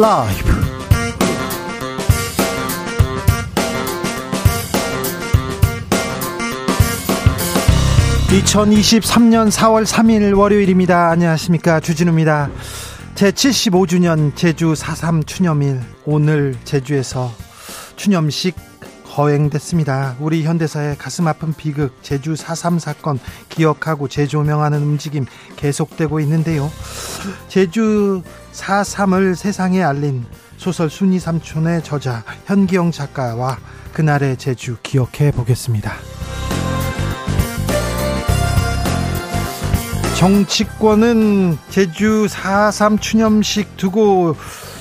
라이브. 2023년 4월 3일 월요일입니다. 안녕하십니까. 주진우입니다. 제75주년 제주 4.3 추념일. 오늘 제주에서 추념식 거행됐습니다. 우리 현대사의 가슴 아픈 비극 제주 4.3 사건 기억하고 재조명하는 움직임 계속되고 있는데요. 제주 4.3을 세상에 알린 소설 순이 삼촌의 저자 현기영 작가와 그날의 제주 기억해 보겠습니다. 정치권은 제주 4.3 추념식 두고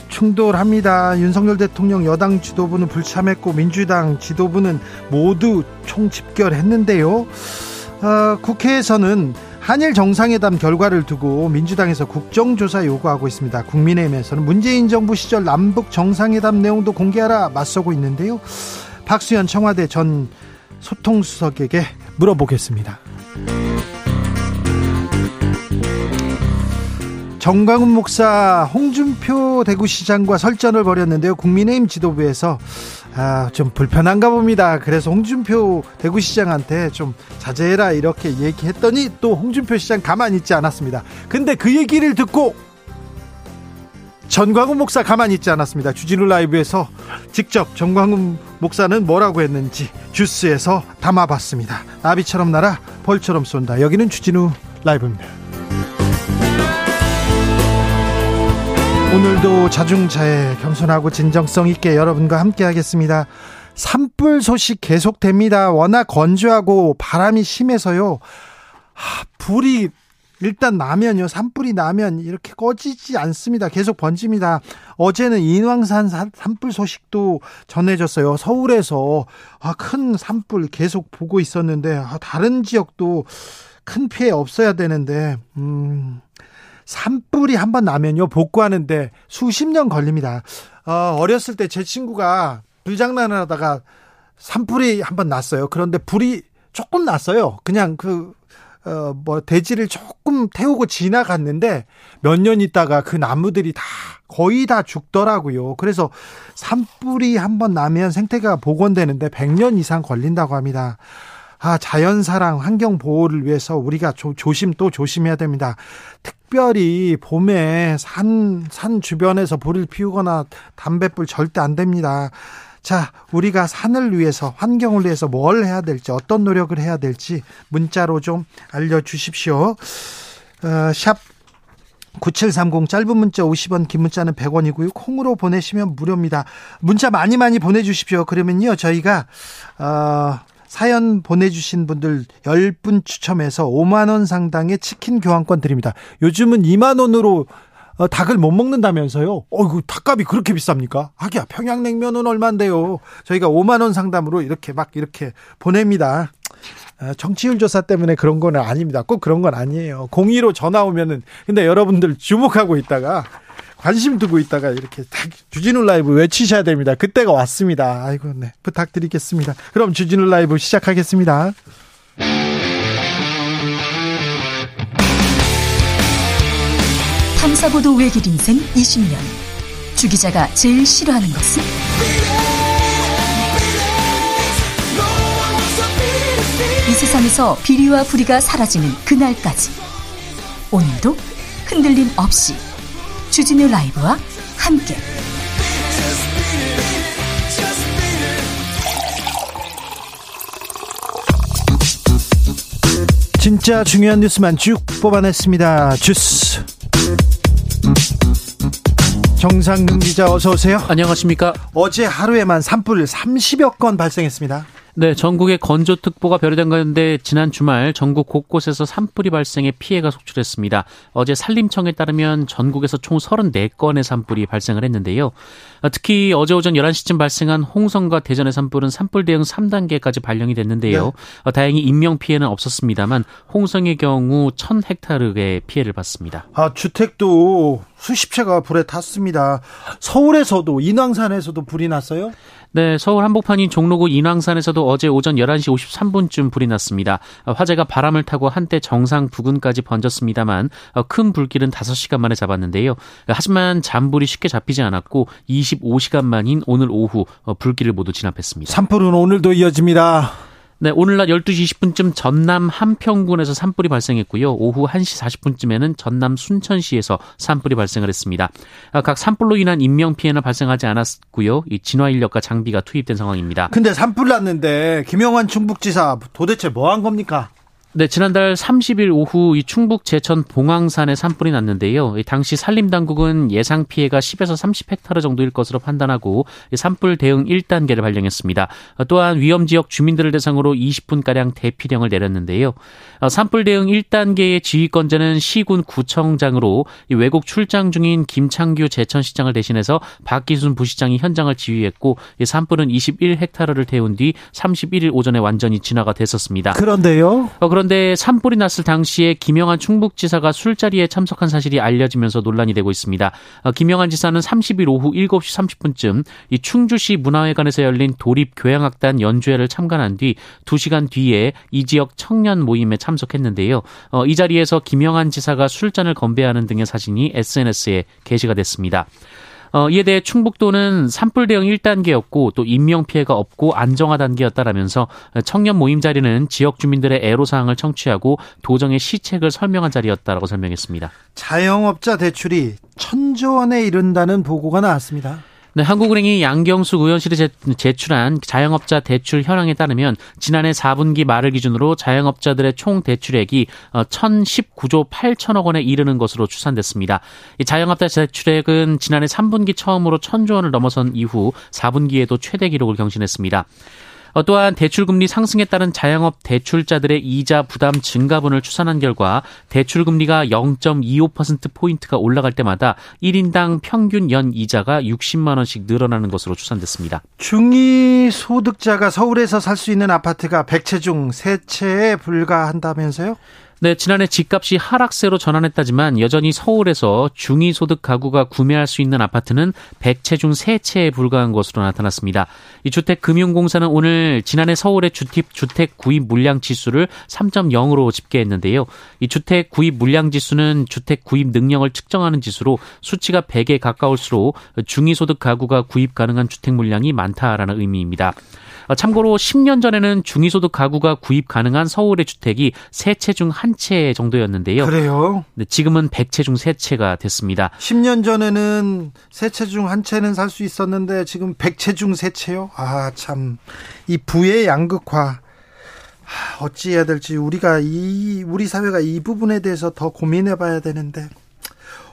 충돌합니다. 윤석열 대통령 여당 지도부는 불참했고 민주당 지도부는 모두 총집결했는데요. 어, 국회에서는 한일 정상회담 결과를 두고 민주당에서 국정조사 요구하고 있습니다. 국민의힘에서는 문재인 정부 시절 남북 정상회담 내용도 공개하라 맞서고 있는데요. 박수현 청와대 전 소통수석에게 물어보겠습니다. 정광훈 목사 홍준표 대구시장과 설전을 벌였는데요. 국민의힘 지도부에서 아, 좀 불편한가 봅니다. 그래서 홍준표 대구시장한테 좀 자제해라 이렇게 얘기했더니 또 홍준표 시장 가만히 있지 않았습니다. 근데 그 얘기를 듣고 전광훈 목사 가만히 있지 않았습니다. 주진우 라이브에서 직접 전광훈 목사는 뭐라고 했는지 주스에서 담아봤습니다. 나비처럼 날아 벌처럼 쏜다. 여기는 주진우 라이브입니다. 오늘도 자중차에 겸손하고 진정성 있게 여러분과 함께 하겠습니다. 산불 소식 계속됩니다. 워낙 건조하고 바람이 심해서요. 아, 불이 일단 나면요. 산불이 나면 이렇게 꺼지지 않습니다. 계속 번집니다. 어제는 인왕산 산불 소식도 전해졌어요. 서울에서 아, 큰 산불 계속 보고 있었는데 아, 다른 지역도 큰 피해 없어야 되는데 음 산불이 한번 나면요 복구하는데 수십 년 걸립니다. 어, 어렸을 때 제 친구가 불장난을 하다가 산불이 한번 났어요. 그런데 불이 조금 났어요. 그냥 그 어, 뭐, 대지를 조금 태우고 지나갔는데 몇 년 있다가 그 나무들이 다 거의 다 죽더라고요. 그래서 산불이 한번 나면 생태계가 복원되는데 100년 이상 걸린다고 합니다. 아, 자연 사랑, 환경 보호를 위해서 우리가 조, 조심 또 조심해야 됩니다. 특별히 봄에 산, 산 주변에서 불을 피우거나 담뱃불 절대 안 됩니다. 자, 우리가 산을 위해서, 환경을 위해서 뭘 해야 될지, 어떤 노력을 해야 될지 문자로 좀 알려주십시오. 어, 샵 9730 짧은 문자 50원 긴 문자는 100원이고요. 콩으로 보내시면 무료입니다. 문자 많이 많이 보내 주십시오. 그러면요 저희가 어, 사연 보내주신 분들 10분 추첨해서 5만원 상당의 치킨 교환권 드립니다. 요즘은 2만원으로 어, 닭을 못 먹는다면서요? 어이구, 닭값이 그렇게 비쌉니까? 하기야, 평양냉면은 얼만데요? 저희가 5만원 상담으로 이렇게 막 이렇게 보냅니다. 어, 정치율 조사 때문에 그런 건 아닙니다. 꼭 그런 건 아니에요. 공의로 전화 오면은, 근데 여러분들 주목하고 있다가, 관심 두고 있다가 이렇게 딱 주진우 라이브 외치셔야 됩니다. 그때가 왔습니다. 아이고, 네. 부탁드리겠습니다. 그럼 주진우 라이브 시작하겠습니다. 탐사보도 외길 인생 20년. 주 기자가 제일 싫어하는 것은? 이 세상에서 비리와 부리가 사라지는 그날까지. 오늘도 흔들림 없이 주진우 라이브와 함께 진짜 중요한 뉴스만 쭉 뽑아냈습니다. 주스. 정상근 기자 어서 오세요. 안녕하십니까? 어제 하루에만 산불 30여 건 발생했습니다. 네, 전국에 건조특보가 발효된 가운데 지난 주말 전국 곳곳에서 산불이 발생해 피해가 속출했습니다. 어제 산림청에 따르면 전국에서 총 34건의 산불이 발생을 했는데요. 특히 어제 오전 11시쯤 발생한 홍성과 대전의 산불은 산불 대응 3단계까지 발령이 됐는데요. 네. 다행히 인명 피해는 없었습니다만 홍성의 경우 1000헥타르의 피해를 봤습니다. 아, 주택도 수십 채가 불에 탔습니다. 서울에서도 인왕산에서도 불이 났어요? 네, 서울 한복판인 종로구 인왕산에서도 어제 오전 11시 53분쯤 불이 났습니다. 화재가 바람을 타고 한때 정상 부근까지 번졌습니다만 큰 불길은 5시간 만에 잡았는데요. 하지만 잔불이 쉽게 잡히지 않았고 25시간 만인 오늘 오후 불길을 모두 진압했습니다. 산불은 오늘도 이어집니다. 네, 오늘 낮 12시 20분쯤 전남 한평군에서 산불이 발생했고요. 오후 1시 40분쯤에는 전남 순천시에서 산불이 발생을 했습니다. 아, 각 산불로 인한 인명 피해는 발생하지 않았고요. 이 진화 인력과 장비가 투입된 상황입니다. 근데 산불 났는데 김영환 충북지사 도대체 뭐 한 겁니까? 네, 지난달 30일 오후 이 충북 제천 봉황산에 산불이 났는데요. 당시 산림당국은 예상 피해가 10에서 30헥타르 정도일 것으로 판단하고 산불 대응 1단계를 발령했습니다. 또한 위험 지역 주민들을 대상으로 20분가량 대피령을 내렸는데요. 산불 대응 1단계의 지휘권자는 시군 구청장으로 외국 출장 중인 김창규 제천시장을 대신해서 박기순 부시장이 현장을 지휘했고 산불은 21헥타르를 태운 뒤 31일 오전에 완전히 진화가 됐었습니다. 그런데요? 어, 그런데 산불이 났을 당시에 김영한 충북지사가 술자리에 참석한 사실이 알려지면서 논란이 되고 있습니다. 어, 김영한 지사는 30일 오후 7시 30분쯤 이 충주시 문화회관에서 열린 도립 교향악단 연주회를 참관한 뒤 2시간 뒤에 이 지역 청년 모임에 참석했는데요. 어, 이 자리에서 김영한 지사가 술잔을 건배하는 등의 사진이 SNS에 게시가 됐습니다. 어, 이에 대해 충북도는 산불 대응 1단계였고 또 인명 피해가 없고 안정화 단계였다라면서 청년 모임 자리는 지역 주민들의 애로 사항을 청취하고 도정의 시책을 설명한 자리였다라고 설명했습니다. 자영업자 대출이 천조 원에 이른다는 보고가 나왔습니다. 네, 한국은행이 양경수 의원실이 제출한 자영업자 대출 현황에 따르면 지난해 4분기 말을 기준으로 자영업자들의 총 대출액이 1,019조 어, 8천억 원에 이르는 것으로 추산됐습니다. 이 자영업자 대출액은 지난해 3분기 처음으로 1,000조 원을 넘어선 이후 4분기에도 최대 기록을 경신했습니다. 어, 또한 대출금리 상승에 따른 자영업 대출자들의 이자 부담 증가분을 추산한 결과 대출금리가 0.25%포인트가 올라갈 때마다 1인당 평균 연 이자가 60만 원씩 늘어나는 것으로 추산됐습니다. 중위소득자가 서울에서 살 수 있는 아파트가 100채 중 3채에 불과한다면서요? 네, 지난해 집값이 하락세로 전환했다지만 여전히 서울에서 중위소득 가구가 구매할 수 있는 아파트는 100채 중 3채에 불과한 것으로 나타났습니다. 이 주택금융공사는 오늘 지난해 서울의 주택, 주택 구입 물량 지수를 3.0으로 집계했는데요. 이 주택 구입 물량 지수는 주택 구입 능력을 측정하는 지수로 수치가 100에 가까울수록 중위소득 가구가 구입 가능한 주택 물량이 많다라는 의미입니다. 어, 참고로 10년 전에는 중위소득 가구가 구입 가능한 서울의 주택이 세 채 중 한 채 정도였는데요. 그래요? 네, 지금은 100채 중 3채가 됐습니다. 10년 전에는 세 채 중 한 채는 살 수 있었는데 지금 100채 중 3채요? 아, 참. 이 부의 양극화. 어찌해야 될지 우리가 이 우리 사회가 이 부분에 대해서 더 고민해 봐야 되는데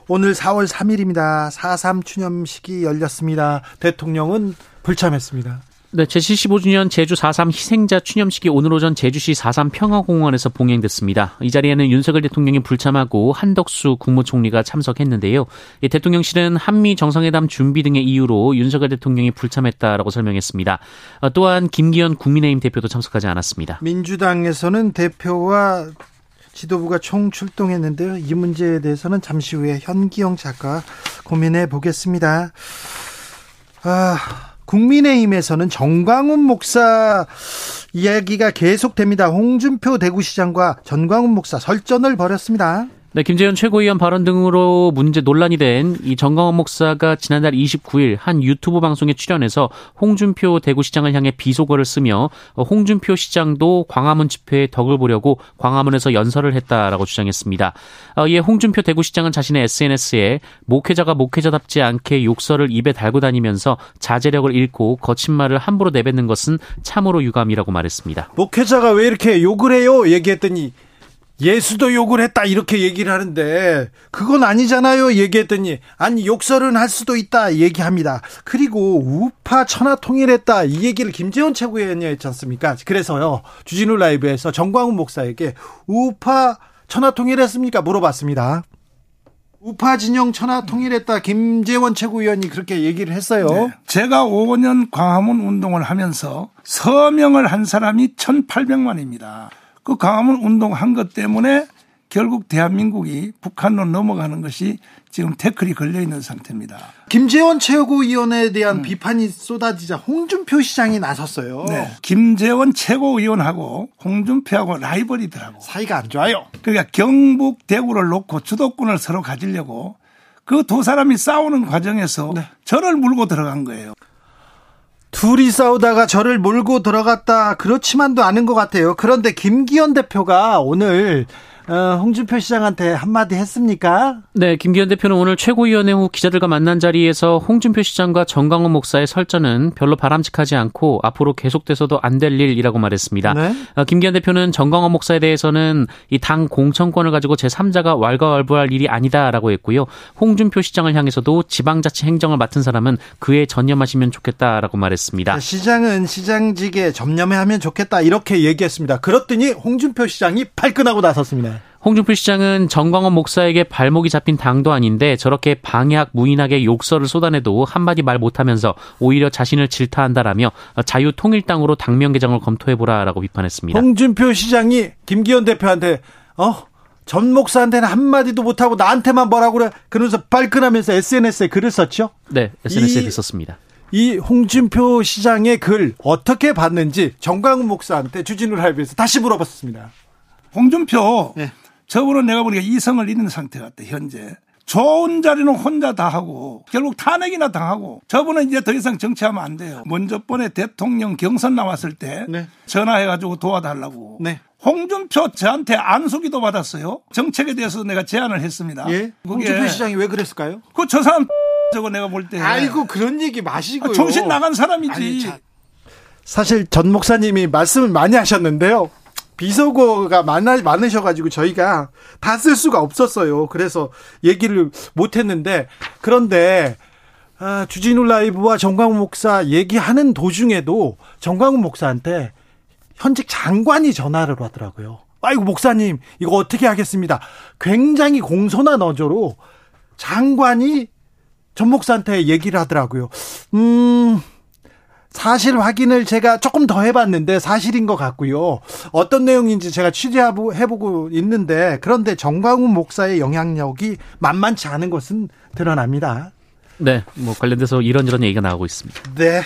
오늘 4월 3일입니다. 4.3 추념식이 열렸습니다. 대통령은 불참했습니다. 네, 제75주년 제주 4.3 희생자 추념식이 오늘 오전 제주시 4.3 평화공원에서 봉행됐습니다. 이 자리에는 윤석열 대통령이 불참하고 한덕수 국무총리가 참석했는데요. 이 대통령실은 한미 정상회담 준비 등의 이유로 윤석열 대통령이 불참했다라고 설명했습니다. 어, 또한 김기현 국민의힘 대표도 참석하지 않았습니다. 민주당에서는 대표와 지도부가 총 출동했는데요. 이 문제에 대해서는 잠시 후에 현기영 작가 고민해 보겠습니다. 아, 국민의힘에서는 정광훈 목사 이야기가 계속됩니다. 홍준표 대구시장과 전광훈 목사 설전을 벌였습니다. 네, 김재현 최고위원 발언 등으로 문제 논란이 된 이 정광원 목사가 지난달 29일 한 유튜브 방송에 출연해서 홍준표 대구시장을 향해 비속어를 쓰며 홍준표 시장도 광화문 집회에 덕을 보려고 광화문에서 연설을 했다라고 주장했습니다. 어, 이에 홍준표 대구시장은 자신의 SNS에 목회자가 목회자답지 않게 욕설을 입에 달고 다니면서 자제력을 잃고 거친 말을 함부로 내뱉는 것은 참으로 유감이라고 말했습니다. 목회자가 왜 이렇게 욕을 해요? 얘기했더니 예수도 욕을 했다 이렇게 얘기를 하는데 그건 아니잖아요 얘기했더니 아니 욕설은 할 수도 있다 얘기합니다. 그리고 우파 천하 통일했다 이 얘기를 김재원 최고위원이 했지 않습니까? 그래서요 주진우 라이브에서 정광훈 목사에게 우파 천하 통일했습니까? 물어봤습니다. 우파 진영 천하 통일했다. 김재원 최고위원이 그렇게 얘기를 했어요. 네. 제가 5년 광화문 운동을 하면서 서명을 한 사람이 1800만입니다 그 광화문 운동한 것 때문에 결국 대한민국이 북한으로 넘어가는 것이 지금 태클이 걸려 있는 상태입니다. 김재원 최고위원에 대한 음. 비판이 쏟아지자 홍준표 시장이 나섰어요. 네. 김재원 최고위원하고 홍준표하고 라이벌이더라고. 사이가 안 좋아요. 그러니까 경북 대구를 놓고 주도권을 서로 가지려고 그 두 사람이 싸우는 과정에서 네. 저를 물고 들어간 거예요. 둘이 싸우다가 저를 몰고 들어갔다 그렇지만도 않은 것 같아요. 그런데 김기현 대표가 오늘 어, 홍준표 시장한테 한마디 했습니까? 네, 김기현 대표는 오늘 최고위원회 후 기자들과 만난 자리에서 홍준표 시장과 정강훈 목사의 설전은 별로 바람직하지 않고 앞으로 계속돼서도 안 될 일이라고 말했습니다. 네? 어, 김기현 대표는 정강훈 목사에 대해서는 이 당 공천권을 가지고 제3자가 왈가왈부할 일이 아니다라고 했고요. 홍준표 시장을 향해서도 지방자치 행정을 맡은 사람은 그에 전념하시면 좋겠다라고 말했습니다. 시장은 시장직에 전념하면 좋겠다 이렇게 얘기했습니다. 그렇더니 홍준표 시장이 발끈하고 나섰습니다. 홍준표 시장은 정광원 목사에게 발목이 잡힌 당도 아닌데 저렇게 방해학 무인하게 욕설을 쏟아내도 한마디 말 못하면서 오히려 자신을 질타한다라며 자유통일당으로 당명 개정을 검토해보라라고 비판했습니다. 홍준표 시장이 김기현 대표한테 어? 전 목사한테는 한마디도 못하고 나한테만 뭐라고 그래 그러면서 발끈하면서 SNS에 글을 썼죠? 네, SNS에 글 썼습니다. 이 홍준표 시장의 글 어떻게 봤는지 정광훈 목사한테 주진우 라이브에서 다시 물어봤습니다. 홍준표 네. 저분은 내가 보니까 이성을 잃는 상태 같아 현재. 좋은 자리는 혼자 다 하고 결국 탄핵이나 당하고 저분은 이제 더 이상 정치하면 안 돼요. 먼저 번에 대통령 경선 나왔을 때 네. 전화해가지고 도와달라고. 네. 홍준표 저한테 안수기도 받았어요. 정책에 대해서 내가 제안을 했습니다. 예? 홍준표 시장이 왜 그랬을까요? 그 저 사람 저거 내가 볼 때. 아이고 그런 얘기 마시고요. 아, 정신 나간 사람이지. 아니, 자, 사실 전 목사님이 말씀을 많이 하셨는데요. 비속어가 많아, 많으셔가지고 저희가 다 쓸 수가 없었어요. 그래서 얘기를 못했는데 그런데 아, 주진우 라이브와 정광훈 목사 얘기하는 도중에도 정광훈 목사한테 현직 장관이 전화를 하더라고요. 아이고 목사님 이거 어떻게 하겠습니다. 굉장히 공손한 어조로 장관이 전 목사한테 얘기를 하더라고요. 음. 사실 확인을 제가 조금 더 해봤는데 사실인 것 같고요. 어떤 내용인지 제가 취재해보고 있는데 그런데 정광훈 목사의 영향력이 만만치 않은 것은 드러납니다. 네, 뭐 관련돼서 이런저런 얘기가 나오고 있습니다. 네,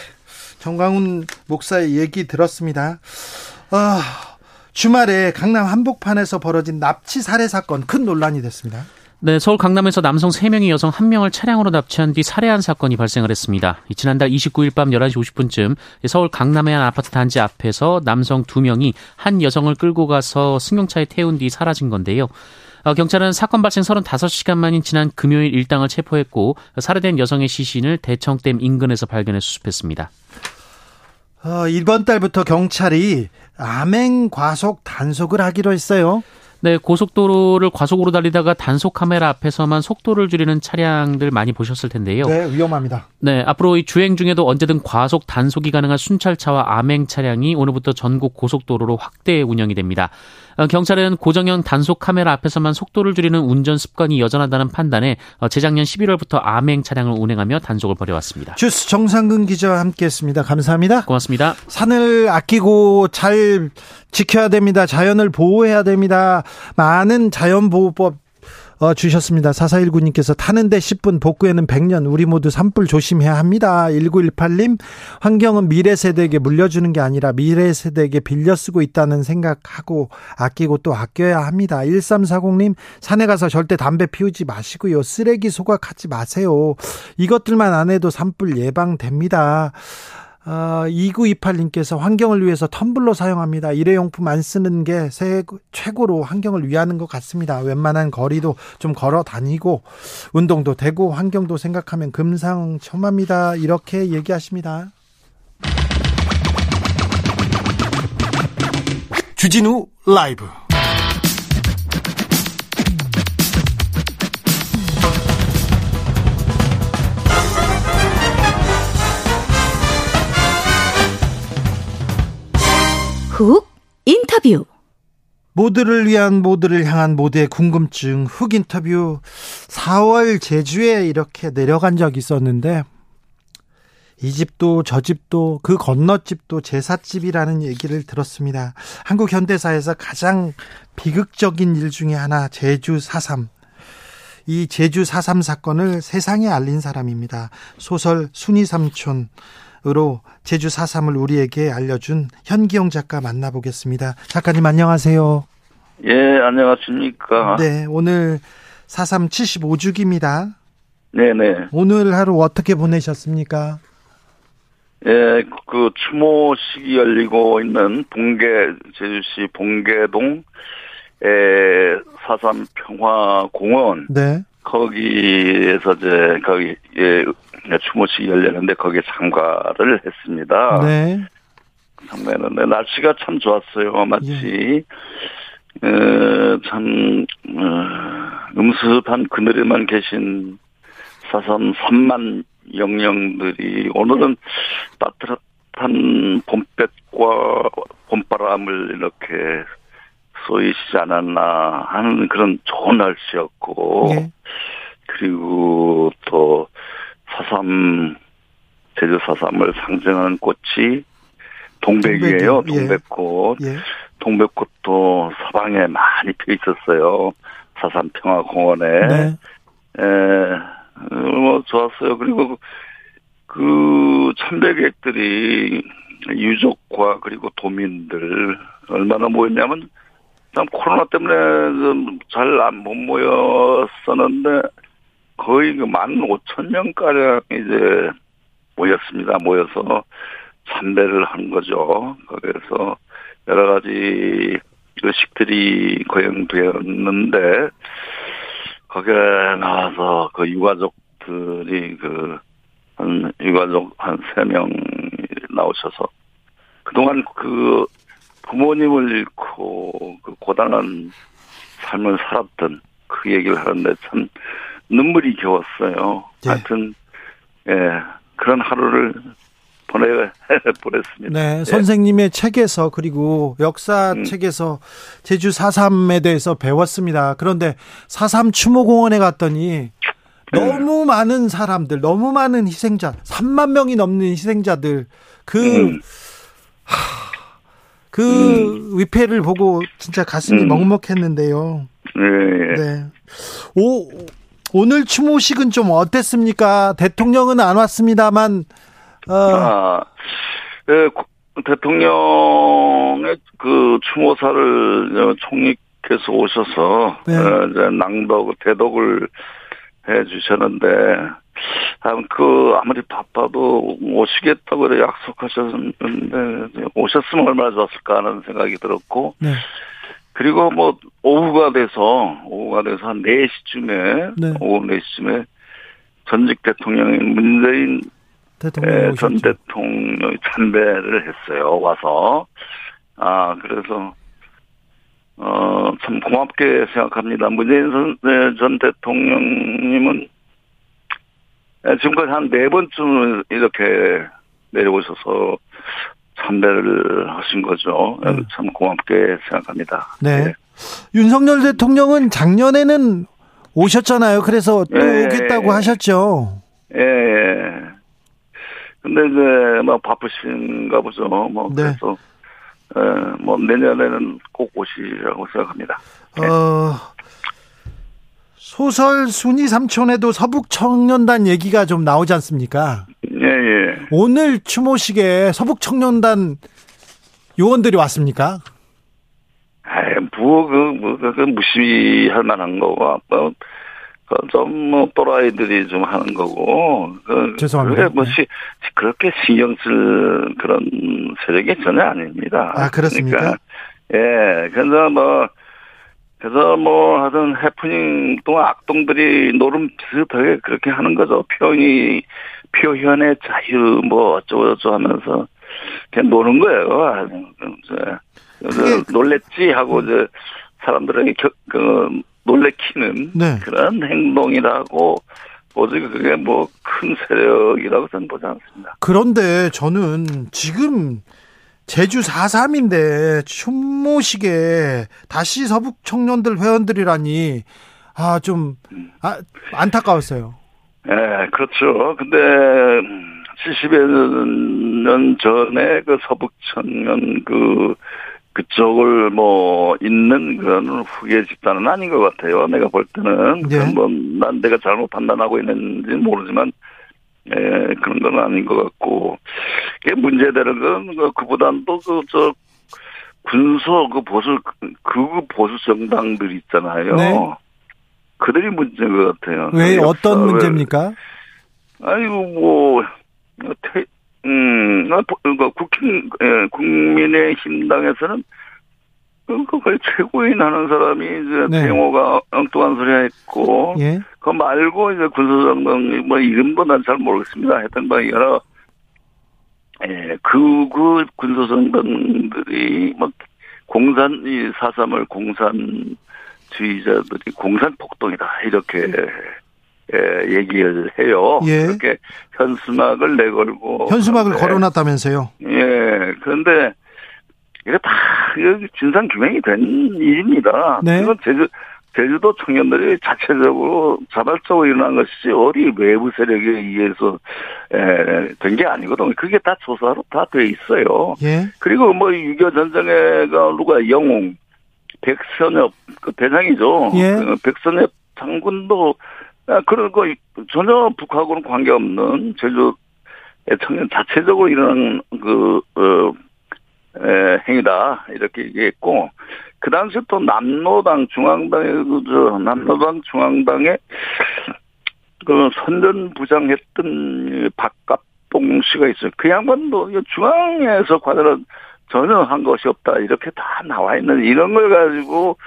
정광훈 목사의 얘기 들었습니다. 아, 주말에 강남 한복판에서 벌어진 납치 살해 사건 큰 논란이 됐습니다. 네, 서울 강남에서 남성 3명이 여성 1명을 차량으로 납치한 뒤 살해한 사건이 발생을 했습니다. 지난달 29일 밤 11시 50분쯤 서울 강남의 한 아파트 단지 앞에서 남성 2명이 한 여성을 끌고 가서 승용차에 태운 뒤 사라진 건데요. 어, 경찰은 사건 발생 35시간 만인 지난 금요일 일당을 체포했고 살해된 여성의 시신을 대청댐 인근에서 발견해 수습했습니다. 어, 이번 달부터 경찰이 암행 과속 단속을 하기로 했어요. 네, 고속도로를 과속으로 달리다가 단속 카메라 앞에서만 속도를 줄이는 차량들 많이 보셨을 텐데요. 네, 위험합니다. 네, 앞으로 이 주행 중에도 언제든 과속 단속이 가능한 순찰차와 암행 차량이 오늘부터 전국 고속도로로 확대 운영이 됩니다. 어, 경찰은 고정형 단속 카메라 앞에서만 속도를 줄이는 운전 습관이 여전하다는 판단에 어, 재작년 11월부터 암행 차량을 운행하며 단속을 벌여왔습니다. 주스 정상근 기자와 함께했습니다. 감사합니다. 고맙습니다. 산을 아끼고 잘 지켜야 됩니다. 자연을 보호해야 됩니다. 많은 자연보호법 어, 주셨습니다. 4419님께서 타는데 10분, 복구에는 100년, 우리 모두 산불 조심해야 합니다. 1918님, 환경은 미래 세대에게 물려주는 게 아니라 미래 세대에게 빌려 쓰고 있다는 생각하고 아끼고 또 아껴야 합니다. 1340님, 산에 가서 절대 담배 피우지 마시고요. 쓰레기 소각하지 마세요. 이것들만 안 해도 산불 예방됩니다. 어, 2928님께서 환경을 위해서 텀블러 사용합니다. 일회용품 안 쓰는 게 최고로 환경을 위하는 것 같습니다. 웬만한 거리도 좀 걸어 다니고 운동도 되고 환경도 생각하면 금상첨화입니다. 이렇게 얘기하십니다. 주진우 라이브 훅 인터뷰 모두를 위한 모두를 향한 모두의 궁금증 훅 인터뷰 4월 제주에 이렇게 내려간 적이 있었는데 이 집도 저 집도 그 건너집도 제삿집이라는 얘기를 들었습니다. 한국 현대사에서 가장 비극적인 일 중에 하나 제주 4.3. 이 제주 4.3 사건을 세상에 알린 사람입니다. 소설 순이 삼촌 으로 제주 4.3을 우리에게 알려준 현기용 작가 만나보겠습니다. 작가님 안녕하세요. 예, 안녕하십니까. 네, 오늘 4.3 75주기입니다. 네네. 오늘 하루 어떻게 보내셨습니까? 예, 그 추모식이 열리고 있는 봉계, 제주시 봉계동, 에, 사삼 평화공원. 네. 거기에서 이제, 거기, 예, 추모식이 열렸는데 거기에 참가를 했습니다. 네. 참가했는데 날씨가 참 좋았어요. 마치, 어, 참, 어, 음습한 그늘에만 계신 사삼 3만 영령들이 오늘은 따뜻한 봄볕과 봄바람을 이렇게 쏘이시지 않았나 하는 그런 좋은 날씨였고 예. 그리고 또 사삼 제주 사삼을 상징하는 꽃이 동백이에요. 예. 동백꽃. 예. 동백꽃도 사방에 많이 펴 있었어요. 사삼 평화공원에. 네. 에, 어, 뭐 좋았어요. 그리고 그 참배객들이 유족과 그리고 도민들 얼마나 모였냐면 참 코로나 때문에 잘안 못 모였었는데 거의 그1 5천 명 가량 이제 모였습니다. 모여서 참배를 한 거죠. 거기에서 여러 가지 의식들이 거행되었는데 거기에 나와서 그 유가족들이 그, 한, 유가족 한 세 명 나오셔서 그동안 그 부모님을 잃고 그 고단한 삶을 살았던 그 얘기를 하는데 참 눈물이 겨웠어요. 예. 하여튼, 예, 그런 하루를 보내, 보냈습니다. 네, 예. 선생님의 책에서 그리고 역사 음. 책에서 제주 4.3에 대해서 배웠습니다. 그런데 4.3 추모공원에 갔더니 네. 너무 많은 사람들, 너무 많은 희생자, 3만 명이 넘는 희생자들, 그, 음. 하, 그 위패를 보고 진짜 가슴이 음. 먹먹했는데요. 예, 예. 네. 오, 오늘 추모식은 좀 어땠습니까? 대통령은 안 왔습니다만, 어, 아, 예, 고- 대통령의 그 추모사를 총리께서 오셔서 네. 어, 이제 낭독 대독을 해 주셨는데 아, 그 아무리 바빠도 오시겠다고 그래 약속하셨는데 오셨으면 얼마나 좋았을까 하는 생각이 들었고 네. 그리고 뭐 오후가 돼서 오후가 돼서 한 4시쯤에 네. 오후 4시쯤에 전직 대통령인 문재인 대통령 예. 전 대통령이 참배를 했어요. 와서 아 그래서 어 참 고맙게 생각합니다. 문재인 선- 네, 전 대통령님은 예, 지금까지 한 네 번쯤 이렇게 내려오셔서 참배를 하신 거죠. 예, 네. 참 고맙게 생각합니다. 네. 예. 윤석열 대통령은 작년에는 오셨잖아요. 그래서 또 예, 오겠다고 예. 하셨죠. 예, 예. 근데 이제 뭐 바쁘신가 보죠. 뭐 네. 그래서 에, 뭐 내년에는 꼭 오시라고 생각합니다. 어, 소설 순이 삼촌에도 서북 청년단 얘기가 좀 나오지 않습니까? 예, 예. 오늘 추모식에 서북 청년단 요원들이 왔습니까? 아이, 뭐, 그, 뭐, 그, 그 무시할 만한 거고, 뭐, 그 좀, 뭐, 또라이들이 좀 하는 거고, 그, 죄송합니다. 뭐, 네. 시, 그렇게 신경 쓸 그런 세력이 전혀 아닙니다. 아, 그렇습니까? 그러니까, 예, 그래서 뭐, 그래서 뭐, 하여튼 해프닝 동안 악동들이 노름 비슷하게 그렇게 하는 거죠. 표현이, 표현의 자유, 뭐, 어쩌고저쩌고 하면서, 그냥 노는 거예요. 아, 이제, 그게- 놀랬지 하고, 이제, 사람들에게 겨, 그, 놀래키는 네. 그런 행동이라고 보지 그게 뭐 큰 세력이라고 저는 보지 않습니다. 그런데 저는 지금 제주 4.3인데 추모식에 다시 서북 청년들 회원들이라니 아 좀 아, 안타까웠어요. 예, 그렇죠. 근데 음, 70여 년 전에 그 서북 청년 그 그쪽을 뭐 있는 그런 후계 집단은 아닌 것 같아요. 내가 볼 때는 예. 뭐난 내가 잘못 판단하고 있는지 는 모르지만 에, 그런 건 아닌 것 같고 이게 문제되는 건 그보다는 또그저 군소 그 보수 극우 보수 정당들 있잖아요. 네. 그들이 문제인 것 같아요. 왜 어떤 역사를- 문제입니까? 아이고 뭐 태, 음, 아, 보- 그 국힘 예, 국민의 힘당에서는 그 거의 최고인 하는 사람이 이제 네. 태용호가 엉뚱한 소리 했고 예. 그 말고 이제 군소정당 뭐 이름도 난 잘 모르겠습니다. 하여튼 뭐 여러 예, 그 그 군소정당들이 뭐 공산 이 사삼을 공산 주의자들이 공산 폭동이다 이렇게 예, 얘기를 해요. 예. 그렇게 현수막을 내걸고 현수막을 그런데 걸어놨다면서요. 예, 그런데 이게 다 이거 진상 규명이 된 일입니다. 네. 이건 제주 제주도 청년들이 자체적으로 자발적으로 일어난 것이지 어디 외부 세력에 의해서 된 게 아니거든요. 그게 다 조사로 다 돼 있어요. 예. 그리고 뭐6.25 전쟁에가 누가 영웅, 백선엽 그 대장이죠. 예. 그 백선엽 장군도 아, 그런 거 전혀 북하고는 관계없는 제주 청년 자체적으로 일어난 그 어, 에, 행위다 이렇게 얘기했고 그 당시 또 남로당 중앙당의 그저 남로당 중앙당의 그 선전 부장했던 박갑봉 씨가 있어요. 그 양반도 이 중앙에서 과제를 전혀 한 것이 없다 이렇게 다 나와 있는 이런 걸 가지고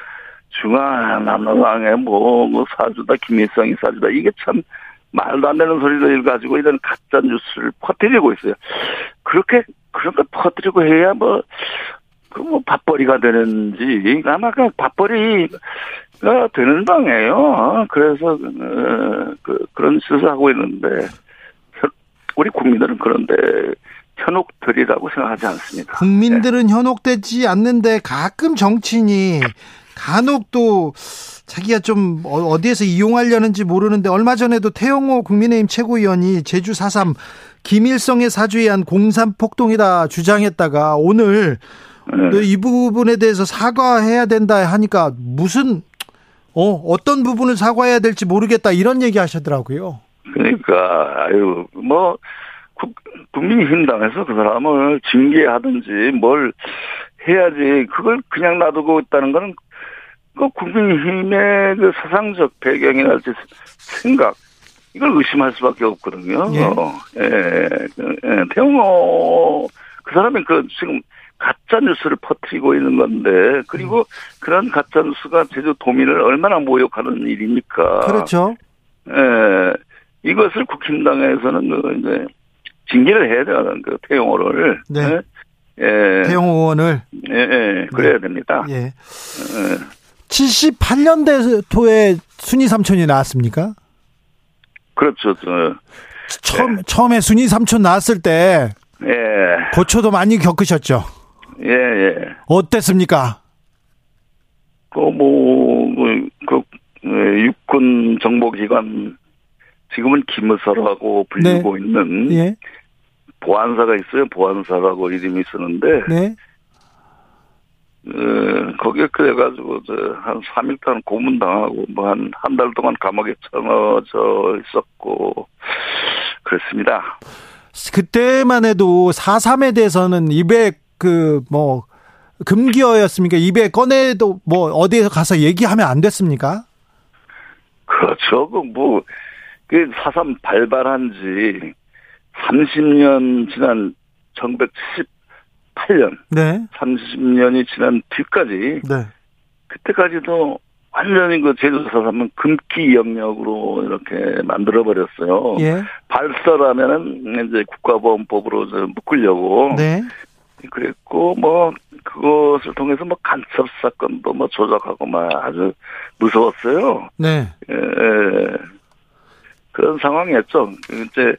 중앙 남로당의 뭐, 뭐 사주다 김일성이 사주다 이게 참 말도 안 되는 소리를 가지고 이런 가짜 뉴스를 퍼뜨리고 있어요. 그렇게 그런 걸 퍼뜨리고 해야 뭐 그뭐 밥벌이가 되는지 아마 그 밥벌이가 되는 방이에요. 그래서 어, 그 그런 짓을 하고 있는데 현- 우리 국민들은 그런데 현혹들이라고 생각하지 않습니다. 국민들은 현혹되지 않는데 가끔 정치인이 간혹 또 자기가 좀 어- 어디에서 이용하려는지 모르는데 얼마 전에도 태영호 국민의힘 최고위원이 제주 4.3 김일성의 사주에 한 공산 폭동이다 주장했다가 오늘 네. 또이 부분에 대해서 사과해야 된다 하니까 무슨 어 어떤 부분을 사과해야 될지 모르겠다 이런 얘기 하시더라고요. 그러니까 아유 뭐 국, 국민힘당에서 그 사람을 징계하든지 뭘 해야지 그걸 그냥 놔두고 있다는 거는 그 국민힘의 그 사상적 배경이랄지 생각 이걸 의심할 수밖에 없거든요. 예. 예, 그, 예, 태영호 그 사람이 그 지금 가짜 뉴스를 퍼뜨리고 있는 건데 그리고 그런 가짜 뉴스가 제주 도민을 얼마나 모욕하는 일입니까? 그렇죠. 예, 이것을 국힘당에서는 그 이제 징계를 해야 되는 그 태용호를. 네. 예, 예, 태영호 의원을 예, 예, 그래야 됩니다. 예. 예. 78년대토에 순위 삼촌이 나왔습니까? 그렇죠. 저, 처음 처음에 순위 삼촌 나왔을 때 예, 고초도 많이 겪으셨죠. 예, 예. 어땠습니까? 그, 뭐, 그, 그, 예, 육군 정보기관, 지금은 기무사라고 불리고 있는 예. 보안사가 있어요. 보안사라고 이름이 있었는데, 네. 어, 거기에 그래가지고, 저, 한 3일 동안 고문당하고, 뭐, 한, 한 달 동안 감옥에 쳐넣어져 있었고, 그렇습니다. 그때만 해도 4.3에 대해서는 입에 그 뭐 금기어였습니까? 입에 꺼내도 뭐 어디에서 가서 얘기하면 안 됐습니까? 그렇죠. 그, 뭐, 그, 사삼 발발한 지 30년 지난 1978년, 네. 30년이 지난 뒤까지, 네. 그때까지도 완전히 그 제주 사삼은 금기 영역으로 이렇게 만들어 버렸어요. 예. 발설하면은 이제 국가보안법으로 저 묶으려고. 네. 그랬고, 뭐, 그것을 통해서 뭐 간첩 사건도 뭐 조작하고 막 아주 무서웠어요. 네. 예, 예. 그런 상황이었죠. 이제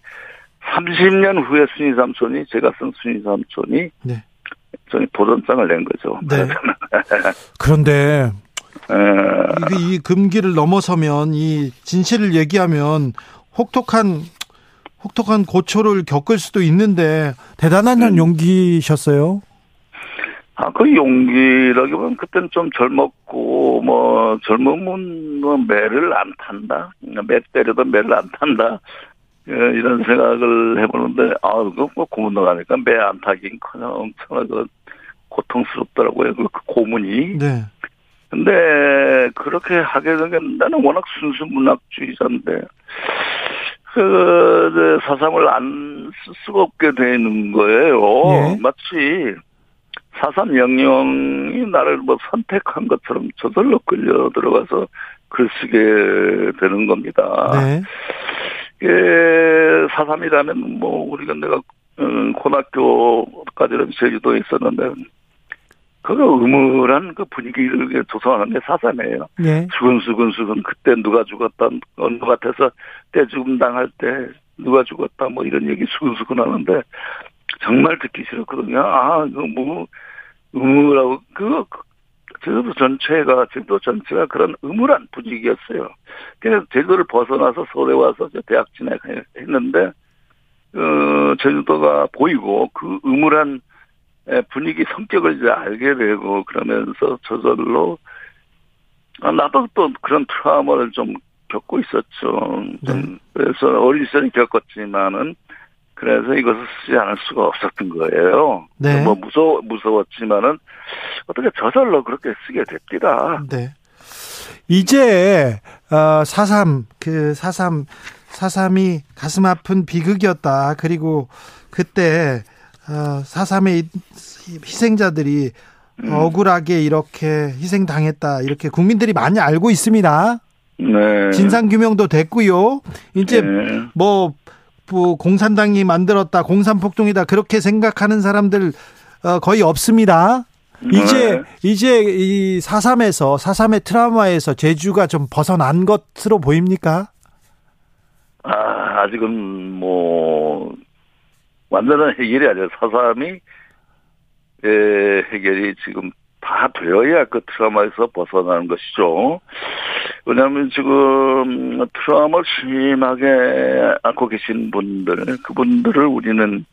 30년 후에 순위 삼촌이 제가 쓴 순위 삼촌이 네. 저희 도전장을 낸 거죠. 네. 그런데 예, 이게 이 금기를 넘어서면 이 진실을 얘기하면 혹독한 혹독한 고초를 겪을 수도 있는데 대단한 음. 용기셨어요. 아, 그 용기라기보다는 그때는 좀 젊었고, 뭐, 젊으면 뭐 매를 안 탄다. 매 때려도 매를 안 탄다. 예, 이런 생각을 해보는데, 아, 그거 뭐 고문 나가니까 매 안 타긴 커녕 엄청나게 고통스럽더라고요. 그, 그 고문이. 네. 근데 그렇게 하게 된 게 나는 워낙 순수 문학주의자인데 그 사삼을 안 쓸 수가 없게 되는 거예요. 예. 마치 사삼 영령이 나를 뭐 선택한 것처럼 저절로 끌려 들어가서 글 쓰게 되는 겁니다. 네. 예, 사삼이라면 뭐 우리가 내가 음, 고등학교까지는 제주도에 있었는데 그거 음울한 그 분위기를 조성하는 게 사삼이에요. 예. 수근 수근 수근 그때 누가 죽었다 어느 같아서 때 죽음 당할 때 누가 죽었다 뭐 이런 얘기 수근 수근 하는데 정말 듣기 싫었거든요. 아 이거 뭐 음울하고 그거 제주도 전체가 제주도 전체가 그런 음울한 분위기였어요. 그래서 제주도를 벗어나서 서울에 와서 대학 진학했는데 어 제주도가 보이고 그 음울한 에, 분위기 성격을 이제 알게 되고 그러면서 저절로 아, 나도 또 그런 트라우마를 좀 겪고 있었죠. 좀 그래서 어린 시절에 겪었지만은 그래서 이것을 쓰지 않을 수가 없었던 거예요. 네. 뭐 무서워 무서웠지만은 어떻게 저절로 그렇게 쓰게 됐더라. 네. 이제 어, 4.3, 그 4.3, 4.3이 가슴 아픈 비극이었다. 그리고 그때 어, 4.3의 희생자들이 억울하게 이렇게 희생당했다. 이렇게 국민들이 많이 알고 있습니다. 네. 진상 규명도 됐고요. 이제 네. 뭐, 뭐 공산당이 만들었다, 공산폭동이다 그렇게 생각하는 사람들 어, 거의 없습니다. 이제 네. 이제 이 4.3에서 4.3의 트라우마에서 제주가 좀 벗어난 것으로 보입니까? 아, 아직은 뭐 완전한 해결이 아니라 사삼이 예, 해결이 지금 다 되어야 그 트라우마에서 벗어나는 것이죠. 왜냐하면 지금 트라우마를 심하게 앓고 계신 분들, 그분들을 우리는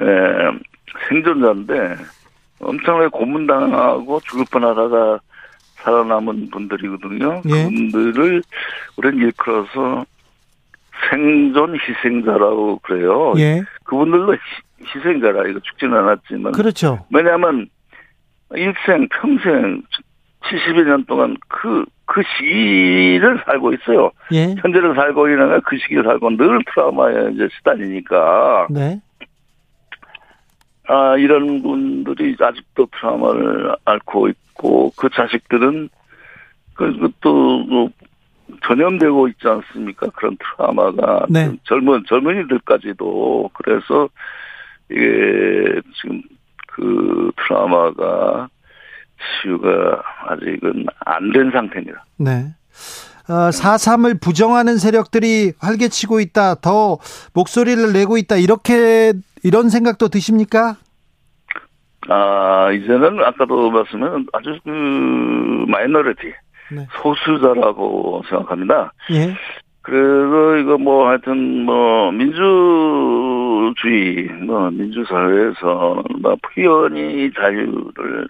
에, 생존자인데 엄청나게 고문당하고 죽을 뻔하다가 살아남은 분들이거든요. 예. 그분들을 우리는 일컬어서 생존 희생자라고 그래요. 예. 그분들도 희- 희생자라 이거 죽지는 않았지만 그렇죠. 왜냐하면 일생 평생 70여 년 동안 그, 그 시기를 살고 있어요. 예. 현재를 살고 있는 그 시기를 살고 늘 트라우마에 이제 시달리니까, 네. 아, 이런 분들이 아직도 트라우마를 앓고 있고, 그 자식들은, 그, 그또 뭐 전염되고 있지 않습니까? 그런 트라우마가. 네. 젊은, 젊은이들까지도. 그래서, 이게 지금 그 트라우마가 치유가 아직은 안 된 상태입니다. 네. 어, 4.3을 부정하는 세력들이 활개치고 있다. 더 목소리를 내고 있다. 이렇게 이런 생각도 드십니까? 아, 이제는 아까도 말씀한 아주 그 마이너리티, 네. 소수자라고 생각합니다. 예. 그래서 이거 뭐 하여튼 뭐 민주주의, 뭐 민주사회에서 뭐 표현이 자유를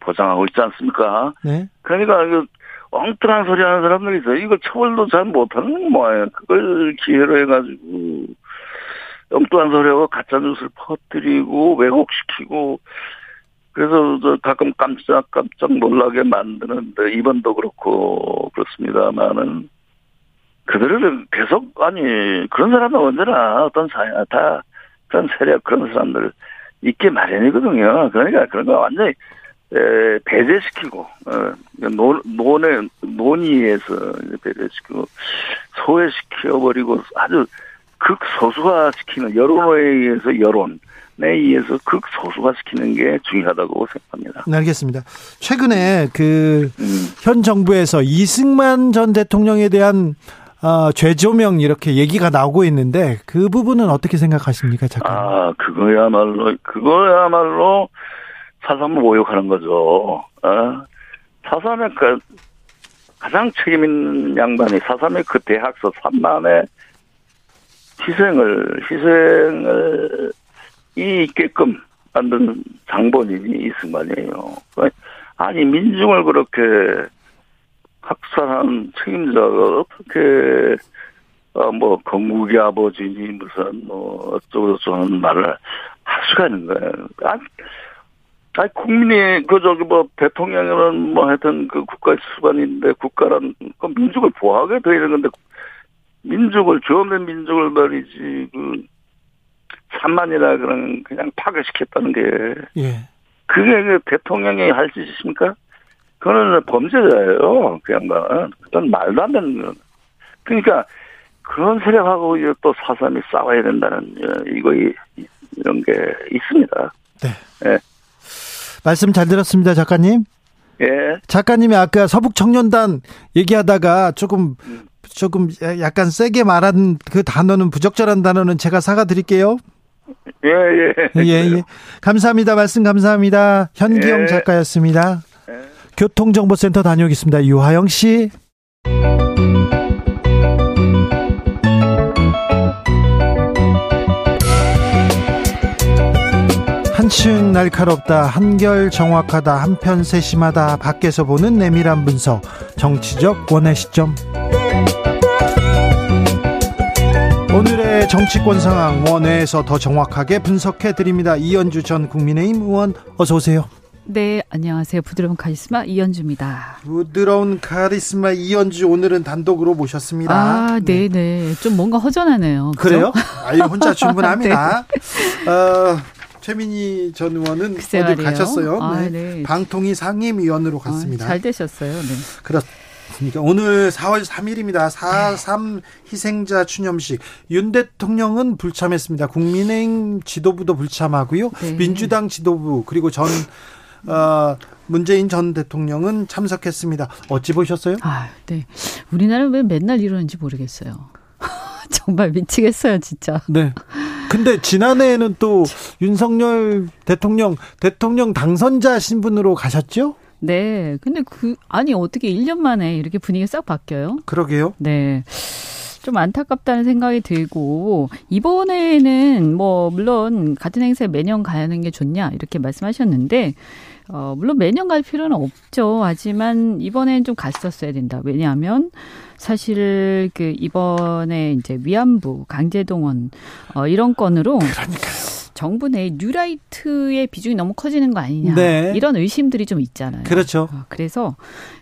보장하고 있지 않습니까? 네. 그러니까 이거 엉뚱한 소리 하는 사람들이 있어요. 이걸 처벌도 잘 못하는 모양이에요. 그걸 기회로 해가지고 엉뚱한 소리하고 가짜 뉴스를 퍼뜨리고 왜곡시키고 그래서 저 가끔 깜짝 깜짝 놀라게 만드는데 이번도 그렇고 그렇습니다만은 그들은 계속 아니 그런 사람은 언제나 어떤 사회 다 그런 세력 그런 사람들 있게 마련이거든요. 그러니까 그런 거 완전히 에, 배제시키고 어, 논, 논의 논의에서 배제시키고 소외시켜버리고 아주 극소수화시키는 여론에 의해서 여론에 의해서 극소수화시키는 게 중요하다고 생각합니다. 네, 알겠습니다. 최근에 그 음. 현 정부에서 이승만 전 대통령에 대한 어, 죄조명 이렇게 얘기가 나오고 있는데 그 부분은 어떻게 생각하십니까, 잠깐? 아 그거야말로 그거야말로 사삼을 모욕하는 거죠. 어? 사삼의 그 가장 책임 있는 양반이 사삼의 그 대학서 3만의 희생을 희생을 이 있게끔 만든 장본인이 이승만이에요. 아니 민중을 그렇게 학살한 책임자가 어떻게 어, 뭐 건국의 아버지니 무슨 뭐 어쩌고 저쩌고 하는 말을 할 수가 있는 거예요. 아니, 아니 국민이 그 저기 뭐 대통령이면 뭐 하여튼 그 국가의 수반인데 국가란 그 민족을 보호하게 되어 있는 건데 민족을 죄 없는 민족을 말이지 그 산만이라 그런 그냥 파괴시켰다는 게 예. 그게 그 대통령이 할 짓입니까? 그거는 범죄자예요. 그 양반은. 그건 말도 안 되는 거. 그러니까 그런 세력하고 이제 또 사삼이 싸워야 된다는 이거 이런 게 있습니다. 네. 예. 말씀 잘 들었습니다, 작가님. 예. 작가님이 아까 서북 청년단 얘기하다가 조금 조금 약간 세게 말한 그 단어는 부적절한 단어는 제가 사과드릴게요. 예, 예. 예, 예. 감사합니다. 말씀 감사합니다. 현기영 예. 작가였습니다. 교통정보센터 다녀오겠습니다. 유하영 씨. 한층 날카롭다, 한결 정확하다, 한편 세심하다, 밖에서 보는 내밀한 분석, 정치적 원의 시점. 오늘의 정치권 상황 원회에서 더 정확하게 분석해 드립니다. 이현주 전 국민의힘 의원 어서 오세요. 네, 안녕하세요. 부드러운 카리스마 이현주입니다. 부드러운 카리스마 이현주 오늘은 단독으로 모셨습니다. 아, 네, 네. 좀 뭔가 허전하네요. 그죠? 그래요? 아유 혼자 충분합니다. 어, 최민희 전 의원은 어디 말이에요. 가셨어요? 아, 네. 네. 방통위 상임위원으로 갔습니다. 아, 잘 되셨어요. 네. 그렇습니다. 오늘 4월 3일입니다. 4.3 희생자 추념식. 윤 대통령은 불참했습니다. 국민의힘 지도부도 불참하고요. 네. 민주당 지도부 그리고 전 어, 문재인 전 대통령은 참석했습니다. 어찌 보셨어요? 아, 네. 우리나라는 왜 맨날 이러는지 모르겠어요. 정말 미치겠어요, 진짜. 네. 근데 지난해에는 또 윤석열 대통령 대통령 당선자 신분으로 가셨죠? 네. 근데 그, 아니, 어떻게 1년 만에 이렇게 분위기가 싹 바뀌어요? 그러게요. 네. 좀 안타깝다는 생각이 들고 이번에는 뭐 물론 같은 행사에 매년 가는 게 좋냐 이렇게 말씀하셨는데 어 물론 매년 갈 필요는 없죠. 하지만 이번엔 좀 갔었어야 된다. 왜냐하면 사실 그 이번에 이제 위안부 강제동원 어 이런 건으로 그러니까요. 정부 내 뉴라이트의 비중이 너무 커지는 거 아니냐 네. 이런 의심들이 좀 있잖아요. 그렇죠. 어, 그래서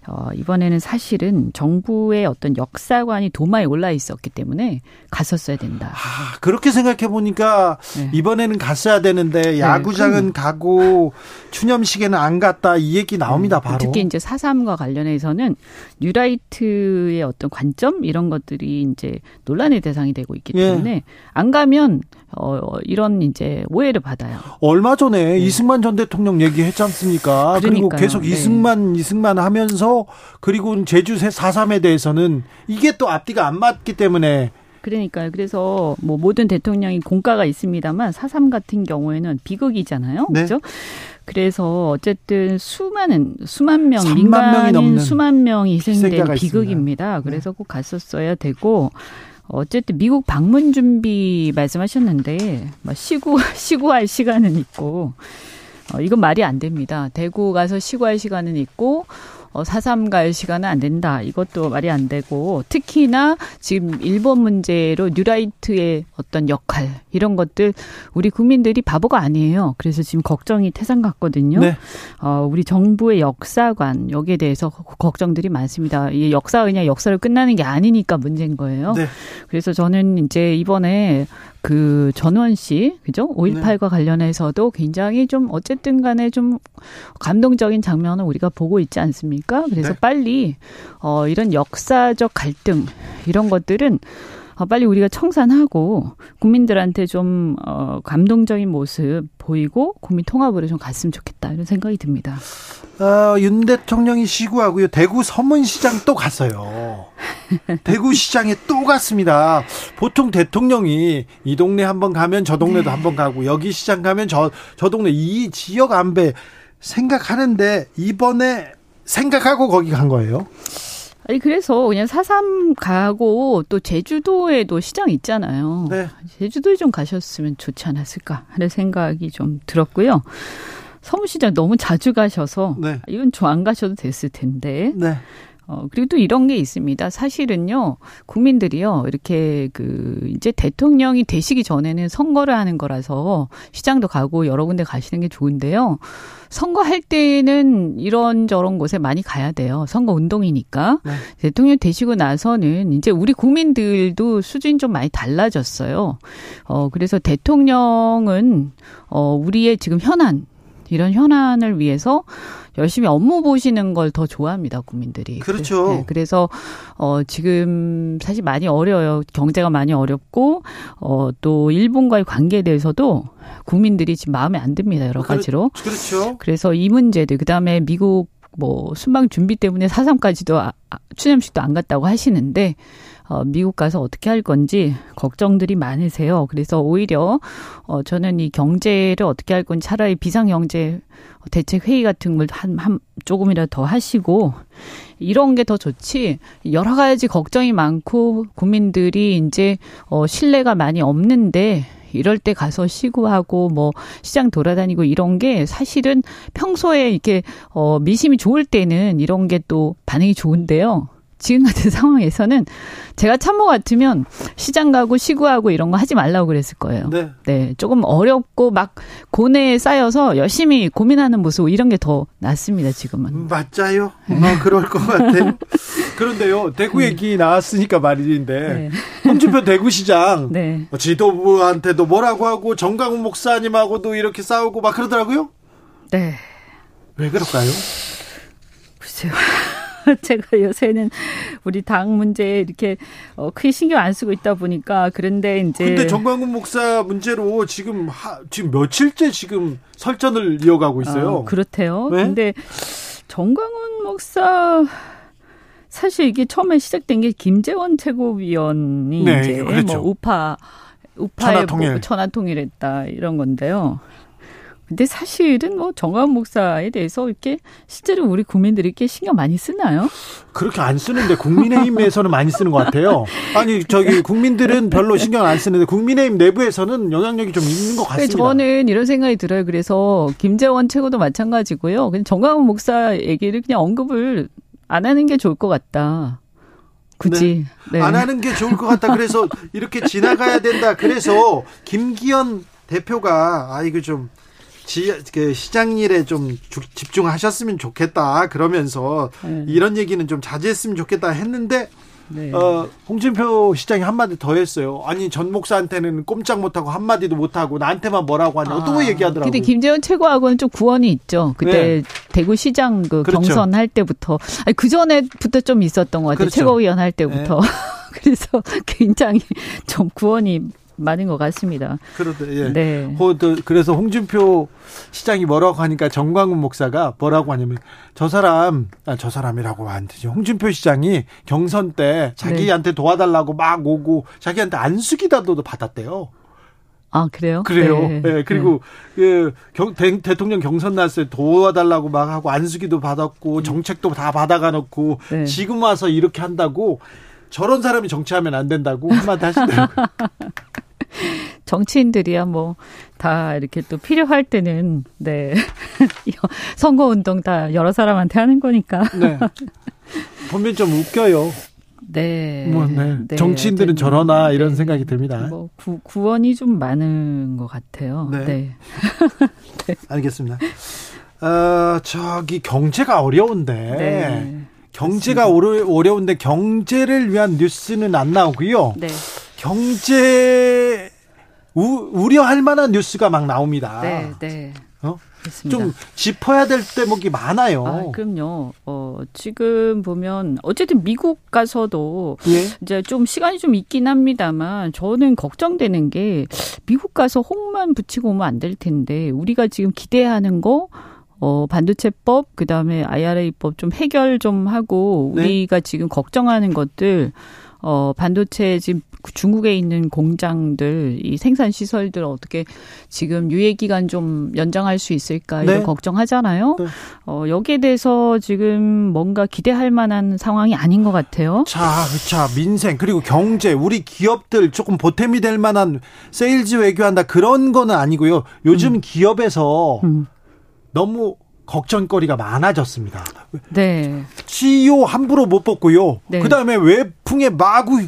어, 이번에는 사실은 정부의 어떤 역사관이 도마에 올라 있었기 때문에 갔었어야 된다. 아, 그렇게 생각해 보니까 네. 이번에는 갔어야 되는데 야구장은 가고 추념식에는 안 갔다 이 얘기 나옵니다. 바로. 음, 특히 이제 사삼과 관련해서는 뉴라이트의 어떤 관점 이런 것들이 이제 논란의 대상이 되고 있기 예. 때문에 안 가면 어 이런 이제 오해를 받아요. 얼마 전에 이승만 전 대통령 얘기했지 않습니까? 그리고 네. 계속 네. 이승만 이승만 하면서 그리고 제주 4.3에 대해서는 이게 또 앞뒤가 안 맞기 때문에 그러니까요. 그래서 뭐 모든 대통령이 공과가 있습니다만 사삼 같은 경우에는 비극이잖아요. 네. 그렇죠? 그래서 어쨌든 수많은 수만 명 3만 명이 민간인 수만 명이 희생된 희생자가 네. 비극입니다. 그래서 꼭 갔었어야 되고 어쨌든 미국 방문 준비 말씀하셨는데 뭐 시구 시구할 시간은 있고 어, 이건 말이 안 됩니다. 대구 가서 시구할 시간은 있고 어, 사삼 갈 시간은 안 된다. 이것도 말이 안 되고 특히나 지금 일본 문제로 뉴라이트의 어떤 역할 이런 것들 우리 국민들이 바보가 아니에요. 그래서 지금 걱정이 태산 같거든요. 네. 어, 우리 정부의 역사관 여기에 대해서 거- 걱정들이 많습니다. 이 역사가 그냥 역사를 끝나는 게 아니니까 문제인 거예요. 네. 그래서 저는 이제 이번에 그 전원 씨, 그죠? 5.18과 관련해서도 굉장히 좀 어쨌든 간에 좀 감동적인 장면을 우리가 보고 있지 않습니까? 그래서 네. 빨리 어 이런 역사적 갈등 이런 것들은 어, 빨리 우리가 청산하고 국민들한테 좀 어, 감동적인 모습 보이고 국민 통합으로 좀 갔으면 좋겠다 이런 생각이 듭니다. 어, 윤 대통령이 시구하고요. 대구 서문시장 또 갔어요. 대구 시장에 또 갔습니다. 보통 대통령이 이 동네 한번 가면 저 동네도 한번 가고 여기 시장 가면 저, 저 동네 이 지역 안배 생각하는데 이번에 생각하고 거기 간 거예요. 아니 그래서 그냥 사삼 가고 또 제주도에도 시장 있잖아요. 네. 제주도에 좀 가셨으면 좋지 않았을까 하는 생각이 좀 들었고요. 서울시장 너무 자주 가셔서 네. 이건 좀안 가셔도 됐을 텐데. 네. 어, 그리고 또 이런 게 있습니다. 사실은요, 국민들이요, 이렇게 그, 이제 대통령이 되시기 전에는 선거를 하는 거라서 시장도 가고 여러 군데 가시는 게 좋은데요. 선거할 때는 이런저런 곳에 많이 가야 돼요. 선거 운동이니까. 네. 대통령 되시고 나서는 이제 우리 국민들도 수준이 좀 많이 달라졌어요. 어, 그래서 대통령은, 어, 우리의 지금 현안, 이런 현안을 위해서 열심히 업무 보시는 걸 더 좋아합니다, 국민들이. 그렇죠. 네, 그래서 어 지금 사실 많이 어려요. 경제가 많이 어렵고 어또 일본과의 관계에 대해서도 국민들이 지금 마음에 안 듭니다, 여러 가지로. 그렇죠. 그래서 이 문제들 그다음에 미국 뭐 순방 준비 때문에 사삼까지도 아, 아, 추념식도 안 갔다고 하시는데 어, 미국 가서 어떻게 할 건지 걱정들이 많으세요. 그래서 오히려 어, 저는 이 경제를 어떻게 할 건지 차라리 비상경제 대책 회의 같은 걸 한, 한 조금이라도 더 하시고 이런 게 더 좋지 여러 가지 걱정이 많고 국민들이 이제 어, 신뢰가 많이 없는데 이럴 때 가서 시구하고 뭐 시장 돌아다니고 이런 게 사실은 평소에 이렇게 어 미심이 좋을 때는 이런 게 또 반응이 좋은데요. 지금 같은 상황에서는 제가 참모 같으면 시장 가고 시구하고 이런 거 하지 말라고 그랬을 거예요. 네. 네, 조금 어렵고 막 고뇌에 쌓여서 열심히 고민하는 모습 이런 게 더 낫습니다, 지금은. 맞아요. 뭐 그럴 것 같아요. 그런데요, 대구 얘기 나왔으니까 말인데 네. 홍준표 대구시장 네. 뭐 지도부한테도 뭐라고 하고 정강훈 목사님하고도 이렇게 싸우고 막 그러더라고요. 네. 왜 그럴까요? 글쎄요. 제가 요새는 우리 당 문제에 이렇게 어, 크게 신경 안 쓰고 있다 보니까 그런데 이제 근데 정광훈 목사 문제로 지금 하, 지금 며칠째 지금 설전을 이어가고 있어요. 어, 그렇대요. 네? 근데 정광훈 목사 사실 이게 처음에 시작된 게 김재원 최고위원이 네, 이제 그렇죠. 뭐 우파 우파에 천하통일. 뭐 천하통일했다 이런 건데요. 근데 사실은 뭐 정광훈 목사에 대해서 이렇게 실제로 우리 국민들이 이렇게 신경 많이 쓰나요? 그렇게 안 쓰는데 국민의힘에서는 많이 쓰는 것 같아요. 아니 저기 국민들은 별로 신경 안 쓰는데 국민의힘 내부에서는 영향력이 좀 있는 것 같습니다. 저는 이런 생각이 들어요. 그래서 김재원 최고도 마찬가지고요. 그냥 정광훈 목사 얘기를 그냥 언급을 안 하는 게 좋을 것 같다. 굳이. 네. 안 하는 게 좋을 것 같다. 그래서 이렇게 지나가야 된다. 그래서 김기현 대표가 아 이거 좀 지, 그 시장 일에 좀 주- 집중하셨으면 좋겠다. 그러면서 네. 이런 얘기는 좀 자제했으면 좋겠다 했는데 네. 어, 홍준표 시장이 한마디 더 했어요. 아니 전 목사한테는 꼼짝 못하고 한마디도 못하고 나한테만 뭐라고 하냐고 또 얘기하더라고요. 근데 김재원 최고하고는 좀 구원이 있죠. 그때 네. 대구시장 그 그렇죠. 경선 할 때부터, 아니 그 전에부터 좀 있었던 것 같아요. 그렇죠. 최고위원 할 때부터. 그래서 굉장히 좀 구원이 많은 것 같습니다. 그런데 예. 네. 호- 또 그래서 홍준표 시장이 뭐라고 하니까 정광훈 목사가 뭐라고 하냐면 저 사람 아, 저 사람이라고 안 되죠. 홍준표 시장이 경선 때 자기한테 도와달라고 막 오고 자기한테 안수기다도 받았대요. 아 그래요? 그래요. 네. 예, 그리고 그 경, 대, 대통령 경선 났을 때 도와달라고 막 하고 안수기도 받았고 정책도 다 받아가 놓고 네. 지금 와서 이렇게 한다고 저런 사람이 정치하면 안 된다고 한마디 하시더라고요. 정치인들이야 뭐 다 이렇게 또 필요할 때는 네 선거 운동 다 여러 사람한테 하는 거니까 네. 보면 좀 웃겨요. 네. 뭐, 네. 네, 정치인들은 하여튼, 저러나 이런 네. 생각이 듭니다. 뭐 구, 구원이 좀 많은 것 같아요. 네. 네. 알겠습니다. 어, 저기 경제가 어려운데 네. 경제가 어려, 어려운데 경제를 위한 뉴스는 안 나오고요. 네. 경제 우, 우려할 만한 뉴스가 막 나옵니다. 네. 네. 어? 그렇습니다. 좀 짚어야 될 대목이 많아요. 아, 그럼요. 어, 지금 보면 어쨌든 미국 가서도 예. 이제 좀 시간이 좀 있긴 합니다만 저는 걱정되는 게 미국 가서 홍만 붙이고 오면 안 될 텐데 우리가 지금 기대하는 거 어, 반도체법, 그 다음에 IRA법 좀 해결 좀 하고 네. 우리가 지금 걱정하는 것들 어, 반도체 지금 중국에 있는 공장들, 이 생산 시설들 어떻게 지금 유예 기간 좀 연장할 수 있을까 이런 네. 걱정하잖아요. 네. 어, 여기에 대해서 지금 뭔가 기대할 만한 상황이 아닌 것 같아요. 자, 자, 민생 그리고 경제 우리 기업들 조금 보탬이 될 만한 세일즈 외교한다 그런 거는 아니고요. 요즘 기업에서 음. 너무 걱정거리가 많아졌습니다. 네. CEO 함부로 못 뽑고요. 네. 그다음에 외풍에 마구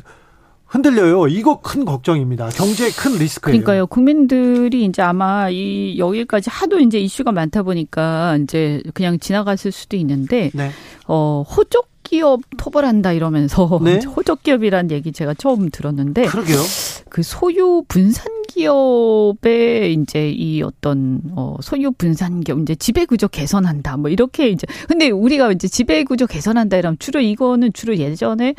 흔들려요. 이거 큰 걱정입니다. 경제에 큰 리스크예요. 그러니까요. 국민들이 이제 아마 이 여기까지 하도 이제 이슈가 많다 보니까 이제 그냥 지나갔을 수도 있는데 네. 어 호 적 기업 토벌한다 이러면서 네. 호적 기업이란 얘기 제가 처음 들었는데 그러게요. 그 소유 분산 기업의 이제 이 어떤 어 소유 분산 기업 이제 지배 구조 개선한다 뭐 이렇게 이제 근데 우리가 이제 지배 구조 개선한다 이러면 주로 이거는 주로 예전에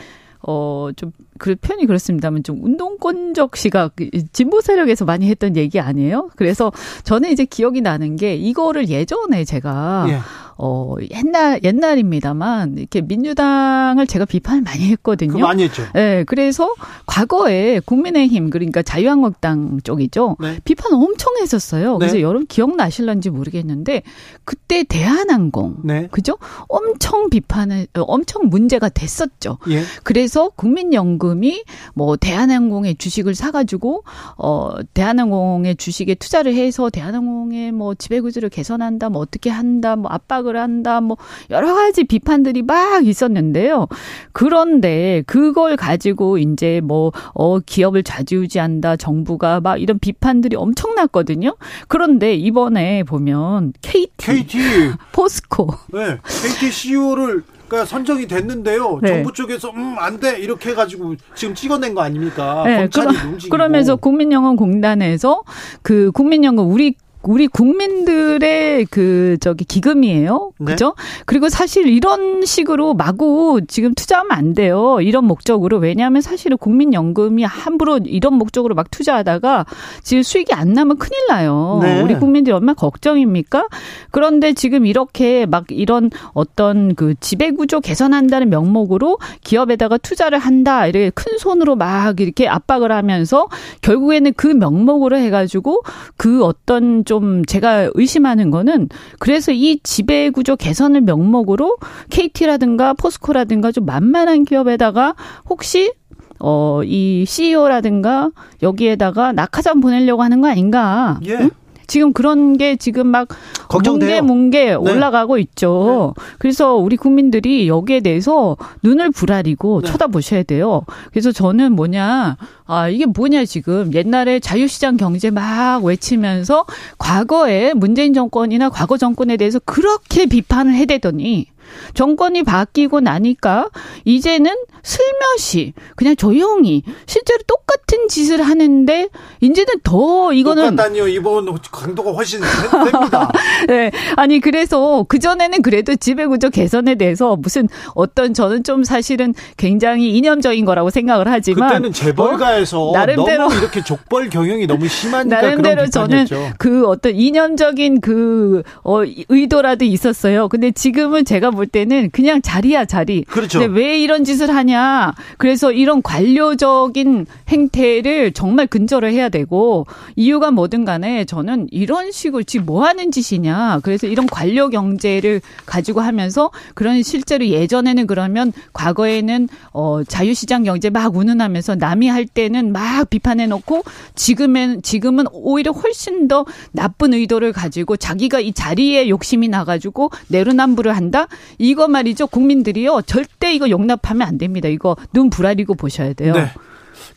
어 좀 그 표현이 그렇습니다만 좀 운동권적 시각 진보 세력에서 많이 했던 얘기 아니에요? 그래서 저는 이제 기억이 나는 게 이거를 예전에 제가 예. 어 옛날 옛날입니다만 이렇게 민주당을 제가 비판을 많이 했거든요. 그 많이 했죠. 네, 그래서 과거에 국민의힘 그러니까 자유한국당 쪽이죠. 네. 비판 엄청 했었어요. 그래서 네. 여러분 기억나실런지 모르겠는데 그때 대한항공 네. 그죠? 엄청 비판을 어, 엄청 문제가 됐었죠. 예. 그래서 국민연금이 뭐 대한항공의 주식을 사가지고 어 대한항공의 주식에 투자를 해서 대한항공의 뭐 지배구조를 개선한다, 뭐 어떻게 한다, 뭐 압박을 한다, 뭐 여러 가지 비판들이 막 있었는데요. 그런데 그걸 가지고 이제 뭐 어 기업을 좌지우지한다, 정부가 막 이런 비판들이 엄청났거든요. 그런데 이번에 보면 KT, KT 포스코 네. KT CEO를 그러니까 선정이 됐는데요. 네. 정부 쪽에서 음 안 돼 이렇게 해가지고 지금 찍어낸 거 아닙니까? 네, 검찰이 그러- 움직이고. 그러면서 국민연금공단에서 그 국민연금 우리 우리 국민들의 그 저기 기금이에요. 네. 그죠? 그리고 사실 이런 식으로 마구 지금 투자하면 안 돼요. 이런 목적으로. 왜냐하면 사실은 국민연금이 함부로 이런 목적으로 막 투자하다가 지금 수익이 안 나면 큰일 나요. 네. 우리 국민들이 얼마나 걱정입니까? 그런데 지금 이렇게 막 이런 어떤 그 지배 구조 개선한다는 명목으로 기업에다가 투자를 한다. 이렇게 큰 손으로 막 이렇게 압박을 하면서 결국에는 그 명목으로 해가지고 그 어떤 좀 제가 의심하는 거는 그래서 이 지배 구조 개선을 명목으로 KT라든가 포스코라든가 좀 만만한 기업에다가 혹시 어, 이 CEO라든가 여기에다가 낙하산 보내려고 하는 거 아닌가? 예. 응? 지금 그런 게 지금 막 걱정돼요. 뭉게 뭉게 네. 올라가고 있죠. 그래서 우리 국민들이 여기에 대해서 눈을 부라리고 네. 쳐다보셔야 돼요. 그래서 저는 뭐냐, 아, 이게 뭐냐, 지금. 옛날에 자유시장 경제 막 외치면서 과거에 문재인 정권이나 과거 정권에 대해서 그렇게 비판을 해대더니 정권이 바뀌고 나니까 이제는 슬며시 그냥 조용히 실제로 똑같은 짓을 하는데 이제는 더 이거는 똑같다니요. 이번 강도가 훨씬 셉니다. 네. 아니, 그래서 그 전에는 그래도 지배구조 개선에 대해서 무슨 어떤 저는 좀 사실은 굉장히 이념적인 거라고 생각을 하지만. 그때는 재벌가에서 어? 나름대로- 너무 이렇게 족벌 경영이 너무 심하니까 나름대로 저는. 그 어떤 이념적인 그, 어, 의도라도 있었어요. 근데 지금은 제가 볼 때는 그냥 자리야, 자리. 그렇죠. 근데 왜 이런 짓을 하냐. 그래서 이런 관료적인 행태를 정말 근절을 해야 되고 이유가 뭐든 간에 저는 이런 식으로 지금 뭐 하는 짓이냐. 그래서 이런 관료 경제를 가지고 하면서 그런 실제로 예전에는 그러면 과거에는 어 자유시장 경제 막 운운하면서 남이 할 때는 막 비판해 놓고 지금은 지금은 오히려 훨씬 더 나쁜 의도를 가지고 자기가 이 자리에 욕심이 나가지고 내로남불을 한다. 이거 말이죠. 국민들이요 절대 이거 용납하면 안 됩니다. 이거 눈 부라리고 보셔야 돼요. 네.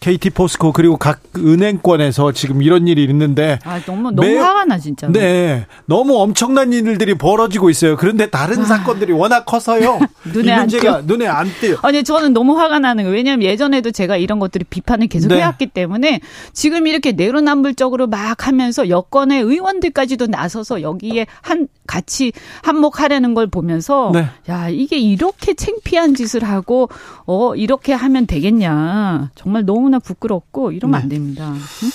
KT 포스코 그리고 각 은행권에서 지금 이런 일이 있는데 아 너무 너무 매- 화가 나 진짜. 네. 너무 엄청난 일들이 벌어지고 있어요. 그런데 다른 사건들이 워낙 커서요. 아. 눈에 이안 문제가 눈에 안 띄요. 아니 저는 너무 화가 나는 거예요. 왜냐하면 예전에도 제가 이런 것들이 비판을 계속 네. 해왔기 때문에 지금 이렇게 내로남불적으로 막 하면서 여권의 의원들까지도 나서서 여기에 한 같이 한몫하려는 걸 보면서 네. 야 이게 이렇게 창피한 짓을 하고 어 이렇게 하면 되겠냐 정말 너무 나 부끄럽고 이러면 네. 안 됩니다. 응?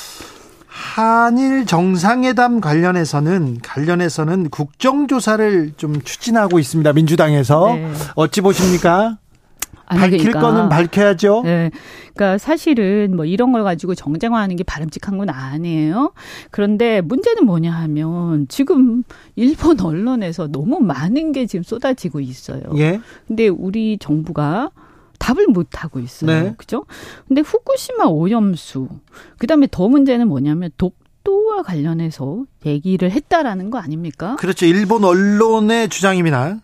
한일 정상회담 관련해서는 관련해서는 국정조사를 좀 추진하고 있습니다. 민주당에서 네. 어찌 보십니까? 아니, 밝힐 그러니까. 거는 밝혀야죠. 네. 그러니까 사실은 뭐 이런 걸 가지고 정쟁화하는 게 바람직한 건 아니에요. 그런데 문제는 뭐냐 하면 지금 일본 언론에서 너무 많은 게 지금 쏟아지고 있어요. 예. 근데 우리 정부가 답을 못 하고 있어요. 네. 그죠? 근데 후쿠시마 오염수 그다음에 더 문제는 뭐냐면 독도와 관련해서 얘기를 했다라는 거 아닙니까? 그렇죠. 일본 언론의 주장입니다.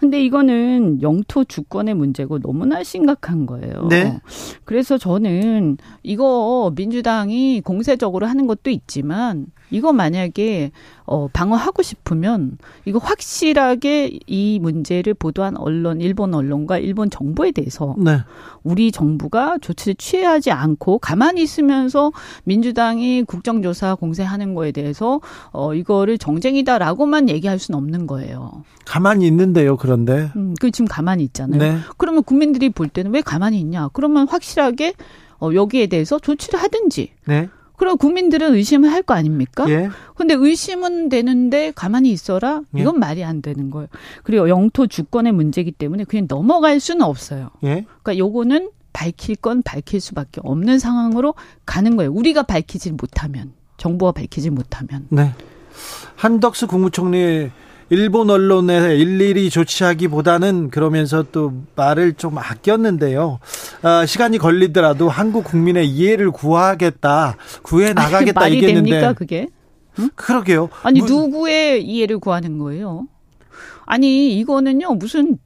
근데 이거는 영토 주권의 문제고 너무나 심각한 거예요. 네. 그래서 저는 이거 민주당이 공세적으로 하는 것도 있지만 이거 만약에 어 방어하고 싶으면 이거 확실하게 이 문제를 보도한 언론 일본 언론과 일본 정부에 대해서 네. 우리 정부가 조치를 취하지 않고 가만히 있으면서 민주당이 국정조사 공세하는 거에 대해서 어 이거를 정쟁이다라고만 얘기할 수는 없는 거예요. 가만히 있는데요. 그런데. 음, 그 지금 가만히 있잖아요. 네. 그러면 국민들이 볼 때는 왜 가만히 있냐? 그러면 확실하게 어, 여기에 대해서 조치를 하든지. 네. 그럼 국민들은 의심을 할 거 아닙니까? 예. 근데 의심은 되는데 가만히 있어라? 예. 이건 말이 안 되는 거예요. 그리고 영토 주권의 문제이기 때문에 그냥 넘어갈 수는 없어요. 예. 그러니까 요거는 밝힐 건 밝힐 수밖에 없는 상황으로 가는 거예요. 우리가 밝히지 못하면. 정부가 밝히지 못하면. 네. 한덕수 국무총리 일본 언론에 일일이 조치하기보다는 그러면서 또 말을 좀 아꼈는데요. 아, 시간이 걸리더라도 한국 국민의 이해를 구하겠다, 구해 나가겠다 말이 얘기했는데 됩니까 그게? 그러게요. 아니 무- 누구의 이해를 구하는 거예요? 아니 이거는요 무슨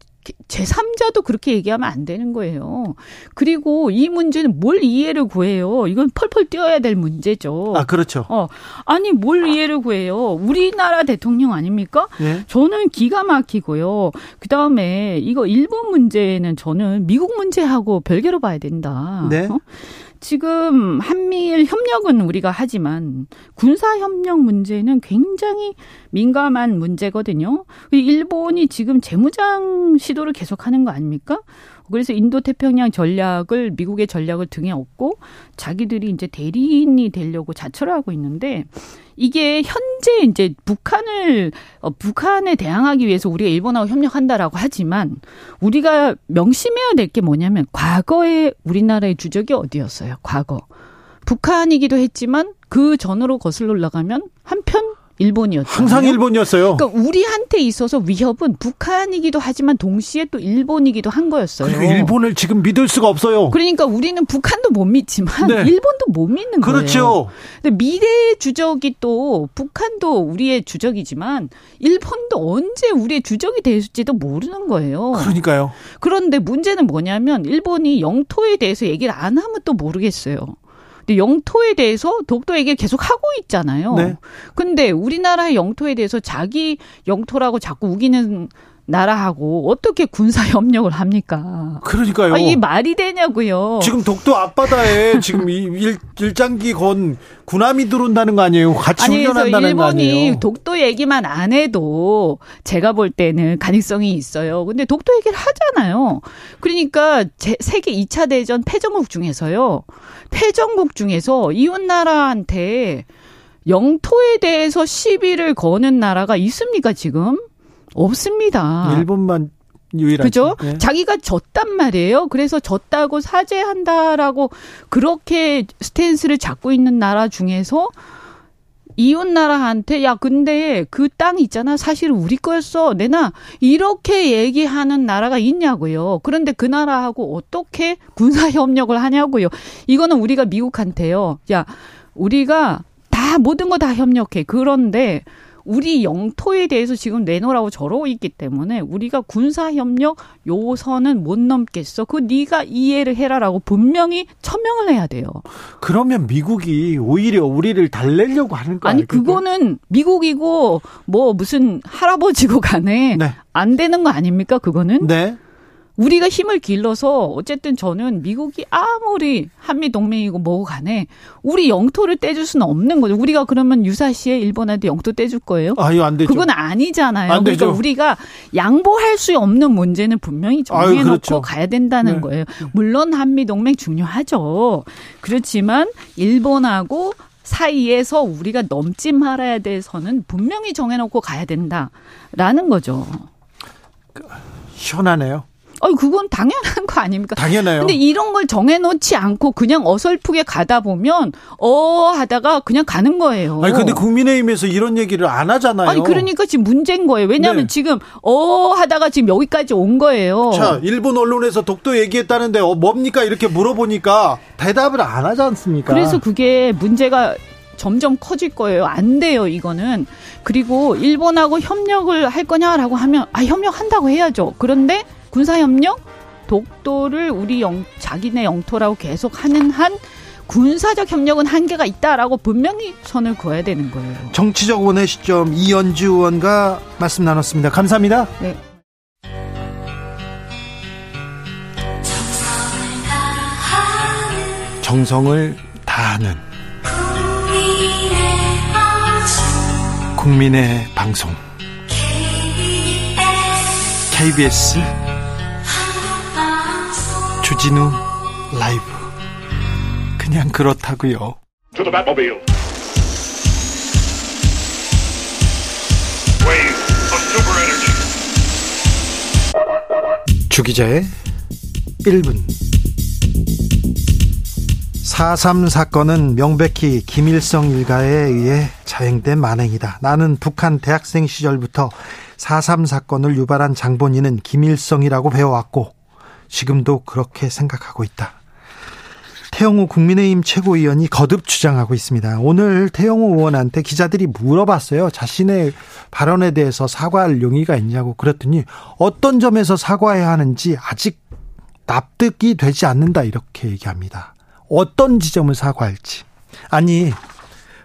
제3자도 그렇게 얘기하면 안 되는 거예요. 그리고 이 문제는 뭘 이해를 구해요? 이건 펄펄 뛰어야 될 문제죠. 아 그렇죠. 어, 아니 뭘 이해를 구해요? 우리나라 대통령 아닙니까? 예. 저는 기가 막히고요. 그 다음에 이거 일본 문제는 저는 미국 문제하고 별개로 봐야 된다. 네. 어? 지금 한미일 협력은 우리가 하지만 군사 협력 문제는 굉장히 민감한 문제거든요. 일본이 지금 재무장 시도를 계속하는 거 아닙니까? 그래서 인도 태평양 전략을 미국의 전략을 등에 업고 자기들이 이제 대리인이 되려고 자처를 하고 있는데 이게 현재 이제 북한을 어, 북한에 대항하기 위해서 우리가 일본하고 협력한다라고 하지만 우리가 명심해야 될 게 뭐냐면 과거에 우리나라의 주적이 어디였어요? 과거 북한이기도 했지만 그 전으로 거슬러 올라가면 한편 일본이었잖아요. 항상 일본이었어요. 그러니까 우리한테 있어서 위협은 북한이기도 하지만 동시에 또 일본이기도 한 거였어요. 그리고 일본을 지금 믿을 수가 없어요. 그러니까 우리는 북한도 못 믿지만 네. 일본도 못 믿는 거예요. 그렇죠. 근데 미래의 주적이 또 북한도 우리의 주적이지만 일본도 언제 우리의 주적이 될지도 모르는 거예요. 그러니까요. 그런데 문제는 뭐냐면 일본이 영토에 대해서 얘기를 안 하면 또 모르겠어요. 근데 영토에 대해서 독도 얘기를 계속 하고 있잖아요. 네. 근데 우리나라의 영토에 대해서 자기 영토라고 자꾸 우기는 나라하고 어떻게 군사 협력을 합니까? 그러니까요. 아, 이게 말이 되냐고요. 지금 독도 앞바다에 지금 이 일, 일장기 건 군함이 들어온다는 거 아니에요? 같이 아니 훈련한다는 거 일본이 아니에요? 독도 얘기만 안 해도 제가 볼 때는 가능성이 있어요. 근데 독도 얘기를 하잖아요. 그러니까 제, 세계 2차 대전 패전국 중에서요. 패전국 중에서 이웃 나라한테 영토에 대해서 시비를 거는 나라가 있습니까, 지금? 없습니다. 일본만 유일하죠. 그죠? 예. 자기가 졌단 말이에요. 그래서 졌다고 사죄한다라고 그렇게 스탠스를 잡고 있는 나라 중에서 이웃 나라한테 야 근데 그 땅 있잖아 사실 우리 거였어 내나 이렇게 얘기하는 나라가 있냐고요. 그런데 그 나라하고 어떻게 군사 협력을 하냐고요. 이거는 우리가 미국한테요. 야 우리가 다 모든 거 다 협력해. 그런데 우리 영토에 대해서 지금 내놓으라고 저러고 있기 때문에 우리가 군사 협력 요선은 못 넘겠어. 그 네가 이해를 해라라고 분명히 천명을 해야 돼요. 그러면 미국이 오히려 우리를 달래려고 하는 거 아니 아닐까요? 그거는 미국이고 뭐 무슨 할아버지고 간에 네. 안 되는 거 아닙니까? 그거는 네. 우리가 힘을 길러서 어쨌든 저는 미국이 아무리 한미 동맹이고 뭐고 간에 우리 영토를 떼줄 수는 없는 거죠. 우리가 그러면 유사시에 일본한테 영토 떼줄 거예요? 아, 이거 안 되죠. 그건 아니잖아요. 안. 그러니까 우리가 양보할 수 없는 문제는 분명히 정해놓고 아유, 그렇죠. 가야 된다는 네. 거예요. 물론 한미 동맹 중요하죠. 그렇지만 일본하고 사이에서 우리가 넘지 말아야 될 선은 분명히 정해놓고 가야 된다라는 거죠. 시원하네요. 어, 그건 당연한 거 아닙니까? 당연해요. 근데 이런 걸 정해놓지 않고 그냥 어설프게 가다 보면 어 하다가 그냥 가는 거예요. 아니 근데 국민의힘에서 이런 얘기를 안 하잖아요. 아니 그러니까 지금 문제인 거예요. 왜냐하면 네. 지금 어 하다가 지금 여기까지 온 거예요. 자, 일본 언론에서 독도 얘기했다는데 어, 뭡니까 이렇게 물어보니까 대답을 안 하지 않습니까? 그래서 그게 문제가 점점 커질 거예요. 안 돼요, 이거는. 그리고 일본하고 협력을 할 거냐라고 하면 아, 협력한다고 해야죠. 그런데 군사 협력 독도를 우리 영, 자기네 영토라고 계속 하는 한 군사적 협력은 한계가 있다라고 분명히 선을 그어야 되는 거예요. 정치적 원의 시점 이연주 의원과 말씀 나눴습니다. 감사합니다. 네. 정성을 다하는 국민의 방송 KBS 주진우 라이브 그냥 그렇다고요. Energy. 주기자의 1분 4.3 사건은 명백히 김일성 일가에 의해 자행된 만행이다. 나는 북한 대학생 시절부터 4.3 사건을 유발한 장본인은 김일성이라고 배워왔고 지금도 그렇게 생각하고 있다. 태영호 국민의힘 최고위원이 거듭 주장하고 있습니다. 오늘 태영호 의원한테 기자들이 물어봤어요. 자신의 발언에 대해서 사과할 용의가 있냐고 그랬더니 어떤 점에서 사과해야 하는지 아직 납득이 되지 않는다 이렇게 얘기합니다. 어떤 지점을 사과할지. 아니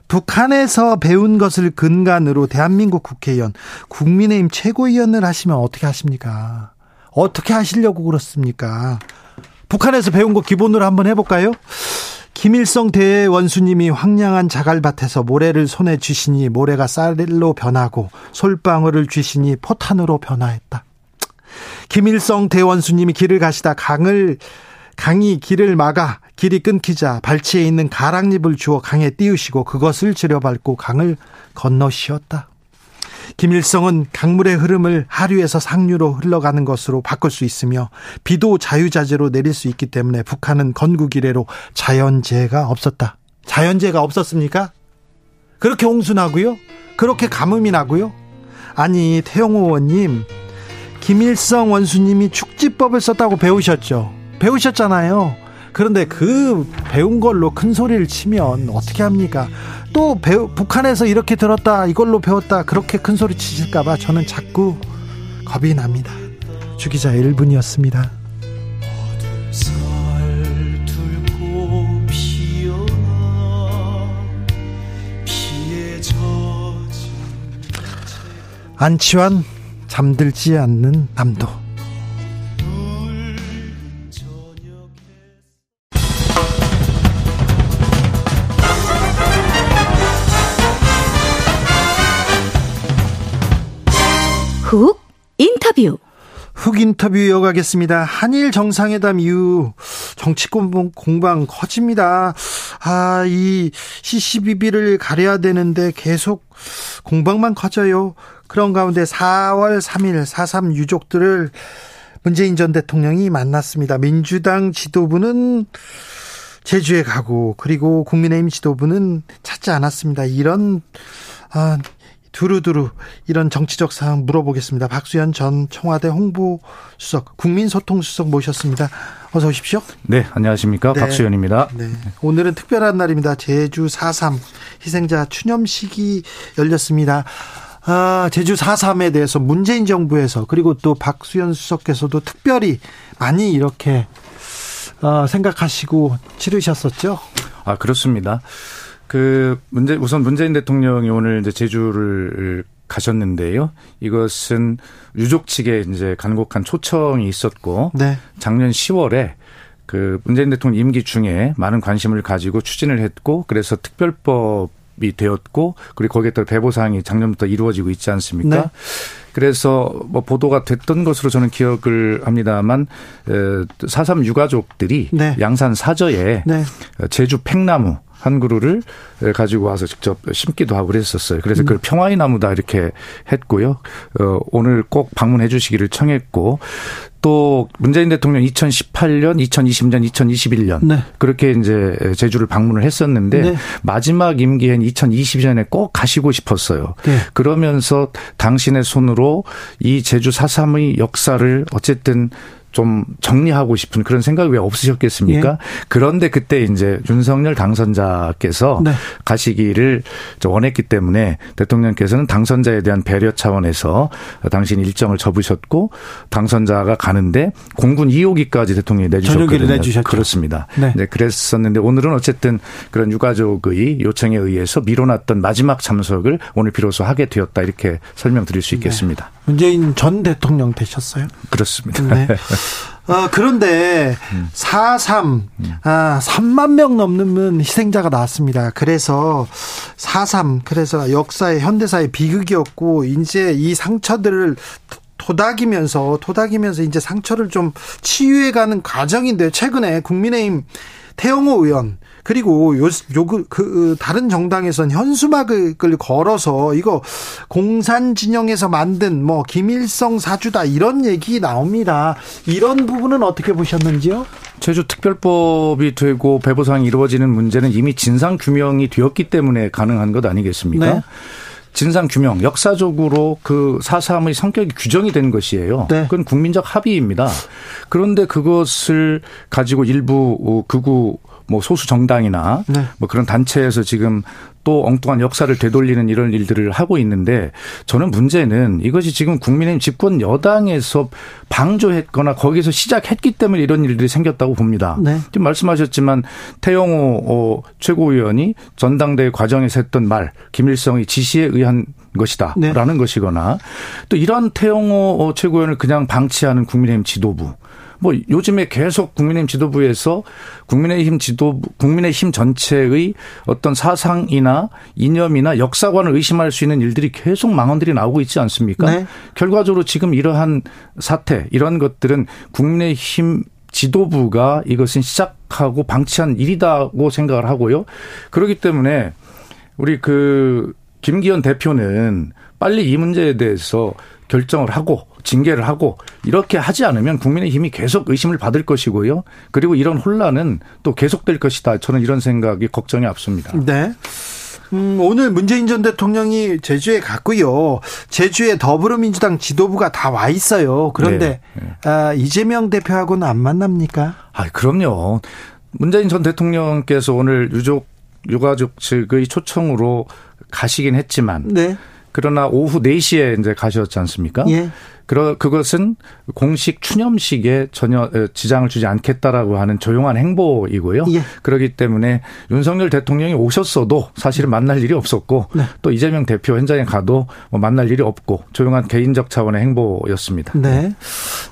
북한에서 배운 것을 근간으로 대한민국 국회의원, 국민의힘 최고위원을 하시면 어떻게 하십니까? 어떻게 하시려고 그렇습니까? 북한에서 배운 거 기본으로 한번 해볼까요? 김일성 대원수님이 황량한 자갈밭에서 모래를 손에 쥐시니 모래가 쌀로 변하고 솔방울을 쥐시니 포탄으로 변화했다. 김일성 대원수님이 길을 가시다 강을 강이 길을 막아 길이 끊기자 발치에 있는 가랑잎을 주어 강에 띄우시고 그것을 들여밟고 강을 건너시었다. 김일성은 강물의 흐름을 하류에서 상류로 흘러가는 것으로 바꿀 수 있으며 비도 자유자재로 내릴 수 있기 때문에 북한은 건국 이래로 자연재해가 없었다. 자연재해가 없었습니까? 그렇게 홍수 나고요? 그렇게 가뭄이 나고요? 아니 태영호 의원님 김일성 원수님이 축지법을 썼다고 배우셨죠? 배우셨잖아요. 그런데 그 배운 걸로 큰 소리를 치면 어떻게 합니까? 또 배우, 북한에서 이렇게 들었다, 이걸로 배웠다, 그렇게 큰 소리 치실까봐 저는 자꾸 겁이 납니다. 주기자 1분이었습니다. 안치환 잠들지 않는 남도. 훅 인터뷰. 훅 인터뷰 이어가겠습니다. 한일 정상회담 이후 정치권 공방 커집니다. 아, 이 CCBB를 가려야 되는데 계속 공방만 커져요. 그런 가운데 4월 3일 4.3 유족들을 문재인 전 대통령이 만났습니다. 민주당 지도부는 제주에 가고 그리고 국민의힘 지도부는 찾지 않았습니다. 이런 아, 두루두루 이런 정치적 사항 물어보겠습니다. 박수현 전 청와대 홍보수석, 국민소통수석 모셨습니다. 어서 오십시오. 네, 안녕하십니까. 네. 박수현입니다. 네. 오늘은 특별한 날입니다. 제주 4.3 희생자 추념식이 열렸습니다. 아, 제주 4.3에 대해서 문재인 정부에서 그리고 또 박수현 수석께서도 특별히 많이 이렇게 어, 생각하시고 치르셨었죠? 아, 그렇습니다. 그 문제 우선 문재인 대통령이 오늘 이제 제주를 가셨는데요. 이것은 유족 측에 이제 간곡한 초청이 있었고 네. 작년 10월에 그 문재인 대통령 임기 중에 많은 관심을 가지고 추진을 했고 그래서 특별법 이 되었고 그리고 거기에 따라 배보 사항이 작년부터 이루어지고 있지 않습니까? 네. 그래서 뭐 보도가 됐던 것으로 저는 기억을 합니다만 사삼 유가족들이 네. 양산 사저에 네. 제주 팽나무 한 그루를 가지고 와서 직접 심기도 하고 그랬었어요. 그래서 그걸 평화의 나무다 이렇게 했고요. 어, 오늘 꼭 방문해 주시기를 청했고 또 문재인 대통령 2018년, 2020년, 2021년 네. 그렇게 이제 제주를 방문을 했었는데 네. 마지막 임기엔 2020년에 꼭 가시고 싶었어요. 네. 그러면서 당신의 손으로 이 제주 4.3의 역사를 어쨌든 좀 정리하고 싶은 그런 생각이 왜 없으셨겠습니까? 예. 그런데 그때 이제 윤석열 당선자께서 네. 가시기를 원했기 때문에 대통령께서는 당선자에 대한 배려 차원에서 당신 일정을 접으셨고 당선자가 가는데 공군 2호기까지 대통령이 내주셨거든요. 그렇습니다. 네. 네, 그랬었는데 오늘은 어쨌든 그런 유가족의 요청에 의해서 미뤄놨던 마지막 참석을 오늘 비로소 하게 되었다 이렇게 설명드릴 수 있겠습니다. 문재인 전 대통령 되셨어요? 그렇습니다. 네. 어, 그런데 4.3, 아, 3만 명 넘는 희생자가 나왔습니다. 그래서 4.3, 그래서 역사의 현대사의 비극이었고, 이제 이 상처들을 도닥이면서, 도닥이면서 이제 상처를 좀 치유해가는 과정인데요. 최근에 국민의힘 태영호 의원, 그리고 요, 요, 그, 그, 다른 정당에선 현수막을 걸어서 이거 공산 진영에서 만든 뭐 김일성 사주다 이런 얘기 나옵니다. 이런 부분은 어떻게 보셨는지요? 제주특별법이 되고 배보상이 이루어지는 문제는 이미 진상 규명이 되었기 때문에 가능한 것 아니겠습니까? 네. 진상 규명, 역사적으로 그 사삼의 성격이 규정이 된 것이에요. 네. 그건 국민적 합의입니다. 그런데 그것을 가지고 일부 극우 뭐 소수 정당이나 네. 뭐 그런 단체에서 지금 또 엉뚱한 역사를 되돌리는 이런 일들을 하고 있는데 저는 문제는 이것이 지금 국민의힘 집권 여당에서 방조했거나 거기서 시작했기 때문에 이런 일들이 생겼다고 봅니다. 네. 지금 말씀하셨지만 태영호 어, 최고위원이 전당대회 과정에서 했던 말 김일성의 지시에 의한 것이다라는 네. 것이거나 또 이런 태영호 어, 최고위원을 그냥 방치하는 국민의힘 지도부 뭐 요즘에 계속 국민의힘 지도부에서 국민의힘 지도부 국민의힘 전체의 어떤 사상이나 이념이나 역사관을 의심할 수 있는 일들이 계속 망언들이 나오고 있지 않습니까? 네. 결과적으로 지금 이러한 사태 이런 것들은 국민의힘 지도부가 이것은 시작하고 방치한 일이다고 생각을 하고요. 그렇기 때문에 우리 그 김기현 대표는 빨리 이 문제에 대해서 결정을 하고 징계를 하고 이렇게 하지 않으면 국민의힘이 계속 의심을 받을 것이고요. 그리고 이런 혼란은 또 계속될 것이다. 저는 이런 생각이 걱정이 앞섭니다. 네. 음, 오늘 문재인 전 대통령이 제주에 갔고요. 제주에 더불어민주당 지도부가 다 와 있어요. 그런데 네, 아, 이재명 대표하고는 안 만납니까? 아, 그럼요. 문재인 전 대통령께서 오늘 유족 유가족 측의 초청으로 가시긴 했지만 네. 그러나 오후 4시에 이제 가셨지 않습니까? 예. 그러 그것은 공식 추념식에 전혀 지장을 주지 않겠다라고 하는 조용한 행보이고요. 예. 그렇기 때문에 윤석열 대통령이 오셨어도 사실은 만날 일이 없었고 네. 또 이재명 대표 현장에 가도 뭐 만날 일이 없고 조용한 개인적 차원의 행보였습니다. 네.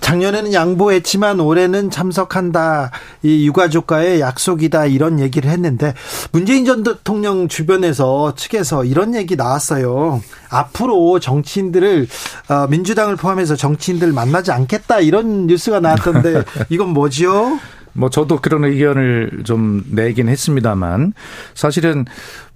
작년에는 양보했지만 올해는 참석한다. 이 유가족과의 약속이다. 이런 얘기를 했는데 문재인 전 대통령 주변에서 측에서 이런 얘기 나왔어요. 앞으로 정치인들을 어, 민주당을 포함해서 정치인들 만나지 않겠다 이런 뉴스가 나왔던데 이건 뭐지요? 뭐 저도 그런 의견을 좀 내긴 했습니다만 사실은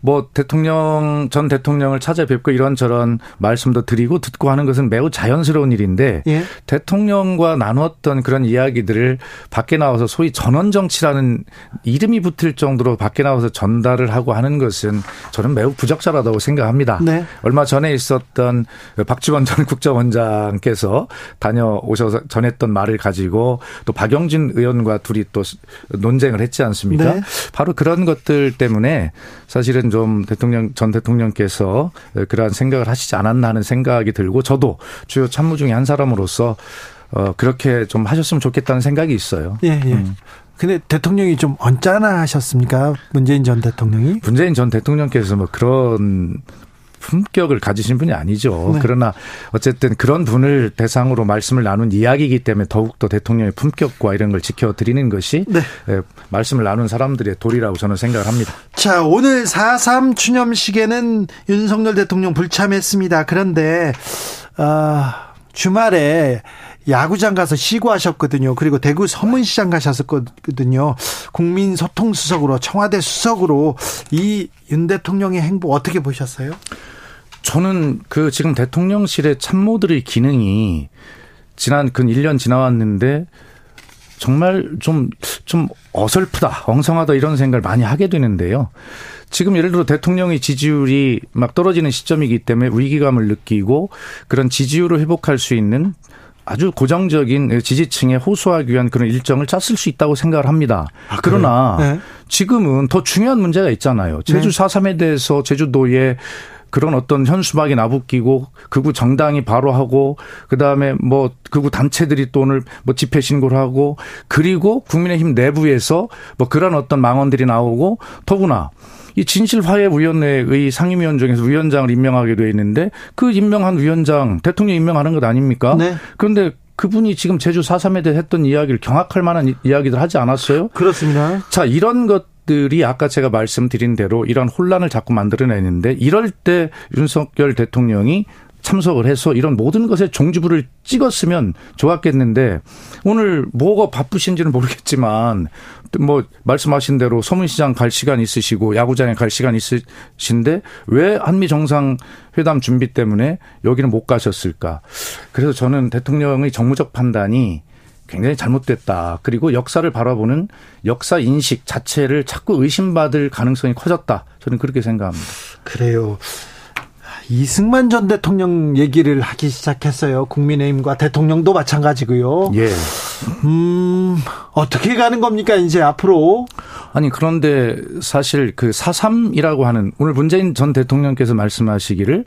뭐 대통령 전 대통령을 찾아뵙고 이런저런 말씀도 드리고 듣고 하는 것은 매우 자연스러운 일인데 예. 대통령과 나눴던 그런 이야기들을 밖에 나와서 소위 전원 정치라는 이름이 붙을 정도로 밖에 나와서 전달을 하고 하는 것은 저는 매우 부적절하다고 생각합니다. 네. 얼마 전에 있었던 박지원 전 국정원장께서 다녀오셔서 전했던 말을 가지고 또 박영진 의원과 둘이 또 논쟁을 했지 않습니까? 네. 바로 그런 것들 때문에 사실은 좀 대통령 전 대통령께서 그러한 생각을 하시지 않았나 하는 생각이 들고 저도 주요 참모 중에 한 사람으로서 어 그렇게 좀 하셨으면 좋겠다는 생각이 있어요. 예, 예. 근데 대통령이 좀 언짢아 하셨습니까? 문재인 전 대통령이? 문재인 전 대통령께서 뭐 그런 품격을 가지신 분이 아니죠. 네. 그러나 어쨌든 그런 분을 대상으로 말씀을 나눈 이야기이기 때문에 더욱더 대통령의 품격과 이런 걸 지켜드리는 것이 네. 예, 말씀을 나눈 사람들의 도리라고 저는 생각을 합니다. 자, 오늘 4.3 추념식에는 윤석열 대통령 불참했습니다. 그런데, 아, 주말에 야구장 가서 시구하셨거든요. 그리고 대구 서문시장 가셨었거든요. 국민 소통수석으로 청와대 수석으로 이 윤 대통령의 행보 어떻게 보셨어요? 저는 그 지금 대통령실의 참모들의 기능이 지난 근 1년 지나왔는데 정말 좀, 좀 어설프다, 엉성하다 이런 생각을 많이 하게 되는데요. 지금 예를 들어 대통령의 지지율이 막 떨어지는 시점이기 때문에 위기감을 느끼고 그런 지지율을 회복할 수 있는 아주 고정적인 지지층에 호소하기 위한 그런 일정을 짰을 수 있다고 생각을 합니다. 아, 그러나 네. 지금은 더 중요한 문제가 있잖아요. 제주 네. 4.3에 대해서 제주도에 그런 어떤 현수막이 나붙기고 극우 정당이 바로 하고 그다음에 뭐 극우 단체들이 또 오늘 뭐 집회 신고를 하고 그리고 국민의힘 내부에서 뭐 그런 어떤 망언들이 나오고 더구나 이 진실화해위원회의 상임위원 중에서 위원장을 임명하게 돼 있는데 그 임명한 위원장 대통령 임명하는 것 아닙니까? 네. 그런데 그분이 지금 제주 4.3에 대해 했던 이야기를 경악할 만한 이- 이야기들 하지 않았어요? 그렇습니다. 자, 이런 것 들이 아까 제가 말씀드린 대로 이런 혼란을 자꾸 만들어내는데 이럴 때 윤석열 대통령이 참석을 해서 이런 모든 것에 종지부를 찍었으면 좋았겠는데 오늘 뭐가 바쁘신지는 모르겠지만 뭐 말씀하신 대로 서문시장 갈 시간 있으시고 야구장에 갈 시간 있으신데 왜 한미 정상 회담 준비 때문에 여기는 못 가셨을까? 그래서 저는 대통령의 정무적 판단이 굉장히 잘못됐다. 그리고 역사를 바라보는 역사 인식 자체를 자꾸 의심받을 가능성이 커졌다. 저는 그렇게 생각합니다. 그래요. 이승만 전 대통령 얘기를 하기 시작했어요. 국민의힘과 대통령도 마찬가지고요. 예. 음, 어떻게 가는 겁니까, 이제 앞으로? 아니 그런데 사실 그 4.3이라고 하는 오늘 문재인 전 대통령께서 말씀하시기를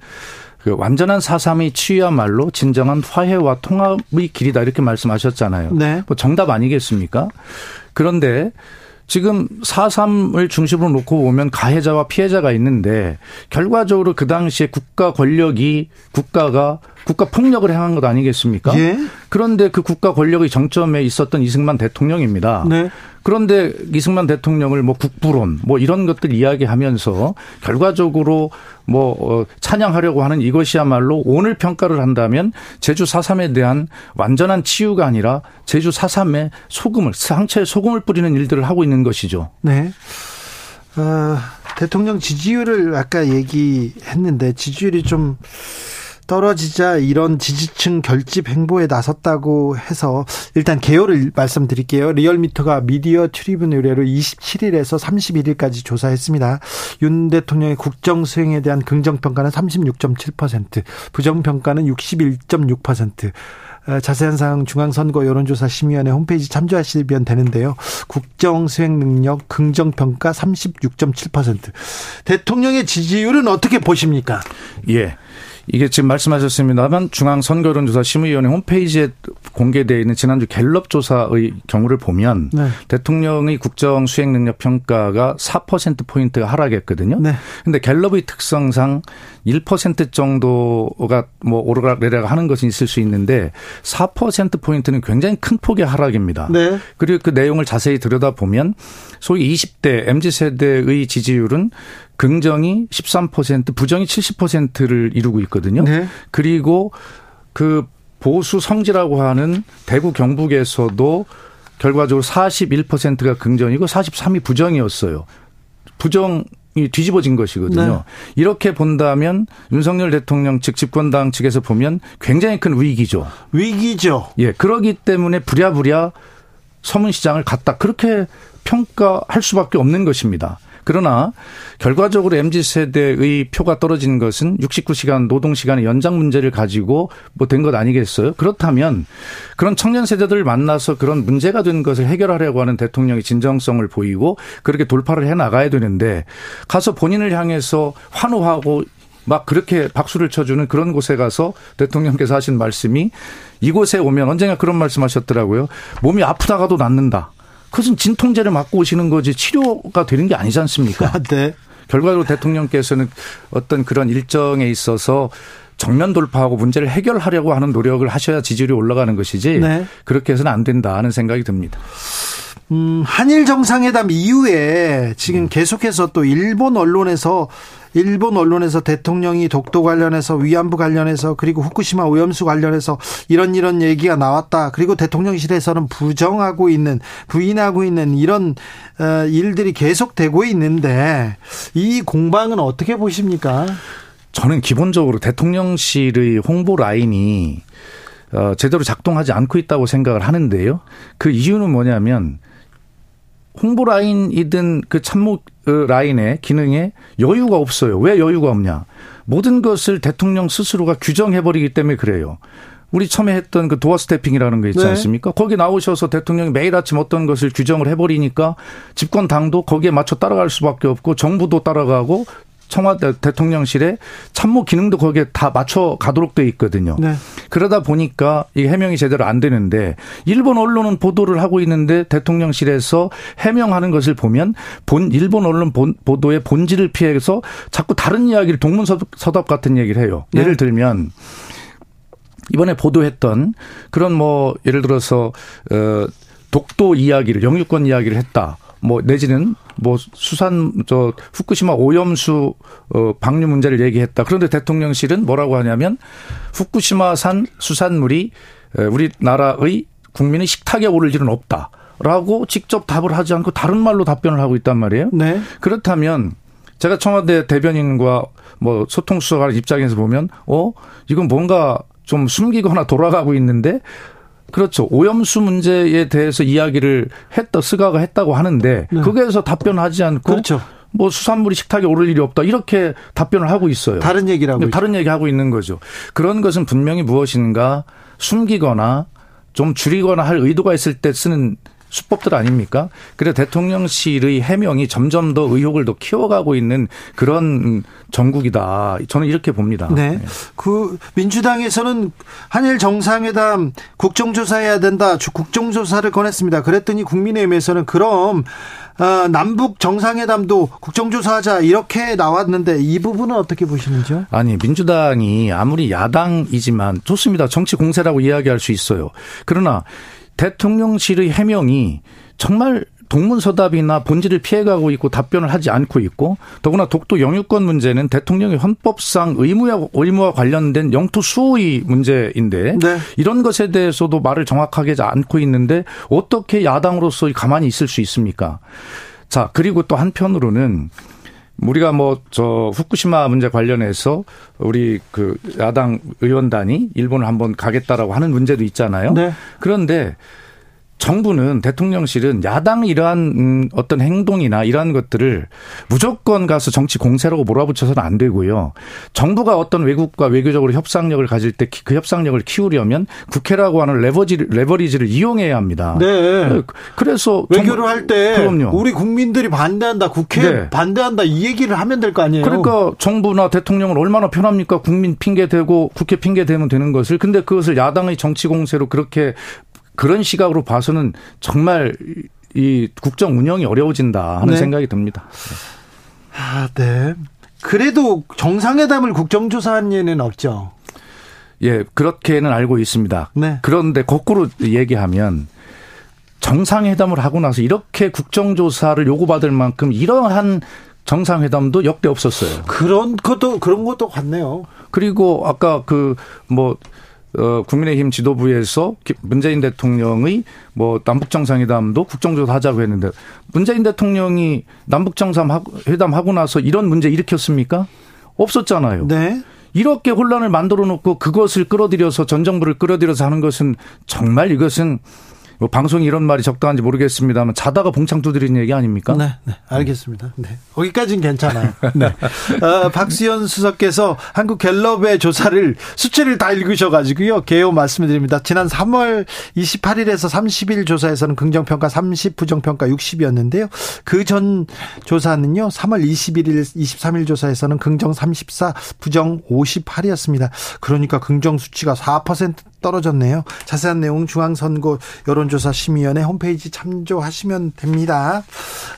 그 완전한 4.3이 취야말로 진정한 화해와 통합의 길이다 이렇게 말씀하셨잖아요. 네. 뭐 정답 아니겠습니까? 그런데 지금 4.3을 중심으로 놓고 보면 가해자와 피해자가 있는데 결과적으로 그 당시에 국가 권력이 국가가 국가 폭력을 행한 것 아니겠습니까? 예. 그런데 그 국가 권력의 정점에 있었던 이승만 대통령입니다. 네. 그런데 이승만 대통령을 뭐 국부론 뭐 이런 것들 이야기하면서 결과적으로 뭐 어, 찬양하려고 하는 이것이야말로 오늘 평가를 한다면 제주 4.3에 대한 완전한 치유가 아니라 제주 4.3에 소금을 상처에 소금을 뿌리는 일들을 하고 있는 것이죠. 네. 어, 대통령 지지율을 아까 얘기했는데 지지율이 좀 떨어지자 이런 지지층 결집 행보에 나섰다고 해서 일단 개요를 말씀드릴게요. 리얼미터가 미디어 트리뷴 의뢰로 27일에서 31일까지 조사했습니다. 윤 대통령의 국정 수행에 대한 긍정 평가는 36.7%, 부정 평가는 61.6%. 어, 자세한 사항 중앙선거 여론조사 심의위원회 홈페이지 참조하시면 되는데요. 국정 수행 능력 긍정 평가 36.7%. 대통령의 지지율은 어떻게 보십니까? 예. 이게 지금 말씀하셨습니다만 중앙선거론조사 심의위원회 홈페이지에 공개되어 있는 지난주 갤럽 조사의 경우를 보면 네. 대통령의 국정 수행 능력 평가가 4% 포인트가 하락했거든요. 네. 근데 갤럽의 특성상 1% 정도가 뭐 오르락 내리락 하는 것이 있을 수 있는데 4% 포인트는 굉장히 큰 폭의 하락입니다. 네. 그리고 그 내용을 자세히 들여다보면 소위 20대 MZ 세대의 지지율은 긍정이 13%, 부정이 70%를 이루고 있거든요. 네. 그리고 그 보수 성지라고 하는 대구 경북에서도 결과적으로 41%가 긍정이고 43이 부정이었어요. 부정 이 뒤집어진 것이거든요. 네. 이렇게 본다면 윤석열 대통령 측 집권당 측에서 보면 굉장히 큰 위기죠. 위기죠. 예, 그러기 때문에 부랴부랴 서문시장을 갔다. 그렇게 평가할 수밖에 없는 것입니다. 그러나 결과적으로 MZ 세대의 표가 떨어진 것은 69시간 노동 시간의 연장 문제를 가지고 뭐 된 것 아니겠어요? 그렇다면 그런 청년 세대들을 만나서 그런 문제가 된 것을 해결하려고 하는 대통령의 진정성을 보이고 그렇게 돌파를 해 나가야 되는데 가서 본인을 향해서 환호하고 막 그렇게 박수를 쳐주는 그런 곳에 가서 대통령께서 하신 말씀이 이곳에 오면 언젠가 그런 말씀하셨더라고요. 몸이 아프다가도 낫는다. 그것은 진통제를 맞고 오시는 거지 치료가 되는 게 아니지 않습니까? 네. 결과적으로 대통령께서는 어떤 그런 일정에 있어서 정면 돌파하고 문제를 해결하려고 하는 노력을 하셔야 지지율이 올라가는 것이지 네. 그렇게 해서는 안 된다 하는 생각이 듭니다. 음, 한일 정상회담 이후에 지금 계속해서 또 일본 언론에서 일본 언론에서 대통령이 독도 관련해서 위안부 관련해서 그리고 후쿠시마 오염수 관련해서 이런 이런 얘기가 나왔다. 그리고 대통령실에서는 부정하고 있는 부인하고 있는 이런 어, 일들이 계속되고 있는데 이 공방은 어떻게 보십니까? 저는 기본적으로 대통령실의 홍보 라인이 어, 제대로 작동하지 않고 있다고 생각을 하는데요. 그 이유는 뭐냐면 홍보 라인이든 그 참모 어, 라인의 기능에 여유가 없어요. 왜 여유가 없냐? 모든 것을 대통령 스스로가 규정해버리기 때문에 그래요. 우리 처음에 했던 그 도어 스태핑이라는 거 있지 네. 않습니까? 거기 나오셔서 대통령이 매일 아침 어떤 것을 규정을 해버리니까 집권 당도 거기에 맞춰 따라갈 수밖에 없고 정부도 따라가고 청와대 대통령실에 참모 기능도 거기에 다 맞춰 가도록 돼 있거든요. 네. 그러다 보니까 이 해명이 제대로 안 되는데 일본 언론은 보도를 하고 있는데 대통령실에서 해명하는 것을 보면 본 일본 언론 본, 보도의 본질을 피해서 자꾸 다른 이야기를 동문서답 같은 얘기를 해요. 네. 예를 들면 이번에 보도했던 그런 뭐 예를 들어서 어 독도 이야기를 영유권 이야기를 했다. 뭐 내지는 뭐 수산 저 후쿠시마 오염수 어 방류 문제를 얘기했다. 그런데 대통령실은 뭐라고 하냐면 후쿠시마산 수산물이 에, 우리나라의 국민의 식탁에 오를 일은 없다 라고 직접 답을 하지 않고 다른 말로 답변을 하고 있단 말이에요. 네. 그렇다면 제가 청와대 대변인과 뭐 소통수석할 입장에서 보면 어 이건 뭔가 좀 숨기거나 돌아가고 있는데 그렇죠. 오염수 문제에 대해서 이야기를 했다, 스가가 했다고 하는데 네. 거기에서 답변하지 않고 그렇죠. 뭐 수산물이 식탁에 오를 일이 없다 이렇게 답변을 하고 있어요. 다른 얘기를 하고 네. 다른 얘기 하고 있는 거죠. 그런 것은 분명히 무엇인가 숨기거나 좀 줄이거나 할 의도가 있을 때 쓰는 수법들 아닙니까? 그래 대통령실의 해명이 점점 더 의혹을 더 키워가고 있는 그런 정국이다. 저는 이렇게 봅니다. 네. 그 민주당에서는 한일 정상회담 국정조사해야 된다. 주- 국정조사를 권했습니다. 그랬더니 국민의힘에서는 그럼 어, 남북 정상회담도 국정조사하자 이렇게 나왔는데 이 부분은 어떻게 보시는지요? 아니 민주당이 아무리 야당이지만 좋습니다. 정치 공세라고 이야기할 수 있어요. 그러나 대통령실의 해명이 정말 동문서답이나 본질을 피해가고 있고 답변을 하지 않고 있고 더구나 독도 영유권 문제는 대통령의 헌법상 의무와, 의무와 관련된 영토 수호의 문제인데 네. 이런 것에 대해서도 말을 정확하게 하지 않고 있는데 어떻게 야당으로서 가만히 있을 수 있습니까? 자 그리고 또 한편으로는 우리가 뭐 저 후쿠시마 문제 관련해서 우리 그 야당 의원단이 일본을 한번 가겠다라고 하는 문제도 있잖아요. 네. 그런데 정부는 대통령실은 야당의 이러한 음, 어떤 행동이나 이러한 것들을 무조건 가서 정치 공세라고 몰아붙여서는 안 되고요. 정부가 어떤 외국과 외교적으로 협상력을 가질 때 그 협상력을 키우려면 국회라고 하는 레버지, 레버리지를 이용해야 합니다. 네. 그래서 외교를 할때 그럼요. 우리 국민들이 반대한다. 국회 네. 반대한다. 이 얘기를 하면 될 거 아니에요. 그러니까 정부나 대통령은 얼마나 편합니까? 국민 핑계 대고 국회 핑계 대면 되는 것을. 근데 그것을 야당의 정치 공세로 그렇게 그런 시각으로 봐서는 정말 이 국정 운영이 어려워진다 하는 네. 생각이 듭니다. 아, 네. 그래도 정상회담을 국정조사한 예는 없죠. 예, 그렇게는 알고 있습니다. 네. 그런데 거꾸로 얘기하면 정상회담을 하고 나서 이렇게 국정조사를 요구받을 만큼 이러한 정상회담도 역대 없었어요. 그런 것도 그런 것도 같네요. 그리고 아까 그 뭐 어, 국민의힘 지도부에서 기- 문재인 대통령의 뭐 남북정상회담도 국정조사 하자고 했는데 문재인 대통령이 남북정상회담 하고 나서 이런 문제 일으켰습니까? 없었잖아요. 네. 이렇게 혼란을 만들어 놓고 그것을 끌어들여서 전 정부를 끌어들여서 하는 것은 정말 이것은 뭐 방송이 이런 말이 적당한지 모르겠습니다만 자다가 봉창 두드리는 얘기 아닙니까? 네, 네, 알겠습니다. 네, 거기까지는 괜찮아요. 네. 어, 박수현 수석께서 한국 갤럽의 조사를 수치를 다 읽으셔가지고요. 개요 말씀드립니다. 지난 3월 28일에서 30일 조사에서는 긍정평가 30, 부정평가 60이었는데요. 그 전 조사는요, 3월 21일, 23일 조사에서는 긍정 34, 부정 58이었습니다. 그러니까 긍정 수치가 4% 떨어졌네요. 자세한 내용 중앙선거 여론조사 심의위원회 홈페이지 참조하시면 됩니다.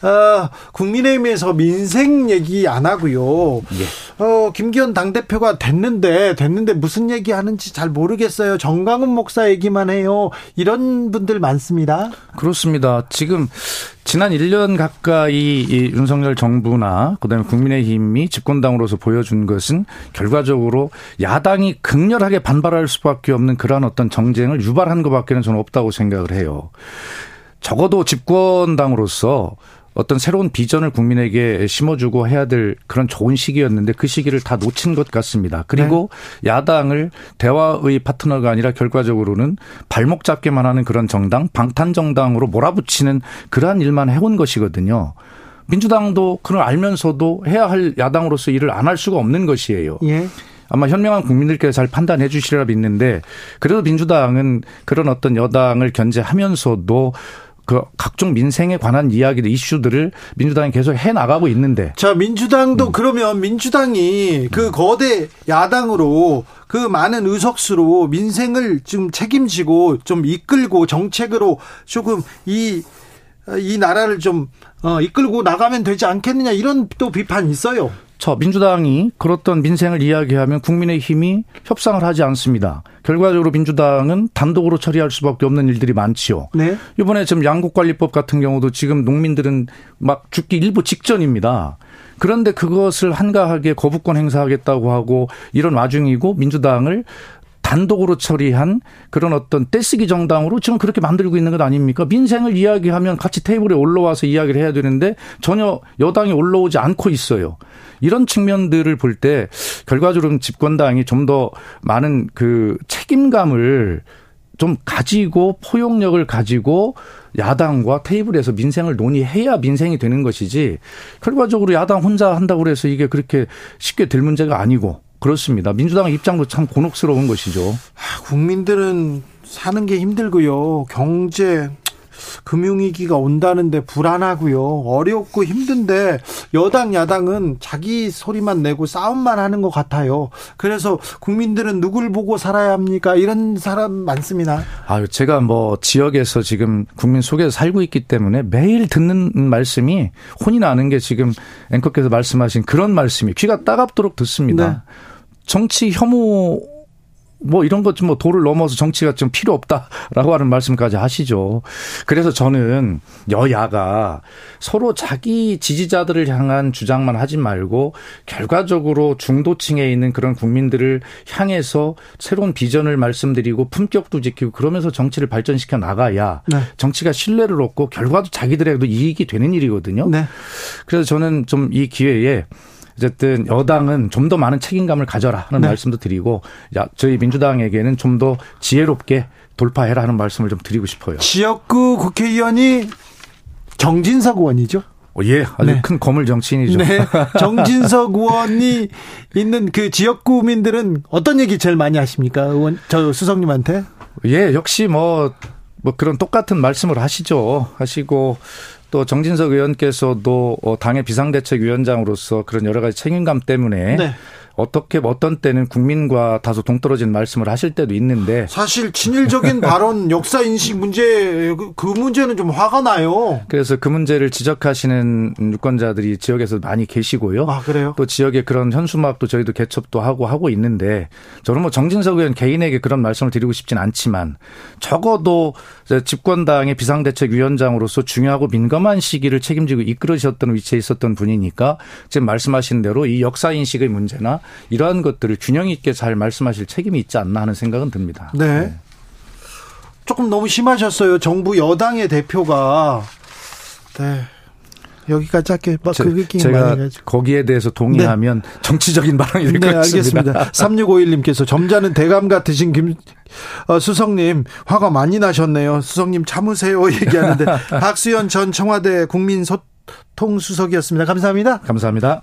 어, 국민의힘에서 민생 얘기 안 하고요. 예. 어, 김기현 당대표가 됐는데, 됐는데 무슨 얘기 하는지 잘 모르겠어요. 정강훈 목사 얘기만 해요. 이런 분들 많습니다. 그렇습니다. 지금 지난 1년 가까이 이 윤석열 정부나 그다음에 국민의힘이 집권당으로서 보여준 것은 결과적으로 야당이 극렬하게 반발할 수밖에 없는 그러한 어떤 정쟁을 유발한 것밖에는 저는 없다고 생각을 해요. 적어도 집권당으로서 어떤 새로운 비전을 국민에게 심어주고 해야 될 그런 좋은 시기였는데 그 시기를 다 놓친 것 같습니다. 그리고 야당을 대화의 파트너가 아니라 결과적으로는 발목 잡게만 하는 그런 정당, 방탄 정당으로 몰아붙이는 그러한 일만 해온 것이거든요. 민주당도 그걸 알면서도 해야 할 야당으로서 일을 안 할 수가 없는 것이에요. 예. 아마 현명한 국민들께서 잘 판단해 주시리라 믿는데 그래도 민주당은 그런 어떤 여당을 견제하면서도 그 각종 민생에 관한 이야기들 이슈들을 민주당이 계속 해 나가고 있는데. 자, 민주당도 그러면 민주당이 그 거대 야당으로 그 많은 의석수로 민생을 좀 책임지고 좀 이끌고 정책으로 조금 이, 이 나라를 좀 어, 이끌고 나가면 되지 않겠느냐 이런 또 비판이 있어요. 저 민주당이 그렇던 민생을 이야기하면 국민의힘이 협상을 하지 않습니다. 결과적으로 민주당은 단독으로 처리할 수밖에 없는 일들이 많지요. 네. 이번에 지금 양곡관리법 같은 경우도 지금 농민들은 막 죽기 일부 직전입니다. 그런데 그것을 한가하게 거부권 행사하겠다고 하고 이런 와중이고 민주당을 단독으로 처리한 그런 어떤 떼쓰기 정당으로 지금 그렇게 만들고 있는 것 아닙니까? 민생을 이야기하면 같이 테이블에 올라와서 이야기를 해야 되는데 전혀 여당이 올라오지 않고 있어요. 이런 측면들을 볼 때 결과적으로 집권당이 좀 더 많은 그 책임감을 좀 가지고 포용력을 가지고 야당과 테이블에서 민생을 논의해야 민생이 되는 것이지 결과적으로 야당 혼자 한다고 해서 이게 그렇게 쉽게 될 문제가 아니고 그렇습니다. 민주당의 입장도 참 곤혹스러운 것이죠. 아, 국민들은 사는 게 힘들고요. 경제 금융위기가 온다는데 불안하고요. 어렵고 힘든데 여당 야당은 자기 소리만 내고 싸움만 하는 것 같아요. 그래서 국민들은 누굴 보고 살아야 합니까? 이런 사람 많습니다. 아유, 제가 뭐 지역에서 지금 국민 속에서 살고 있기 때문에 매일 듣는 말씀이 혼이 나는 게 지금 앵커께서 말씀하신 그런 말씀이 귀가 따갑도록 듣습니다. 네. 정치 혐오 뭐 이런 것 좀 뭐 도를 넘어서 정치가 좀 필요 없다라고 하는 말씀까지 하시죠. 그래서 저는 여야가 서로 자기 지지자들을 향한 주장만 하지 말고 결과적으로 중도층에 있는 그런 국민들을 향해서 새로운 비전을 말씀드리고 품격도 지키고 그러면서 정치를 발전시켜 나가야 네. 정치가 신뢰를 얻고 결과도 자기들에게도 이익이 되는 일이거든요. 네. 그래서 저는 좀 이 기회에 어쨌든 여당은 좀 더 많은 책임감을 가져라 하는 네. 말씀도 드리고 야, 저희 민주당에게는 좀 더 지혜롭게 돌파해라 하는 말씀을 좀 드리고 싶어요. 지역구 국회의원이 정진석 의원이죠. 어, 예, 아주 네. 큰 거물 정치인이죠. 네. 정진석 의원이 있는 그 지역구민들은 어떤 얘기 제일 많이 하십니까? 의원, 저 수석님한테? 예, 역시 뭐, 뭐 그런 똑같은 말씀을 하시죠. 하시고 또 정진석 의원께서도 어, 당의 비상대책위원장으로서 그런 여러 가지 책임감 때문에 네. 어떻게 어떤 때는 국민과 다소 동떨어진 말씀을 하실 때도 있는데 사실 친일적인 발언, 역사 인식 문제, 그- 그 문제는 좀 화가 나요. 그래서 그 문제를 지적하시는 유권자들이 지역에서 많이 계시고요. 아, 그래요? 또 지역의 그런 현수막도 저희도 개첩도 하고 하고 있는데 저는 뭐 정진석 의원 개인에게 그런 말씀을 드리고 싶진 않지만 적어도 집권당의 비상대책위원장으로서 중요하고 민감한 시기를 책임지고 이끌으셨던 위치에 있었던 분이니까 지금 말씀하신 대로 이 역사 인식의 문제나 이러한 것들을 균형 있게 잘 말씀하실 책임이 있지 않나 하는 생각은 듭니다. 네. 조금 너무 심하셨어요. 정부 여당의 대표가. 네. 여기까지 할게요. 막 제- 그 제가. 거기에 대해서 동의하면 정치적인 발언이 될것 네, 같습니다. 알겠습니다. 3651님께서 점잖은 대감 같으신 김, 어, 수석님, 화가 많이 나셨네요. 수석님 참으세요. 얘기하는데, 박수현 전 청와대 국민소통수석이었습니다. 감사합니다. 감사합니다.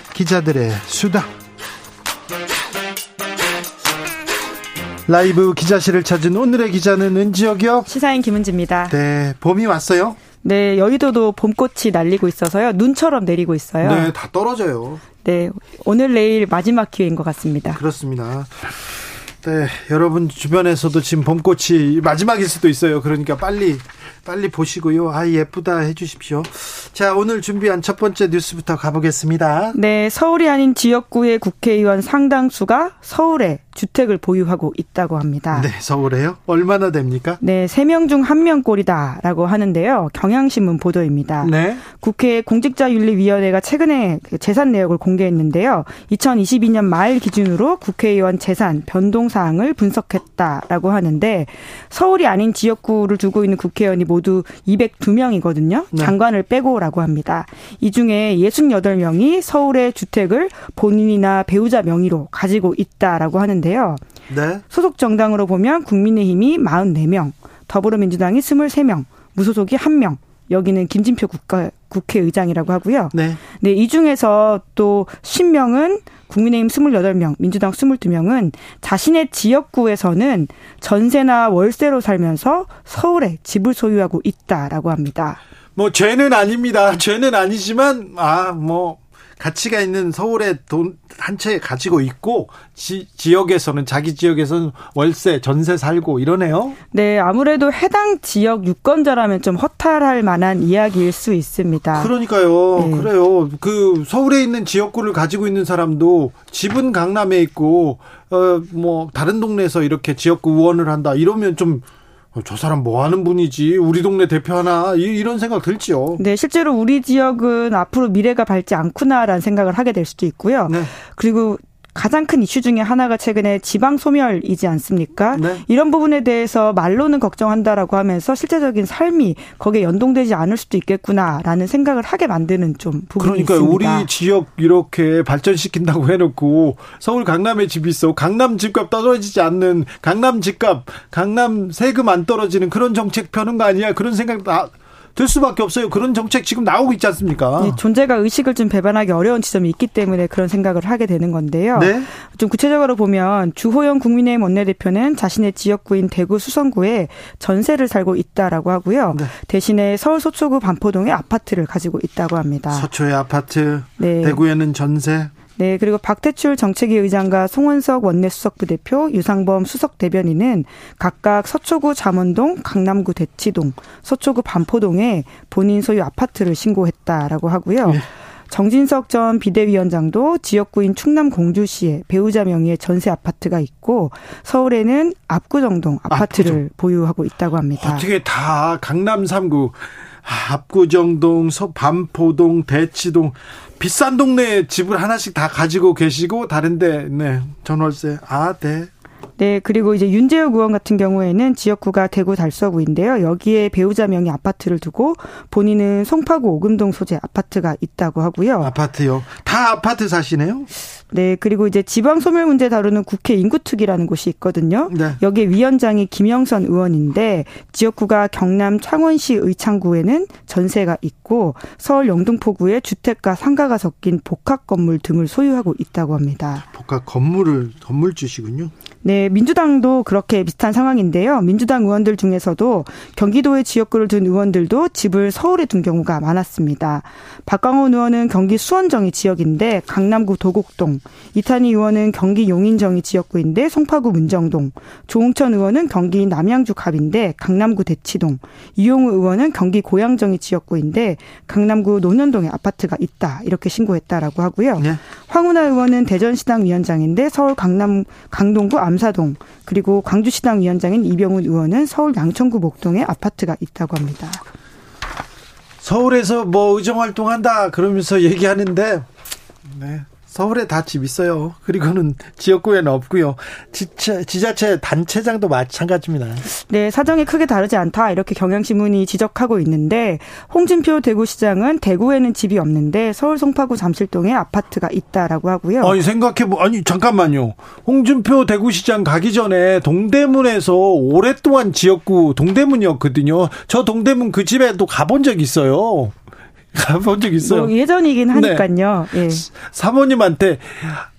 기자들의 수다. 라이브 기자실을 찾은 오늘의 기자는 은지혁이요. 시사인 김은지입니다. 네, 봄이 왔어요. 네, 여의도도 봄꽃이 날리고 있어서요. 눈처럼 내리고 있어요. 네, 다 떨어져요. 네, 오늘 내일 마지막 기회인 것 같습니다. 그렇습니다. 네, 여러분 주변에서도 지금 봄꽃이 마지막일 수도 있어요. 그러니까 빨리 빨리 보시고요. 아 예쁘다 해주십시오. 자 오늘 준비한 첫 번째 뉴스부터 가보겠습니다. 네, 서울이 아닌 지역구의 국회의원 상당수가 서울에 주택을 보유하고 있다고 합니다. 네, 서울에요? 얼마나 됩니까? 네, 3명 중 1명 꼴이다라고 하는데요. 경향신문 보도입니다. 네. 국회 공직자윤리위원회가 최근에 그 재산 내역을 공개했는데요. 2022년 말 기준으로 국회의원 재산 변동 사항을 분석했다라고 하는데 서울이 아닌 지역구를 두고 있는 국회의원이 모두 202명이거든요. 네. 장관을 빼고라고 합니다. 이 중에 68명이 서울의 주택을 본인이나 배우자 명의로 가지고 있다라고 하는데 요. 네. 소속 정당으로 보면 국민의힘이 44명, 더불어민주당이 23명, 무소속이 1명, 여기는 김진표 국가, 국회의장이라고 하고요. 네. 네, 이 중에서 또 10명은 국민의힘 28명, 민주당 22명은 자신의 지역구에서는 전세나 월세로 살면서 서울에 집을 소유하고 있다라고 합니다. 뭐 죄는 아닙니다. 죄는 아니지만 아 뭐 가치가 있는 서울에 돈한 채 가지고 있고 지, 지역에서는 자기 지역에서는 월세 전세 살고 이러네요. 네, 아무래도 해당 지역 유권자라면 좀 허탈할 만한 이야기일 수 있습니다. 그러니까요. 네. 그래요. 그 서울에 있는 지역구를 가지고 있는 사람도 집은 강남에 있고 어 뭐 다른 동네에서 이렇게 지역구 의원을 한다. 이러면 좀 저 사람 뭐 하는 분이지? 우리 동네 대표 하나? 이- 이런 생각 들지요. 네, 실제로 우리 지역은 앞으로 미래가 밝지 않구나라는 생각을 하게 될 수도 있고요. 네. 그리고 가장 큰 이슈 중에 하나가 최근에 지방 소멸이지 않습니까? 네. 이런 부분에 대해서 말로는 걱정한다라고 하면서 실제적인 삶이 거기에 연동되지 않을 수도 있겠구나라는 생각을 하게 만드는 좀 부분이 그러니까 있습니다. 우리 지역 이렇게 발전시킨다고 해놓고 서울 강남에 집이 있어 강남 집값 떨어지지 않는 강남 집값 강남 세금 안 떨어지는 그런 정책 펴는 거 아니야 그런 생각 나, 들 수밖에 없어요 그런 정책 지금 나오고 있지 않습니까? 이 존재가 의식을 좀 배반하기 어려운 지점이 있기 때문에 그런 생각을 하게 되는 건데요. 네. 좀 구체적으로 보면 주호영 국민의힘 원내대표는 자신의 지역구인 대구 수성구에 전세를 살고 있다라고 하고요. 네. 대신에 서울 서초구 반포동에 아파트를 가지고 있다고 합니다. 서초의 아파트 네. 대구에는 전세 네, 그리고 박태출 정책위 의장과 송원석 원내수석부 대표, 유상범 수석 대변인은 각각 서초구 잠원동, 강남구 대치동, 서초구 반포동에 본인 소유 아파트를 신고했다라고 하고요. 정진석 전 비대위원장도 지역구인 충남 공주시에 배우자 명의의 전세 아파트가 있고 서울에는 압구정동 아파트를 압구정. 보유하고 있다고 합니다. 어떻게 다 강남 3구 아, 압구정동, 서 반포동, 대치동 비싼 동네에 집을 하나씩 다 가지고 계시고 다른데 네 전월세 아 네. 네, 그리고 이제 윤재욱 의원 같은 경우에는 지역구가 대구 달서구인데요. 여기에 배우자 명의 아파트를 두고 본인은 송파구 오금동 소재 아파트가 있다고 하고요. 아파트요. 다 아파트 사시네요? 네, 그리고 이제 지방 소멸 문제 다루는 국회 인구특위라는 곳이 있거든요. 네. 여기에 위원장이 김영선 의원인데 지역구가 경남 창원시 의창구에는 전세가 있고 서울 영등포구에 주택과 상가가 섞인 복합 건물 등을 소유하고 있다고 합니다. 복합 건물을 건물 주시군요. 네, 민주당도 그렇게 비슷한 상황인데요. 민주당 의원들 중에서도 경기도의 지역구를 둔 의원들도 집을 서울에 둔 경우가 많았습니다. 박광원 의원은 경기 수원정이 지역인데 강남구 도곡동, 이탄희 의원은 경기 용인정이 지역구인데 송파구 문정동, 조홍천 의원은 경기 남양주 갑인데 강남구 대치동, 이용우 의원은 경기 고양정이 지역구인데 강남구 논현동에 아파트가 있다 이렇게 신고했다라고 하고요. 네. 황운하 의원은 대전시당 위원장인데 서울 강남 강동구 암사동 그리고 광주시당 위원장인 이병훈 의원은 서울 양천구 목동에 아파트가 있다고 합니다. 서울에서 뭐 의정 활동한다 그러면서 얘기하는데 네. 서울에 다 집 있어요. 그리고는 지역구에는 없고요. 지자, 지자체 단체장도 마찬가지입니다. 네, 사정이 크게 다르지 않다 이렇게 경향신문이 지적하고 있는데 홍준표 대구시장은 대구에는 집이 없는데 서울 송파구 잠실동에 아파트가 있다라고 하고요. 아니 생각해 보 아니 잠깐만요. 홍준표 대구시장 가기 전에 동대문에서 오랫동안 지역구 동대문이었거든요. 저 동대문 그 집에도 가본 적 있어요. 가본 적 있어요. 뭐 예전이긴 하니까요. 네. 예. 사모님한테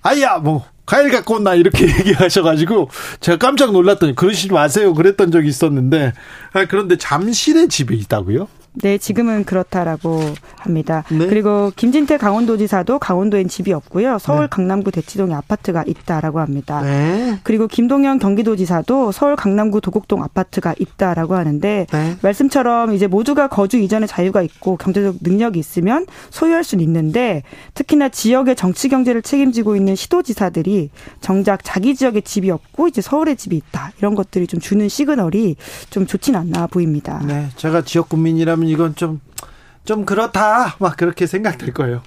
아야 뭐 과일 갖고 온나 이렇게 얘기하셔가지고 제가 깜짝 놀랐더니 그러시지 마세요 그랬던 적이 있었는데 아, 그런데 잠실에 집이 있다고요? 네, 지금은 그렇다라고 합니다. 네. 그리고 김진태 강원도지사도 강원도엔 집이 없고요. 서울 네. 강남구 대치동에 아파트가 있다라고 합니다. 네. 그리고 김동연 경기도지사도 서울 강남구 도곡동 아파트가 있다라고 하는데 네. 말씀처럼 이제 모두가 거주 이전에 자유가 있고 경제적 능력이 있으면 소유할 수는 있는데 특히나 지역의 정치 경제를 책임지고 있는 시도지사들이 정작 자기 지역에 집이 없고 이제 서울에 집이 있다 이런 것들이 좀 주는 시그널이 좀 좋진 않나 보입니다. 네, 제가 지역 국민이라면 이건 좀, 좀 그렇다. 막 그렇게 생각될 거예요.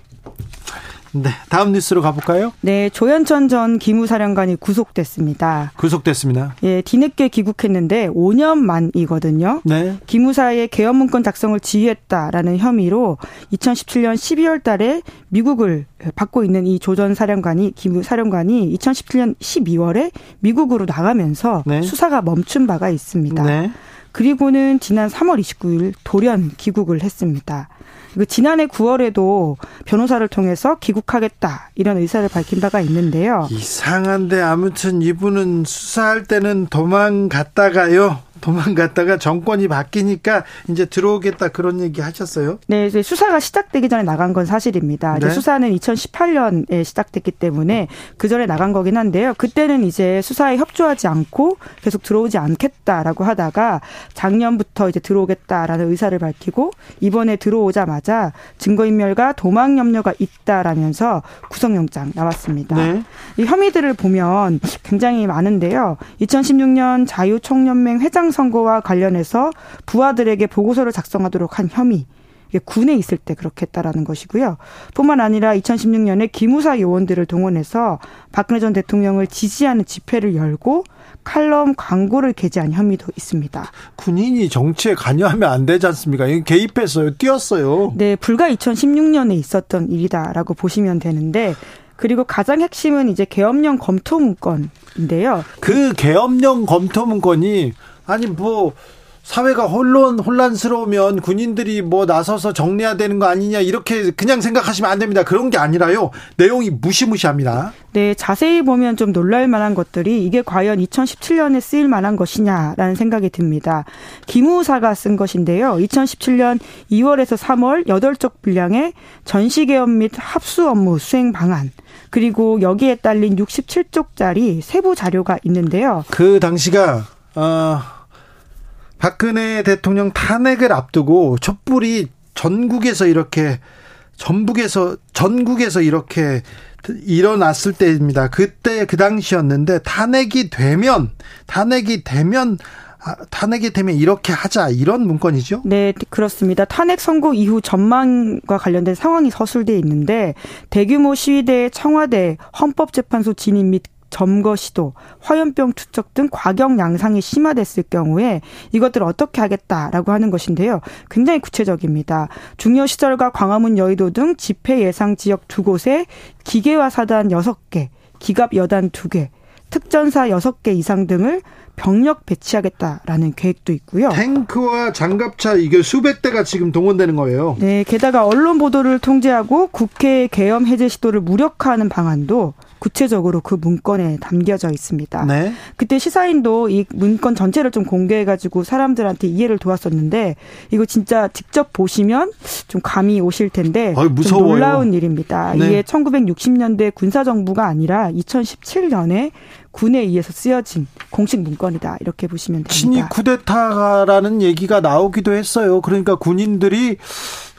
네, 다음 뉴스로 가볼까요? 네, 조현천 전 기무사령관이 구속됐습니다. 구속됐습니다. 예, 뒤늦게 귀국했는데 5년 만이거든요. 네. 기무사의 개헌 문건 작성을 지휘했다라는 혐의로 2017년 12월 달에 미국을 받고 있는 이 조전 사령관이 기무 사령관이 2017년 12월에 미국으로 나가면서 네. 수사가 멈춘 바가 있습니다. 네. 그리고는 지난 3월 29일 돌연 귀국을 했습니다. 그 지난해 9월에도 변호사를 통해서 귀국하겠다 이런 의사를 밝힌 바가 있는데요. 이상한데 아무튼 이분은 수사할 때는 도망갔다가요. 도망갔다가 정권이 바뀌니까 이제 들어오겠다 그런 얘기 하셨어요? 네, 이제 수사가 시작되기 전에 나간 건 사실입니다. 네. 이제 수사는 2018년에 시작됐기 때문에 그 전에 나간 거긴 한데요. 그때는 이제 수사에 협조하지 않고 계속 들어오지 않겠다라고 하다가 작년부터 이제 들어오겠다라는 의사를 밝히고 이번에 들어오자마자 증거인멸과 도망 염려가 있다라면서 구속영장 나왔습니다. 네. 이 혐의들을 보면 굉장히 많은데요. 2016년 자유총연맹 회장 선거와 관련해서 부하들에게 보고서를 작성하도록 한 혐의. 군에 있을 때 그렇게 했다라는 것이고요. 뿐만 아니라 2016년에 기무사 요원들을 동원해서 박근혜 전 대통령을 지지하는 집회를 열고 칼럼 광고를 게재한 혐의도 있습니다. 군인이 정치에 관여하면 안 되지 않습니까? 개입했어요. 뛰었어요. 네, 불과 2016년에 있었던 일이다라고 보시면 되는데 그리고 가장 핵심은 이제 계엄령 검토 문건인데요. 그 계엄령 검토 문건이 아니 뭐 사회가 혼란 혼란스러우면 군인들이 뭐 나서서 정리해야 되는 거 아니냐 이렇게 그냥 생각하시면 안 됩니다. 그런 게 아니라요. 내용이 무시무시합니다. 네, 자세히 보면 좀 놀랄 만한 것들이 이게 과연 2017년에 쓰일 만한 것이냐라는 생각이 듭니다. 기무사가 쓴 것인데요. 2017년 2월에서 3월 8쪽 분량의 전시 개업 및 합수 업무 수행 방안 그리고 여기에 딸린 67쪽짜리 세부 자료가 있는데요. 그 당시가 어 박근혜 대통령 탄핵을 앞두고 촛불이 전국에서 이렇게 전북에서 전국에서 이렇게 일어났을 때입니다. 그때 그 당시였는데 탄핵이 되면 탄핵이 되면 아, 탄핵이 되면 이렇게 하자 이런 문건이죠? 네, 그렇습니다. 탄핵 선고 이후 전망과 관련된 상황이 서술돼 있는데 대규모 시위대의 청와대 헌법재판소 진입 및 점거 시도, 화염병 투척 등 과경 양상이 심화됐을 경우에 이것들을 어떻게 하겠다라고 하는 것인데요. 굉장히 구체적입니다. 중요 시설과 광화문 여의도 등 집회 예상 지역 두 곳에 기계화 사단 여섯 개 기갑 여단 두개 특전사 여섯 개 이상 등을 병력 배치하겠다라는 계획도 있고요. 탱크와 장갑차 이게 수백 대가 지금 동원되는 거예요. 네, 게다가 언론 보도를 통제하고 국회 계엄 해제 시도를 무력화하는 방안도 구체적으로 그 문건에 담겨져 있습니다. 네. 그때 시사인도 이 문건 전체를 좀 공개해가지고 사람들한테 이해를 도왔었는데 이거 진짜 직접 보시면 좀 감이 오실 텐데 어이, 놀라운 일입니다. 네. 이게 1960년대 군사정부가 아니라 2017년에 군에 의해서 쓰여진 공식 문건이다 이렇게 보시면 됩니다. 쿠데타라는 얘기가 나오기도 했어요. 그러니까 군인들이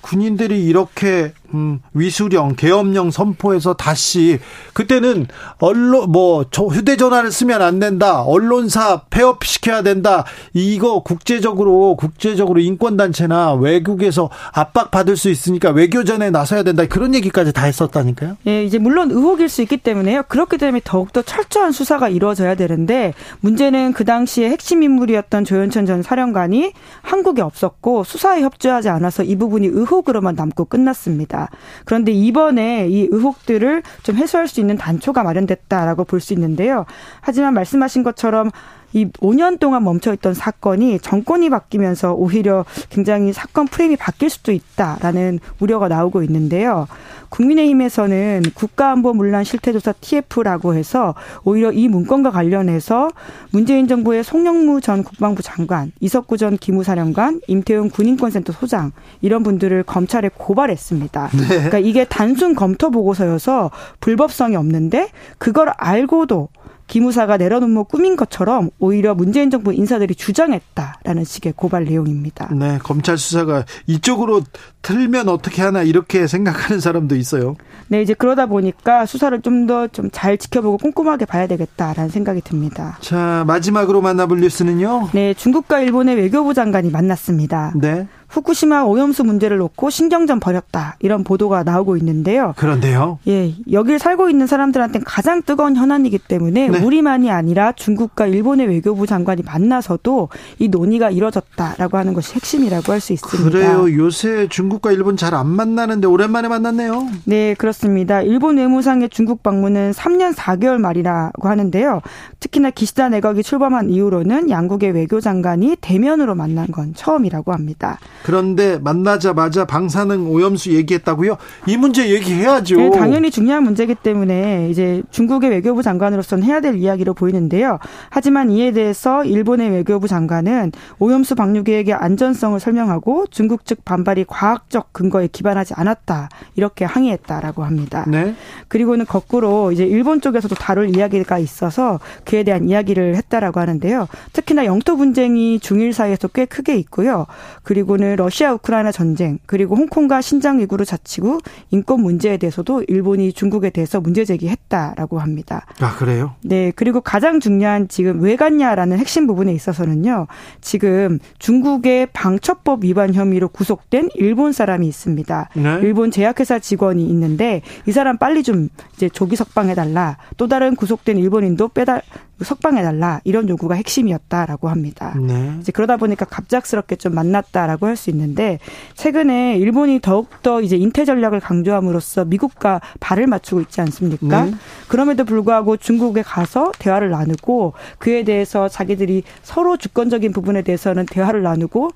군인들이 이렇게 음, 위수령, 계엄령 선포해서 다시 그때는 언론 뭐 저 휴대전화를 쓰면 안 된다, 언론사 폐업시켜야 된다. 이거 국제적으로 국제적으로 인권 단체나 외국에서 압박 받을 수 있으니까 외교전에 나서야 된다. 그런 얘기까지 다 했었다니까요. 예, 이제 물론 의혹일 수 있기 때문에요. 그렇기 때문에 더욱더 철저한 수사가 이루어져야 되는데 문제는 그 당시에 핵심 인물이었던 조현천 전 사령관이 한국에 없었고 수사에 협조하지 않아서 이 부분이 의혹으로만 남고 끝났습니다. 그런데 이번에 이 의혹들을 좀 해소할 수 있는 단초가 마련됐다라고 볼 수 있는데요. 하지만 말씀하신 것처럼 이 5년 동안 멈춰있던 사건이 정권이 바뀌면서 오히려 굉장히 사건 프레임이 바뀔 수도 있다라는 우려가 나오고 있는데요. 국민의힘에서는 국가안보문란 실태조사 TF라고 해서 오히려 이 문건과 관련해서 문재인 정부의 송영무 전 국방부 장관, 이석구 전 기무사령관, 임태훈 군인권센터 소장 이런 분들을 검찰에 고발했습니다. 네. 그러니까 이게 단순 검토 보고서여서 불법성이 없는데 그걸 알고도 기무사가 내려놓은 뭐 꾸민 것처럼 오히려 문재인 정부 인사들이 주장했다라는 식의 고발 내용입니다. 네, 검찰 수사가 이쪽으로 틀면 어떻게 하나 이렇게 생각하는 사람도 있어요. 네, 이제 그러다 보니까 수사를 좀 더 좀 잘 지켜보고 꼼꼼하게 봐야 되겠다라는 생각이 듭니다. 자, 마지막으로 만나볼 뉴스는요. 네, 중국과 일본의 외교부 장관이 만났습니다. 네. 후쿠시마 오염수 문제를 놓고 신경전 벌였다 이런 보도가 나오고 있는데요. 그런데요. 예, 여기를 살고 있는 사람들한테는 가장 뜨거운 현안이기 때문에 네. 우리만이 아니라 중국과 일본의 외교부 장관이 만나서도 이 논의가 이뤄졌다라고 하는 것이 핵심이라고 할 수 있습니다. 그래요. 요새 중국과 일본 잘 안 만나는데 오랜만에 만났네요. 네, 그렇습니다. 일본 외무상의 중국 방문은 3년 4개월 말이라고 하는데요. 특히나 기시다 내각이 출범한 이후로는 양국의 외교 장관이 대면으로 만난 건 처음이라고 합니다. 그런데 만나자마자 방사능 오염수 얘기했다고요? 이 문제 얘기해야죠. 네, 당연히 중요한 문제이기 때문에 이제 중국의 외교부 장관으로서는 해야 될 이야기로 보이는데요. 하지만 이에 대해서 일본의 외교부 장관은 오염수 방류 계획의 안전성을 설명하고 중국 측 반발이 과학적 근거에 기반하지 않았다 이렇게 항의했다라고 합니다. 네. 그리고는 거꾸로 이제 일본 쪽에서도 다룰 이야기가 있어서 그에 대한 이야기를 했다라고 하는데요. 특히나 영토 분쟁이 중일 사이에서 꽤 크게 있고요. 그리고는 러시아 우크라이나 전쟁 그리고 홍콩과 신장 위구르 자치구 인권 문제에 대해서도 일본이 중국에 대해서 문제 제기했다라고 합니다. 아 그래요? 네 그리고 가장 중요한 지금 왜 갔냐라는 핵심 부분에 있어서는요. 지금 중국의 방첩법 위반 혐의로 구속된 일본 사람이 있습니다. 네? 일본 제약회사 직원이 있는데 이 사람 빨리 좀 이제 조기 석방해 달라. 또 다른 구속된 일본인도 빼달 석방해달라 이런 요구가 핵심이었다라고 합니다. 네. 이제 그러다 보니까 갑작스럽게 좀 만났다라고 할 수 있는데 최근에 일본이 더욱더 이제 인태 전략을 강조함으로써 미국과 발을 맞추고 있지 않습니까? 네. 그럼에도 불구하고 중국에 가서 대화를 나누고 그에 대해서 자기들이 서로 주권적인 부분에 대해서는 대화를 나누고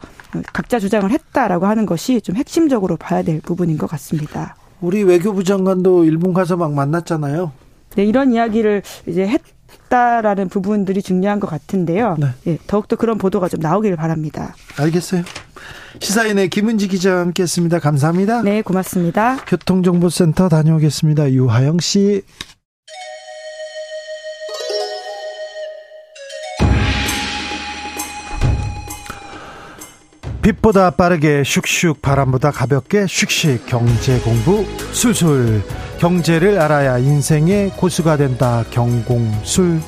각자 주장을 했다라고 하는 것이 좀 핵심적으로 봐야 될 부분인 것 같습니다. 우리 외교부 장관도 일본 가서 막 만났잖아요. 네, 이런 이야기를 이제 했 있다라는 부분들이 중요한 것 같은데요. 네. 예, 더욱더 그런 보도가 좀 나오기를 바랍니다. 알겠어요. 시사인의 김은지 기자와 함께했습니다. 감사합니다. 네, 고맙습니다. 교통정보센터 다녀오겠습니다. 유하영 씨. 빛보다 빠르게 슉슉 바람보다 가볍게 슉슉 경제 공부 술술 경제를 알아야 인생의 고수가 된다. 경공술.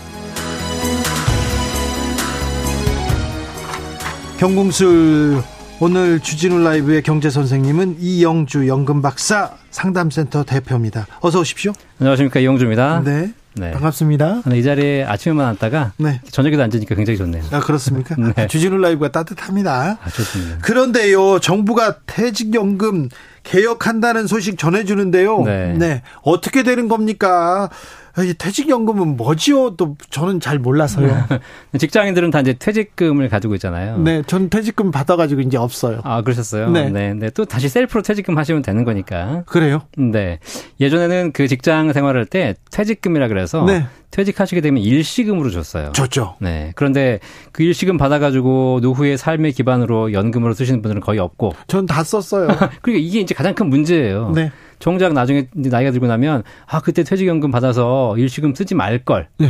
경공술 오늘 주진우 라이브의 경제 선생님은 이영주 연금 박사 상담센터 대표입니다. 어서 오십시오. 안녕하십니까 이영주입니다. 네. 네. 반갑습니다. 이 자리에 아침에만 왔다가 네. 저녁에도 앉으니까 굉장히 좋네요. 아, 그렇습니까? 네. 주진우 라이브가 따뜻합니다. 아, 좋습니다. 그런데요, 정부가 퇴직연금 개혁한다는 소식 전해주는데요. 네. 네. 어떻게 되는 겁니까? 퇴직연금은 뭐지요? 또 저는 잘 몰라서요. 직장인들은 다 이제 퇴직금을 가지고 있잖아요. 네, 저는 퇴직금 받아가지고 이제 없어요. 아, 그러셨어요? 네. 네, 네. 또 다시 셀프로 퇴직금 하시면 되는 거니까. 그래요? 네. 예전에는 그 직장 생활할 때 퇴직금이라 그래서 네. 퇴직하시게 되면 일시금으로 줬어요. 줬죠. 네. 그런데 그 일시금 받아가지고 노후의 삶의 기반으로 연금으로 쓰시는 분들은 거의 없고. 전 다 썼어요. 그러니까 이게 이제 가장 큰 문제예요. 네. 정작 나중에 나이가 들고 나면 아 그때 퇴직연금 받아서 일시금 쓰지 말 걸. 네.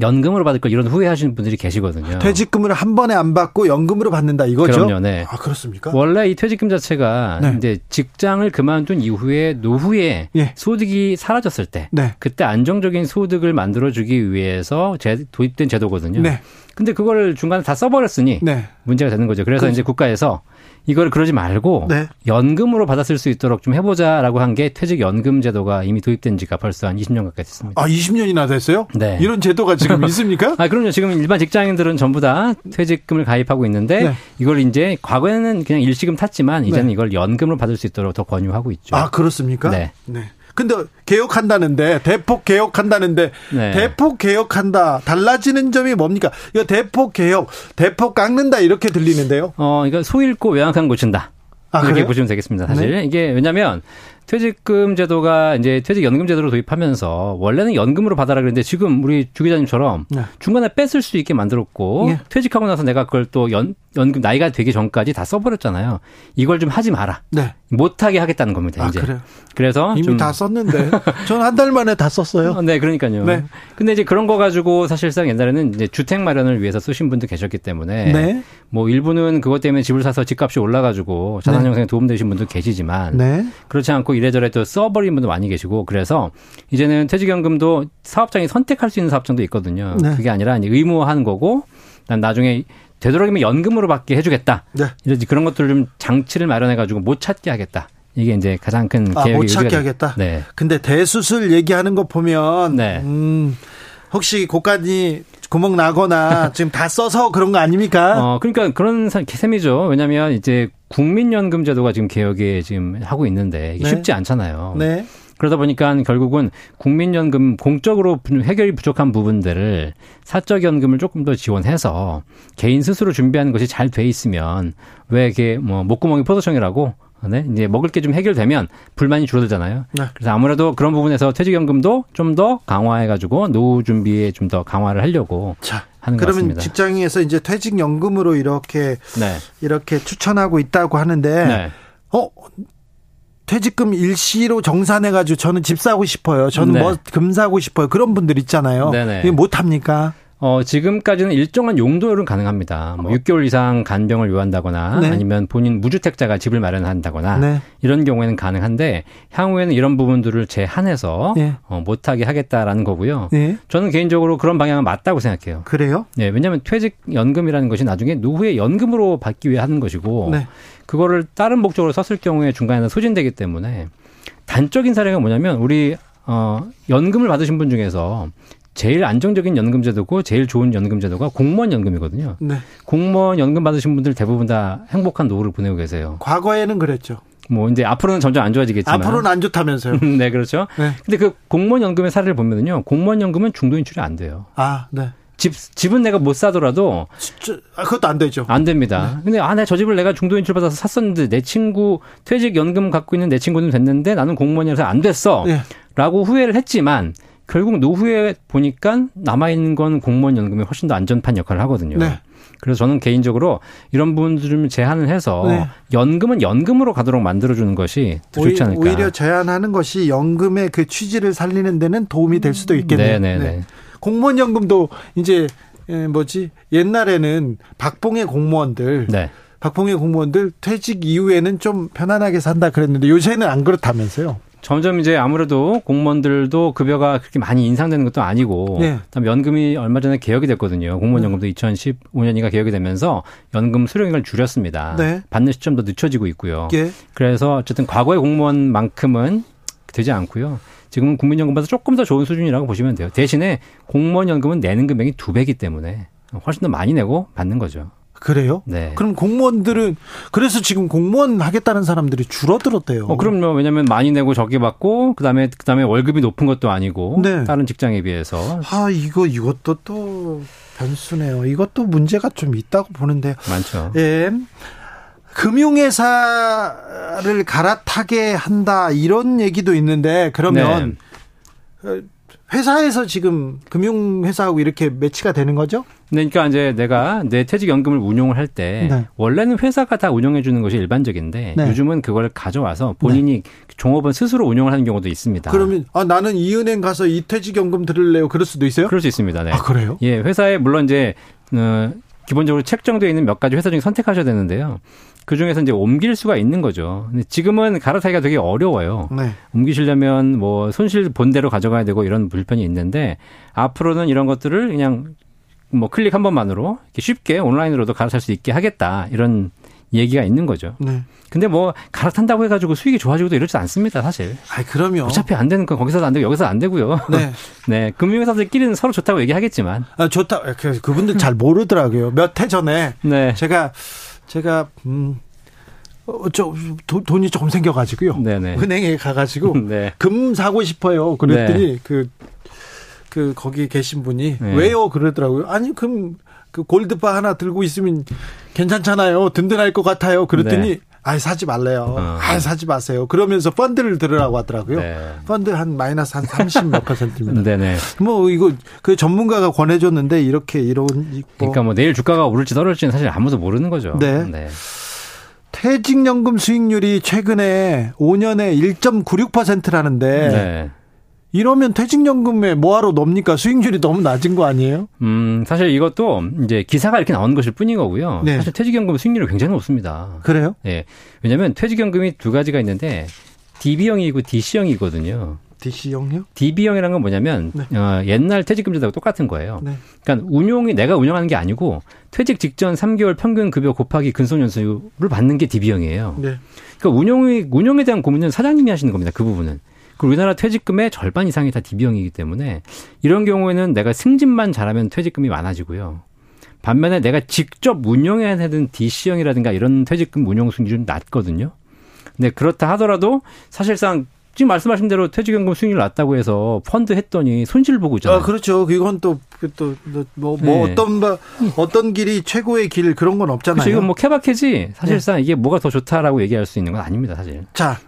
연금으로 받을 걸 이런 후회하시는 분들이 계시거든요. 퇴직금을 한 번에 안 받고 연금으로 받는다 이거죠? 그럼요, 네. 아 그렇습니까? 원래 이 퇴직금 자체가 네. 이제 직장을 그만둔 이후에 노후에 예. 소득이 사라졌을 때 네. 그때 안정적인 소득을 만들어주기 위해서 제- 도입된 제도거든요. 네. 근데 그걸 중간에 다 써버렸으니 네. 문제가 되는 거죠. 그래서 그렇죠. 이제 국가에서 이걸 그러지 말고 네. 연금으로 받았을 수 있도록 좀 해보자라고 한 게 퇴직연금 제도가 이미 도입된 지가 벌써 한 20년 가까이 됐습니다. 아 20년이나 됐어요? 네. 이런 제도가 지금 있습니까? 아, 그럼요. 지금 일반 직장인들은 전부 다 퇴직금을 가입하고 있는데 네. 이걸 이제 과거에는 그냥 일시금 탔지만 이제는 이걸 연금으로 받을 수 있도록 더 권유하고 있죠. 아 그렇습니까? 네. 네. 근데 개혁한다는데 대폭 개혁한다는데 네. 대폭 개혁한다 달라지는 점이 뭡니까? 이거 대폭 개혁 대폭 깎는다 이렇게 들리는데요. 어, 이거 소 잃고 외양간 고친다. 아, 이렇게 그래요? 보시면 되겠습니다. 사실 네. 이게 왜냐하면 퇴직금 제도가 이제 퇴직연금 제도로 도입하면서 원래는 연금으로 받아라 그랬는데 지금 우리 주 기자님처럼 네. 중간에 뺏을 수 있게 만들었고 예. 퇴직하고 나서 내가 그걸 또 연, 연금 나이가 되기 전까지 다 써버렸잖아요. 이걸 좀 하지 마라. 네. 못하게 하겠다는 겁니다. 아 이제. 그래요. 그래서 이미 좀다 썼는데 저는 한달 만에 다 썼어요. 어, 네, 그러니까요. 네. 근데 이제 그런 거 가지고 사실상 옛날에는 이제 주택 마련을 위해서 쓰신 분도 계셨기 때문에 네. 뭐 일부는 그것 때문에 집을 사서 집값이 올라가지고 자산 네. 형성에 도움되신 분도 계시지만 네. 그렇지 않고 이래저래 또 써버린 분도 많이 계시고 그래서 이제는 퇴직연금도 사업장이 선택할 수 있는 사업장도 있거든요. 네. 그게 아니라 이제 의무화하는 거고 난 나중에 되도록이면 연금으로 받게 해주겠다. 네. 이런 그런 것들 좀 장치를 마련해가지고 못 찾게 하겠다. 이게 이제 가장 큰 아, 개혁의 못 찾게 하겠다. 네. 근데 대수술 얘기하는 거 보면 네. 음, 혹시 고관이 구멍 나거나 지금 다 써서 그런 거 아닙니까? 어, 그러니까 그런 사- 셈이죠. 왜냐하면 이제 국민연금 제도가 지금 개혁에 지금 하고 있는데 네. 쉽지 않잖아요. 네. 그러다 보니까 결국은 국민연금 공적으로 부- 해결이 부족한 부분들을 사적연금을 조금 더 지원해서 개인 스스로 준비하는 것이 잘 돼 있으면 왜 이게 뭐 목구멍이 포도청이라고 네? 이제 먹을 게 좀 해결되면 불만이 줄어들잖아요. 네. 그래서 아무래도 그런 부분에서 퇴직연금도 좀 더 강화해가지고 노후 준비에 좀 더 강화를 하려고 자, 하는 것 그러면 같습니다. 직장에서 이제 퇴직연금으로 이렇게 네. 이렇게 추천하고 있다고 하는데 네. 어 퇴직금 일시로 정산해 가지고 저는 집 사고 싶어요. 저는 네. 뭐 금 사고 싶어요. 그런 분들 있잖아요. 네네. 이게 못 합니까? 어, 지금까지는 일정한 용도는 가능합니다. 뭐 6개월 이상 간병을 요한다거나 어. 네. 아니면 본인 무주택자가 집을 마련한다거나 네. 이런 경우에는 가능한데 향후에는 이런 부분들을 제한해서 예. 어, 못하게 하겠다라는 거고요. 네. 저는 개인적으로 그런 방향은 맞다고 생각해요. 그래요? 네, 왜냐하면 퇴직 연금이라는 것이 나중에 노후에 연금으로 받기 위해 하는 것이고 네. 그거를 다른 목적으로 썼을 경우에 중간에 소진되기 때문에 단적인 사례가 뭐냐면 우리 어 연금을 받으신 분 중에서 제일 안정적인 연금 제도고 제일 좋은 연금 제도가 공무원 연금이거든요. 네. 공무원 연금 받으신 분들 대부분 다 행복한 노후를 보내고 계세요. 과거에는 그랬죠. 뭐 이제 앞으로는 점점 안 좋아지겠지만 앞으로는 안 좋다면서요. 네, 그렇죠. 네. 근데 그 공무원 연금의 사례를 보면은요. 공무원 연금은 중도 인출이 안 돼요. 아, 네. 집 집은 내가 못 사더라도 진짜, 아, 그것도 안 되죠. 안 됩니다. 근데 아, 내 저 집을 내가 중도 인출 받아서 샀었는데 내 친구 퇴직 연금 갖고 있는 내 친구는 됐는데 나는 공무원이라서 안 됐어. 예. 라고 후회를 했지만 결국 노후에 보니까 남아 있는 건 공무원 연금이 훨씬 더 안전판 역할을 하거든요. 네. 그래서 저는 개인적으로 이런 부분들 좀 제한을 해서 네. 연금은 연금으로 가도록 만들어 주는 것이 더 좋지 않을까. 오히려 제한하는 것이 연금의 그 취지를 살리는 데는 도움이 될 수도 있겠네요. 네, 네, 네. 공무원 연금도 이제 에, 뭐지 옛날에는 박봉의 공무원들 네. 박봉의 공무원들 퇴직 이후에는 좀 편안하게 산다 그랬는데 요새는 안 그렇다면서요. 점점 이제 아무래도 공무원들도 급여가 그렇게 많이 인상되는 것도 아니고 네. 그다음에 연금이 얼마 전에 개혁이 됐거든요. 공무원 연금도 2015년인가 개혁이 되면서 연금 수령액을 줄였습니다. 네. 받는 시점도 늦춰지고 있고요. 예. 그래서 어쨌든 과거의 공무원만큼은 되지 않고요. 지금은 국민연금보다 조금 더 좋은 수준이라고 보시면 돼요. 대신에 공무원 연금은 내는 금액이 두 배이기 때문에 훨씬 더 많이 내고 받는 거죠. 그래요? 네. 그럼 공무원들은 그래서 지금 공무원 하겠다는 사람들이 줄어들었대요. 어, 그럼요. 왜냐하면 많이 내고 적게 받고 그다음에 그다음에 월급이 높은 것도 아니고 네. 다른 직장에 비해서 아 이거 이것도 또 변수네요. 이것도 문제가 좀 있다고 보는데요. 많죠. 예. 금융회사를 갈아타게 한다 이런 얘기도 있는데 그러면 어, 회사에서 지금 금융회사하고 이렇게 매치가 되는 거죠? 그러니까 이제 내가 내 퇴직연금을 운용을 할때 네. 원래는 회사가 다 운영해 주는 것이 일반적인데 네. 요즘은 그걸 가져와서 본인이 종업원 스스로 운영을 하는 경우도 있습니다. 그러면 아 나는 이 은행 가서 이 퇴직연금 들을래요. 그럴 수도 있어요? 그럴 수 있습니다. 네. 아 그래요? 예, 회사에 물론 이제 어, 기본적으로 책정되어 있는 몇 가지 회사 중에 선택하셔야 되는데요. 그 중에서 이제 옮길 수가 있는 거죠. 근데 지금은 갈아타기가 되게 어려워요. 네. 옮기시려면 뭐 손실 본대로 가져가야 되고 이런 불편이 있는데 앞으로는 이런 것들을 그냥 뭐 클릭 한 번만으로 쉽게 온라인으로도 갈아탈 수 있게 하겠다 이런 얘기가 있는 거죠. 네. 근데 뭐 갈아탄다고 해가지고 수익이 좋아지고도 이러지 않습니다, 사실. 아 그러면 어차피 안 되는 건 거기서도 안 되고 여기서 안 되고요. 네. 네, 금융회사들끼리는 서로 좋다고 얘기하겠지만. 아, 좋다. 그, 그분들 잘 모르더라고요. 몇 해 전에 네. 제가 제가 음. 어, 저, 도- 돈이 조금 생겨가지고요. 네네. 은행에 가가지고 네. 금 사고 싶어요. 그랬더니 그, 그, 거기 계신 분이 네. 왜요? 그러더라고요. 아니, 금, 그 골드바 하나 들고 있으면 괜찮잖아요. 든든할 것 같아요. 그랬더니 네. 아 사지 말래요. 어. 아 사지 마세요. 그러면서 펀드를 들으라고 하더라고요. 네. 펀드 한 마이너스 한 30 몇 퍼센트입니다. 네네. 뭐 이거 그 전문가가 권해줬는데 이렇게 이런 뭐 그러니까 뭐 내일 주가가 오를지 떨어질지는 사실 아무도 모르는 거죠. 네. 퇴직연금 수익률이 최근에 5년에 1.96%라는데 네. 이러면 퇴직연금에 뭐하러 넣습니까? 수익률이 너무 낮은 거 아니에요? 음, 사실 이것도 이제 기사가 이렇게 나오는 것일 뿐인 거고요. 네. 사실 퇴직연금 수익률이 굉장히 높습니다. 그래요? 예. 왜냐하면 퇴직연금이 두 가지가 있는데 DB형이고 DC형이거든요. DC형요? DB형이라는 건 뭐냐면 네. 어, 옛날 퇴직금제도하고 똑같은 거예요. 네. 그러니까 운용이 내가 운영하는 게 아니고 퇴직 직전 3개월 평균 급여 곱하기 근속연수를 받는 게 DB형이에요. 네. 그러니까 운용이 운용에 대한 고민은 사장님이 하시는 겁니다. 그 부분은. 그 우리나라 퇴직금의 절반 이상이 다 DB형이기 때문에 이런 경우에는 내가 승진만 잘하면 퇴직금이 많아지고요. 반면에 내가 직접 운영해야 되는 DC형이라든가 이런 퇴직금 운용 수익률은 낮거든요. 근데 그렇다 하더라도 사실상 지금 말씀하신 대로 퇴직연금 수익률 낮다고 해서 펀드 했더니 손실 보고 있잖아요. 아, 그렇죠. 그건 또, 또, 뭐, 뭐, 네. 어떤, 바- 어떤 길이 최고의 길 그런 건 없잖아요. 이건 뭐 케바케지 사실상 이게 뭐가 더 좋다라고 얘기할 수 있는 건 아닙니다, 사실. 자,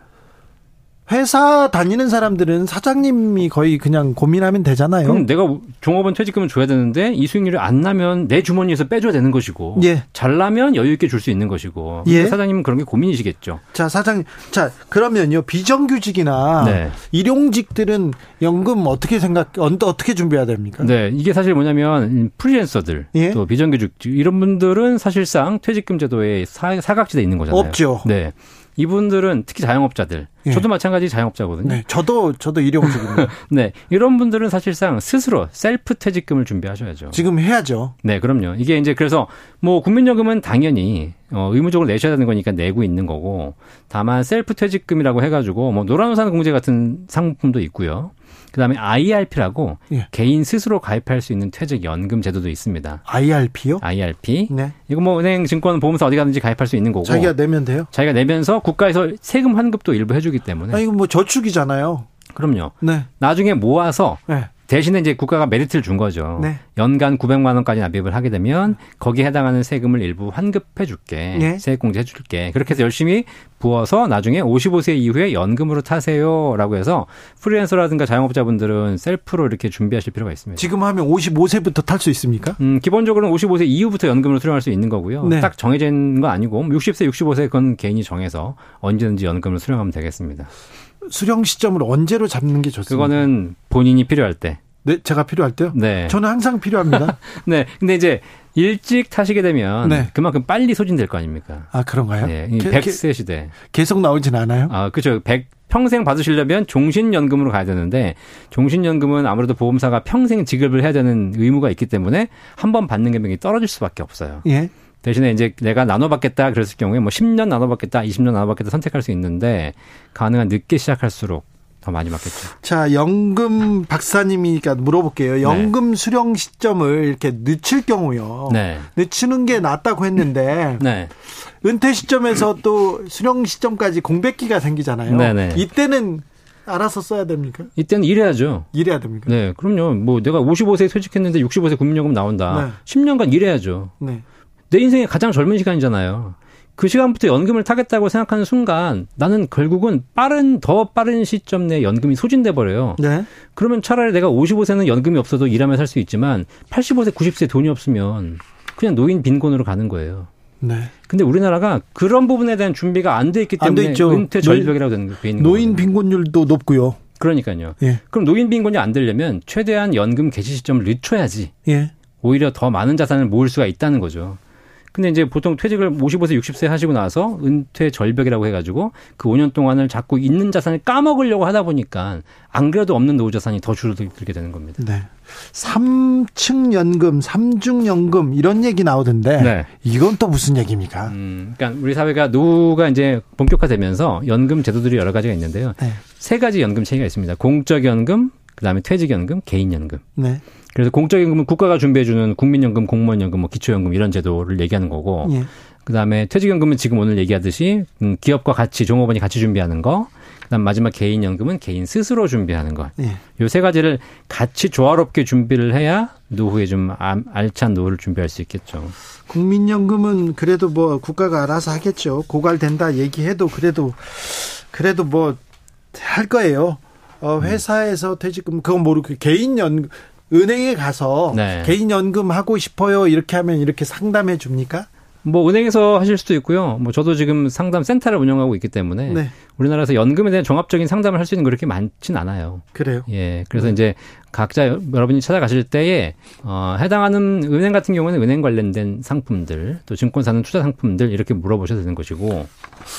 회사 다니는 사람들은 사장님이 거의 그냥 고민하면 되잖아요. 그럼 내가 종업원 퇴직금을 줘야 되는데 이 수익률이 안 나면 내 주머니에서 빼줘야 되는 것이고 예. 잘 나면 여유 있게 줄 수 있는 것이고 예. 근데 사장님은 그런 게 고민이시겠죠. 자, 사장님. 자, 그러면요. 비정규직이나 네. 일용직들은 연금 어떻게 생각, 어- 어떻게 준비해야 됩니까? 네, 이게 사실 뭐냐면 프리랜서들 예? 또 비정규직 이런 분들은 사실상 퇴직금 제도에 사, 사각지대에 있는 거잖아요. 없죠. 네. 이분들은 특히 자영업자들, 예. 저도 마찬가지 자영업자거든요. 네. 저도, 저도 일용직입니다. 네, 이런 분들은 사실상 스스로 셀프 퇴직금을 준비하셔야죠. 지금 해야죠. 네, 그럼요. 이게 이제 그래서 뭐 국민연금은 당연히 어, 의무적으로 내셔야 되는 거니까 내고 있는 거고 다만 셀프 퇴직금이라고 해가지고 뭐 노란우산 공제 같은 상품도 있고요. 그다음에 IRP라고 예. 개인 스스로 가입할 수 있는 퇴직 연금 제도도 있습니다. IRP요? IRP. 네. 이거 뭐 은행, 증권, 보험사 어디 가든지 가입할 수 있는 거고. 자기가 내면 돼요? 자기가 내면서 국가에서 세금 환급도 일부 해주기 때문에. 아, 이거 뭐 저축이잖아요. 그럼요. 네. 나중에 모아서 네. 대신에 이제 국가가 메리트를 준 거죠. 네. 연간 900만 원까지 납입을 하게 되면 거기에 해당하는 세금을 일부 환급해 줄게. 네. 세액 공제 해 줄게. 그렇게 해서 열심히 부어서 나중에 55세 이후에 연금으로 타세요라고 해서 프리랜서라든가 자영업자분들은 셀프로 이렇게 준비하실 필요가 있습니다. 지금 하면 55세부터 탈 수 있습니까? 음, 기본적으로는 55세 이후부터 연금으로 수령할 수 있는 거고요. 네. 딱 있는 건 아니고 60세, 65세 그건 개인이 정해서 언제든지 연금을 수령하면 되겠습니다. 수령 시점을 언제로 잡는 게 좋습니까? 그거는 본인이 필요할 때. 네, 제가 필요할 때요? 네. 저는 항상 필요합니다. 네. 근데 이제 일찍 타시게 되면 네. 그만큼 빨리 소진될 거 아닙니까? 아, 그런가요? 네. 이 게- 100세 시대. 계속 나오진 않아요? 아, 그렇죠. 100 평생 받으시려면 종신연금으로 가야 되는데 종신연금은 아무래도 보험사가 평생 지급을 해야 되는 의무가 있기 때문에 한 번 받는 금액이 떨어질 수밖에 없어요. 예. 대신에 이제 내가 나눠받겠다 그랬을 경우에 뭐 10년 나눠받겠다, 20년 나눠받겠다 선택할 수 있는데 가능한 늦게 시작할수록 더 많이 받겠죠. 자, 연금 박사님이니까 물어볼게요. 연금 수령 시점을 이렇게 늦출 경우요. 네. 늦추는 게 낫다고 했는데 네. 은퇴 시점에서 또 수령 시점까지 공백기가 생기잖아요. 네네. 이때는 알아서 써야 됩니까? 이때는 일해야죠. 일해야 됩니까? 네, 그럼요. 뭐 내가 55세에 퇴직했는데 65세 국민연금 나온다. 네. 10년간 일해야죠. 네. 내 인생의 가장 젊은 시간이잖아요. 그 시간부터 연금을 타겠다고 생각하는 순간 나는 결국은 빠른 더 빠른 시점 내에 연금이 소진돼 버려요. 네. 그러면 차라리 내가 55세는 연금이 없어도 일하며 살 수 있지만 85세, 90세 돈이 없으면 그냥 노인 빈곤으로 가는 거예요. 네. 근데 우리나라가 그런 부분에 대한 준비가 안 돼 있기 때문에. 은퇴 절벽이라고 되는 돼 있는 노인 거거든요. 빈곤율도 높고요. 그러니까요. 예. 그럼 노인 빈곤이 안 되려면 최대한 연금 개시 시점을 늦춰야지 예. 오히려 더 많은 자산을 모을 수가 있다는 거죠. 근데 이제 보통 퇴직을 55세, 60세 하시고 나서 은퇴 절벽이라고 해가지고 그 5년 동안을 자꾸 있는 자산을 까먹으려고 하다 보니까 안 그래도 없는 노후 자산이 더 줄어들게 되는 겁니다. 네. 3층 연금, 3중 연금 이런 얘기 나오던데 네. 이건 또 무슨 얘기입니까? 음, 그러니까 우리 사회가 노후가 이제 본격화되면서 연금 제도들이 여러 가지가 있는데요. 네. 세 가지 연금 체계가 있습니다. 공적 연금, 그다음에 퇴직 연금, 개인 연금. 네. 그래서 공적 연금은 국가가 준비해주는 국민연금, 공무원연금, 뭐 기초연금 이런 제도를 얘기하는 거고, 예. 그 다음에 퇴직연금은 지금 오늘 얘기하듯이 음, 기업과 같이 종업원이 같이 준비하는 거, 그다음 마지막 개인연금은 개인 스스로 준비하는 것. 예. 요세 가지를 같이 조화롭게 준비를 해야 노후에 좀 알- 알찬 노후를 준비할 수 있겠죠. 국민연금은 그래도 뭐 국가가 알아서 하겠죠. 고갈된다 얘기해도 그래도 그래도 뭐 할 거예요. 음. 어, 회사에서 퇴직금 그건 모르고 개인 연 은행에 가서 네. 개인 연금 하고 싶어요 이렇게 하면 이렇게 상담해 줍니까? 뭐 은행에서 하실 수도 있고요. 뭐 저도 지금 상담 센터를 운영하고 있기 때문에 네. 우리나라에서 연금에 대한 종합적인 상담을 할 수 있는 게 그렇게 많진 않아요. 그래요. 예. 그래서 이제 각자 여- 여러분이 찾아가실 때에 어 해당하는 은행 같은 경우는 은행 관련된 상품들, 또 증권사는 투자 상품들 이렇게 물어보셔도 되는 것이고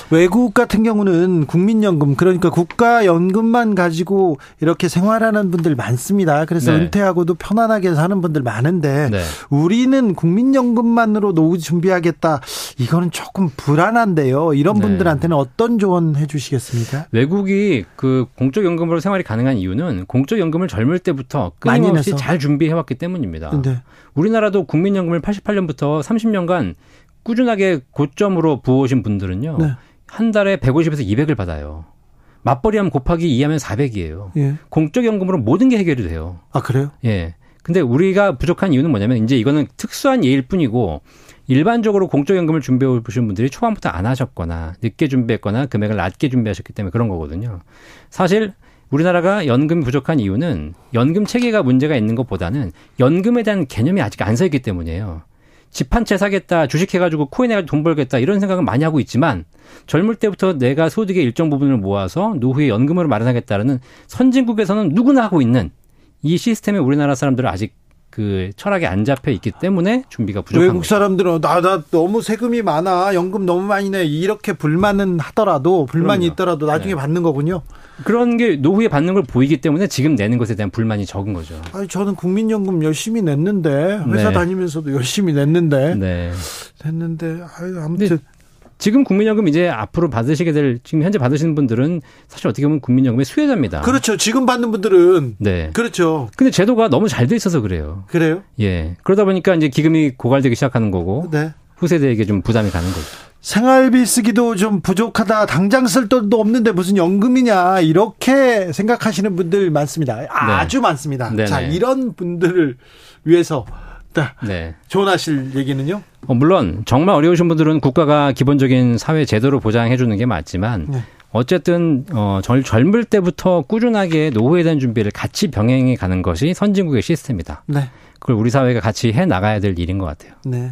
외국 같은 경우는 국민연금 그러니까 국가연금만 가지고 이렇게 생활하는 분들 많습니다. 그래서 네. 은퇴하고도 편안하게 사는 분들 많은데 네. 우리는 국민연금만으로 노후 준비하겠다. 이거는 조금 불안한데요. 이런 네. 분들한테는 어떤 조언 해주시 겠습니까? 외국이 그 공적 연금으로 생활이 가능한 이유는 공적 연금을 젊을 때부터 끊임없이. 잘 준비해 왔기 때문입니다. 네. 우리나라도 국민연금을 88년부터 30년간 꾸준하게 고점으로 부어오신 분들은요. 네. 한 달에 150에서 200을 받아요. 맞벌이하면 곱하기 2하면 400이에요. 예. 공적연금으로 모든 게 해결이 돼요. 아 그래요? 예. 근데 우리가 부족한 이유는 뭐냐면 이제 이거는 특수한 예일 뿐이고 일반적으로 공적연금을 준비해 보신 분들이 초반부터 안 하셨거나 늦게 준비했거나 금액을 낮게 준비하셨기 때문에 그런 거거든요. 사실 우리나라가 연금이 부족한 이유는 연금 체계가 문제가 있는 것보다는 연금에 대한 개념이 아직 안 서 있기 때문이에요. 집 한 채 사겠다, 주식 해가지고 코인 해가지고 돈 벌겠다 이런 생각은 많이 하고 있지만 젊을 때부터 내가 소득의 일정 부분을 모아서 노후에 연금으로 마련하겠다는 선진국에서는 누구나 하고 있는 이 시스템에 우리나라 사람들은 아직 그 철학에 안 잡혀 있기 때문에 준비가 부족한 외국 거죠. 사람들은 나, 나 너무 세금이 많아 연금 너무 많이 내 이렇게 불만은 하더라도 불만이 그럼요. 있더라도 나중에 네. 받는 거군요. 그런 게 노후에 받는 걸 보이기 때문에 지금 내는 것에 대한 불만이 적은 거죠. 아니 저는 국민연금 열심히 냈는데 회사 네. 다니면서도 열심히 냈는데 네. 냈는데 아유, 아무튼 지금 국민연금 이제 앞으로 받으시게 될 지금 현재 받으시는 분들은 사실 어떻게 보면 국민연금의 수혜자입니다. 그렇죠. 지금 받는 분들은 네. 그렇죠. 근데 제도가 너무 잘 돼 있어서 그래요. 그래요? 예. 그러다 보니까 이제 기금이 고갈되기 시작하는 거고 네. 후세대에게 좀 부담이 가는 거죠. 생활비 쓰기도 좀 부족하다. 당장 쓸 돈도 없는데 무슨 연금이냐. 이렇게 생각하시는 분들 많습니다. 아주 많습니다. 네네. 자, 이런 분들을 위해서 자, 네. 조언하실 얘기는요? 어, 물론 정말 어려우신 분들은 국가가 기본적인 사회 제도를 보장해 주는 게 맞지만 네. 어쨌든 어, 젊, 젊을 때부터 꾸준하게 노후에 대한 준비를 같이 병행해 가는 것이 선진국의 시스템이다. 네. 그걸 우리 사회가 같이 해 나가야 될 일인 것 같아요. 네.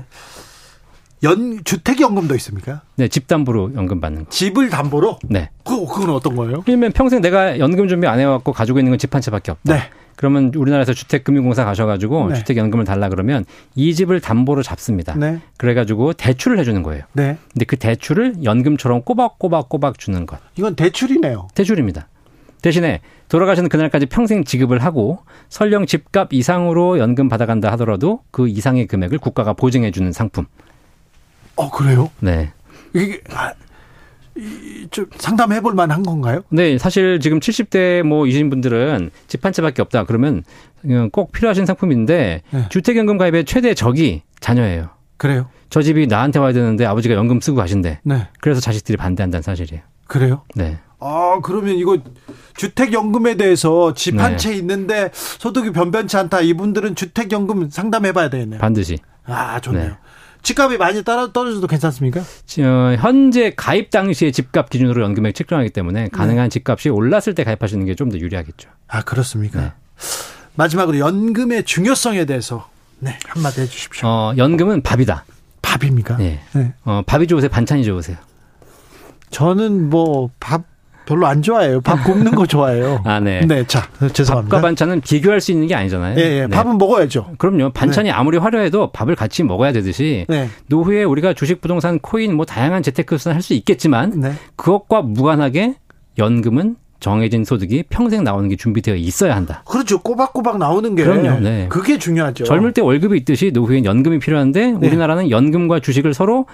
연 주택 연금도 있습니까? 네, 집 담보로 연금 받는 거. 집을 담보로? 네. 그 그건 어떤 거예요? 그러면 평생 내가 연금 준비 안 해왔고 가지고 있는 건 집 한 채밖에 없다. 네. 그러면 우리나라에서 주택금융공사 가셔가지고 네. 주택연금을 달라 그러면 이 집을 담보로 잡습니다. 네. 그래가지고 대출을 해주는 거예요. 네. 근데 그 대출을 연금처럼 꼬박꼬박꼬박 주는 것. 이건 대출이네요. 대출입니다. 대신에 돌아가시는 그날까지 평생 지급을 하고 설령 집값 이상으로 연금 받아간다 하더라도 그 이상의 금액을 국가가 보증해 주는 상품. 어, 그래요? 네. 이게 아, 이, 좀 상담해 볼 만한 건가요? 네, 사실 지금 70대 뭐 이신 분들은 집 한 채밖에 없다. 그러면 어, 꼭 필요하신 상품인데 네. 주택연금 가입의 최대 적이 자녀예요. 그래요? 저 집이 나한테 와야 되는데 아버지가 연금 쓰고 가신대. 네. 그래서 자식들이 반대한다는 사실이에요. 그래요? 네. 아, 그러면 이거 주택연금에 대해서 집한 네. 채 있는데 소득이 변변치 않다. 이분들은 주택연금 상담해 봐야 되겠네요. 반드시. 아, 좋네요. 네. 집값이 많이 따라 떨어져도 괜찮습니까? 어, 현재 가입 당시의 집값 기준으로 연금액 측정하기 때문에 가능한 집값이 올랐을 때 가입하시는 게 좀 더 유리하겠죠. 아 그렇습니까? 네. 마지막으로 연금의 중요성에 대해서 네 한마디 해주십시오. 어, 연금은 밥이다. 밥입니까? 네. 네. 어, 밥이 좋으세요? 반찬이 좋으세요? 저는 뭐 밥 별로 안 좋아해요. 밥 굽는 거 좋아해요. 아, 네. 네, 자 죄송합니다. 밥과 반찬은 비교할 수 있는 게 아니잖아요. 예, 예, 네. 밥은 먹어야죠. 그럼요. 반찬이 아무리 화려해도 밥을 같이 먹어야 되듯이 네. 노후에 우리가 주식, 부동산, 코인 뭐 다양한 재테크 수단 할 수 있겠지만 네. 그것과 무관하게 연금은 정해진 소득이 평생 나오는 게 준비되어 있어야 한다. 그렇죠. 꼬박꼬박 나오는 게 그럼요. 네. 그게 중요하죠. 젊을 때 월급이 있듯이 노후엔 연금이 필요한데 네. 우리나라는 연금과 주식을 서로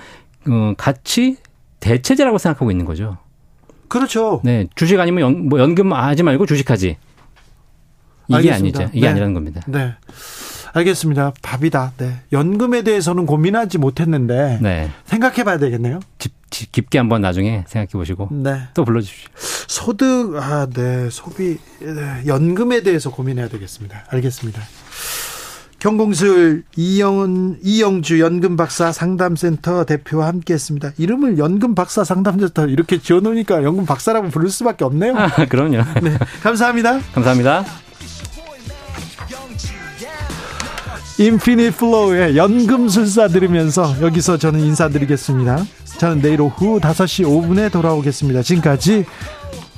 어, 같이 대체제라고 생각하고 있는 거죠. 그렇죠. 네, 주식 아니면 연, 뭐 연금 하지 말고 주식하지. 이게 알겠습니다. 아니죠. 이게 네. 아니라는 겁니다. 네. 알겠습니다. 밥이다. 네. 연금에 대해서는 고민하지 못했는데 네. 생각해 봐야 되겠네요. 집, 집 깊게 한번 나중에 생각해 보시고 네. 또 불러 주십시오. 소득, 아, 네. 소비, 네. 연금에 대해서 고민해야 되겠습니다. 알겠습니다. 경공술 이영은 이영주 연금 박사 상담센터 대표와 함께했습니다. 이름을 연금 박사 상담센터 이렇게 지어놓으니까 연금 박사라고 부를 수밖에 없네요. 아, 그럼요. 네, 감사합니다. 감사합니다. Infinite Flow의 연금술사 들으면서 여기서 저는 인사드리겠습니다. 저는 내일 오후 5시 5분에 돌아오겠습니다. 지금까지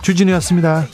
주진우였습니다.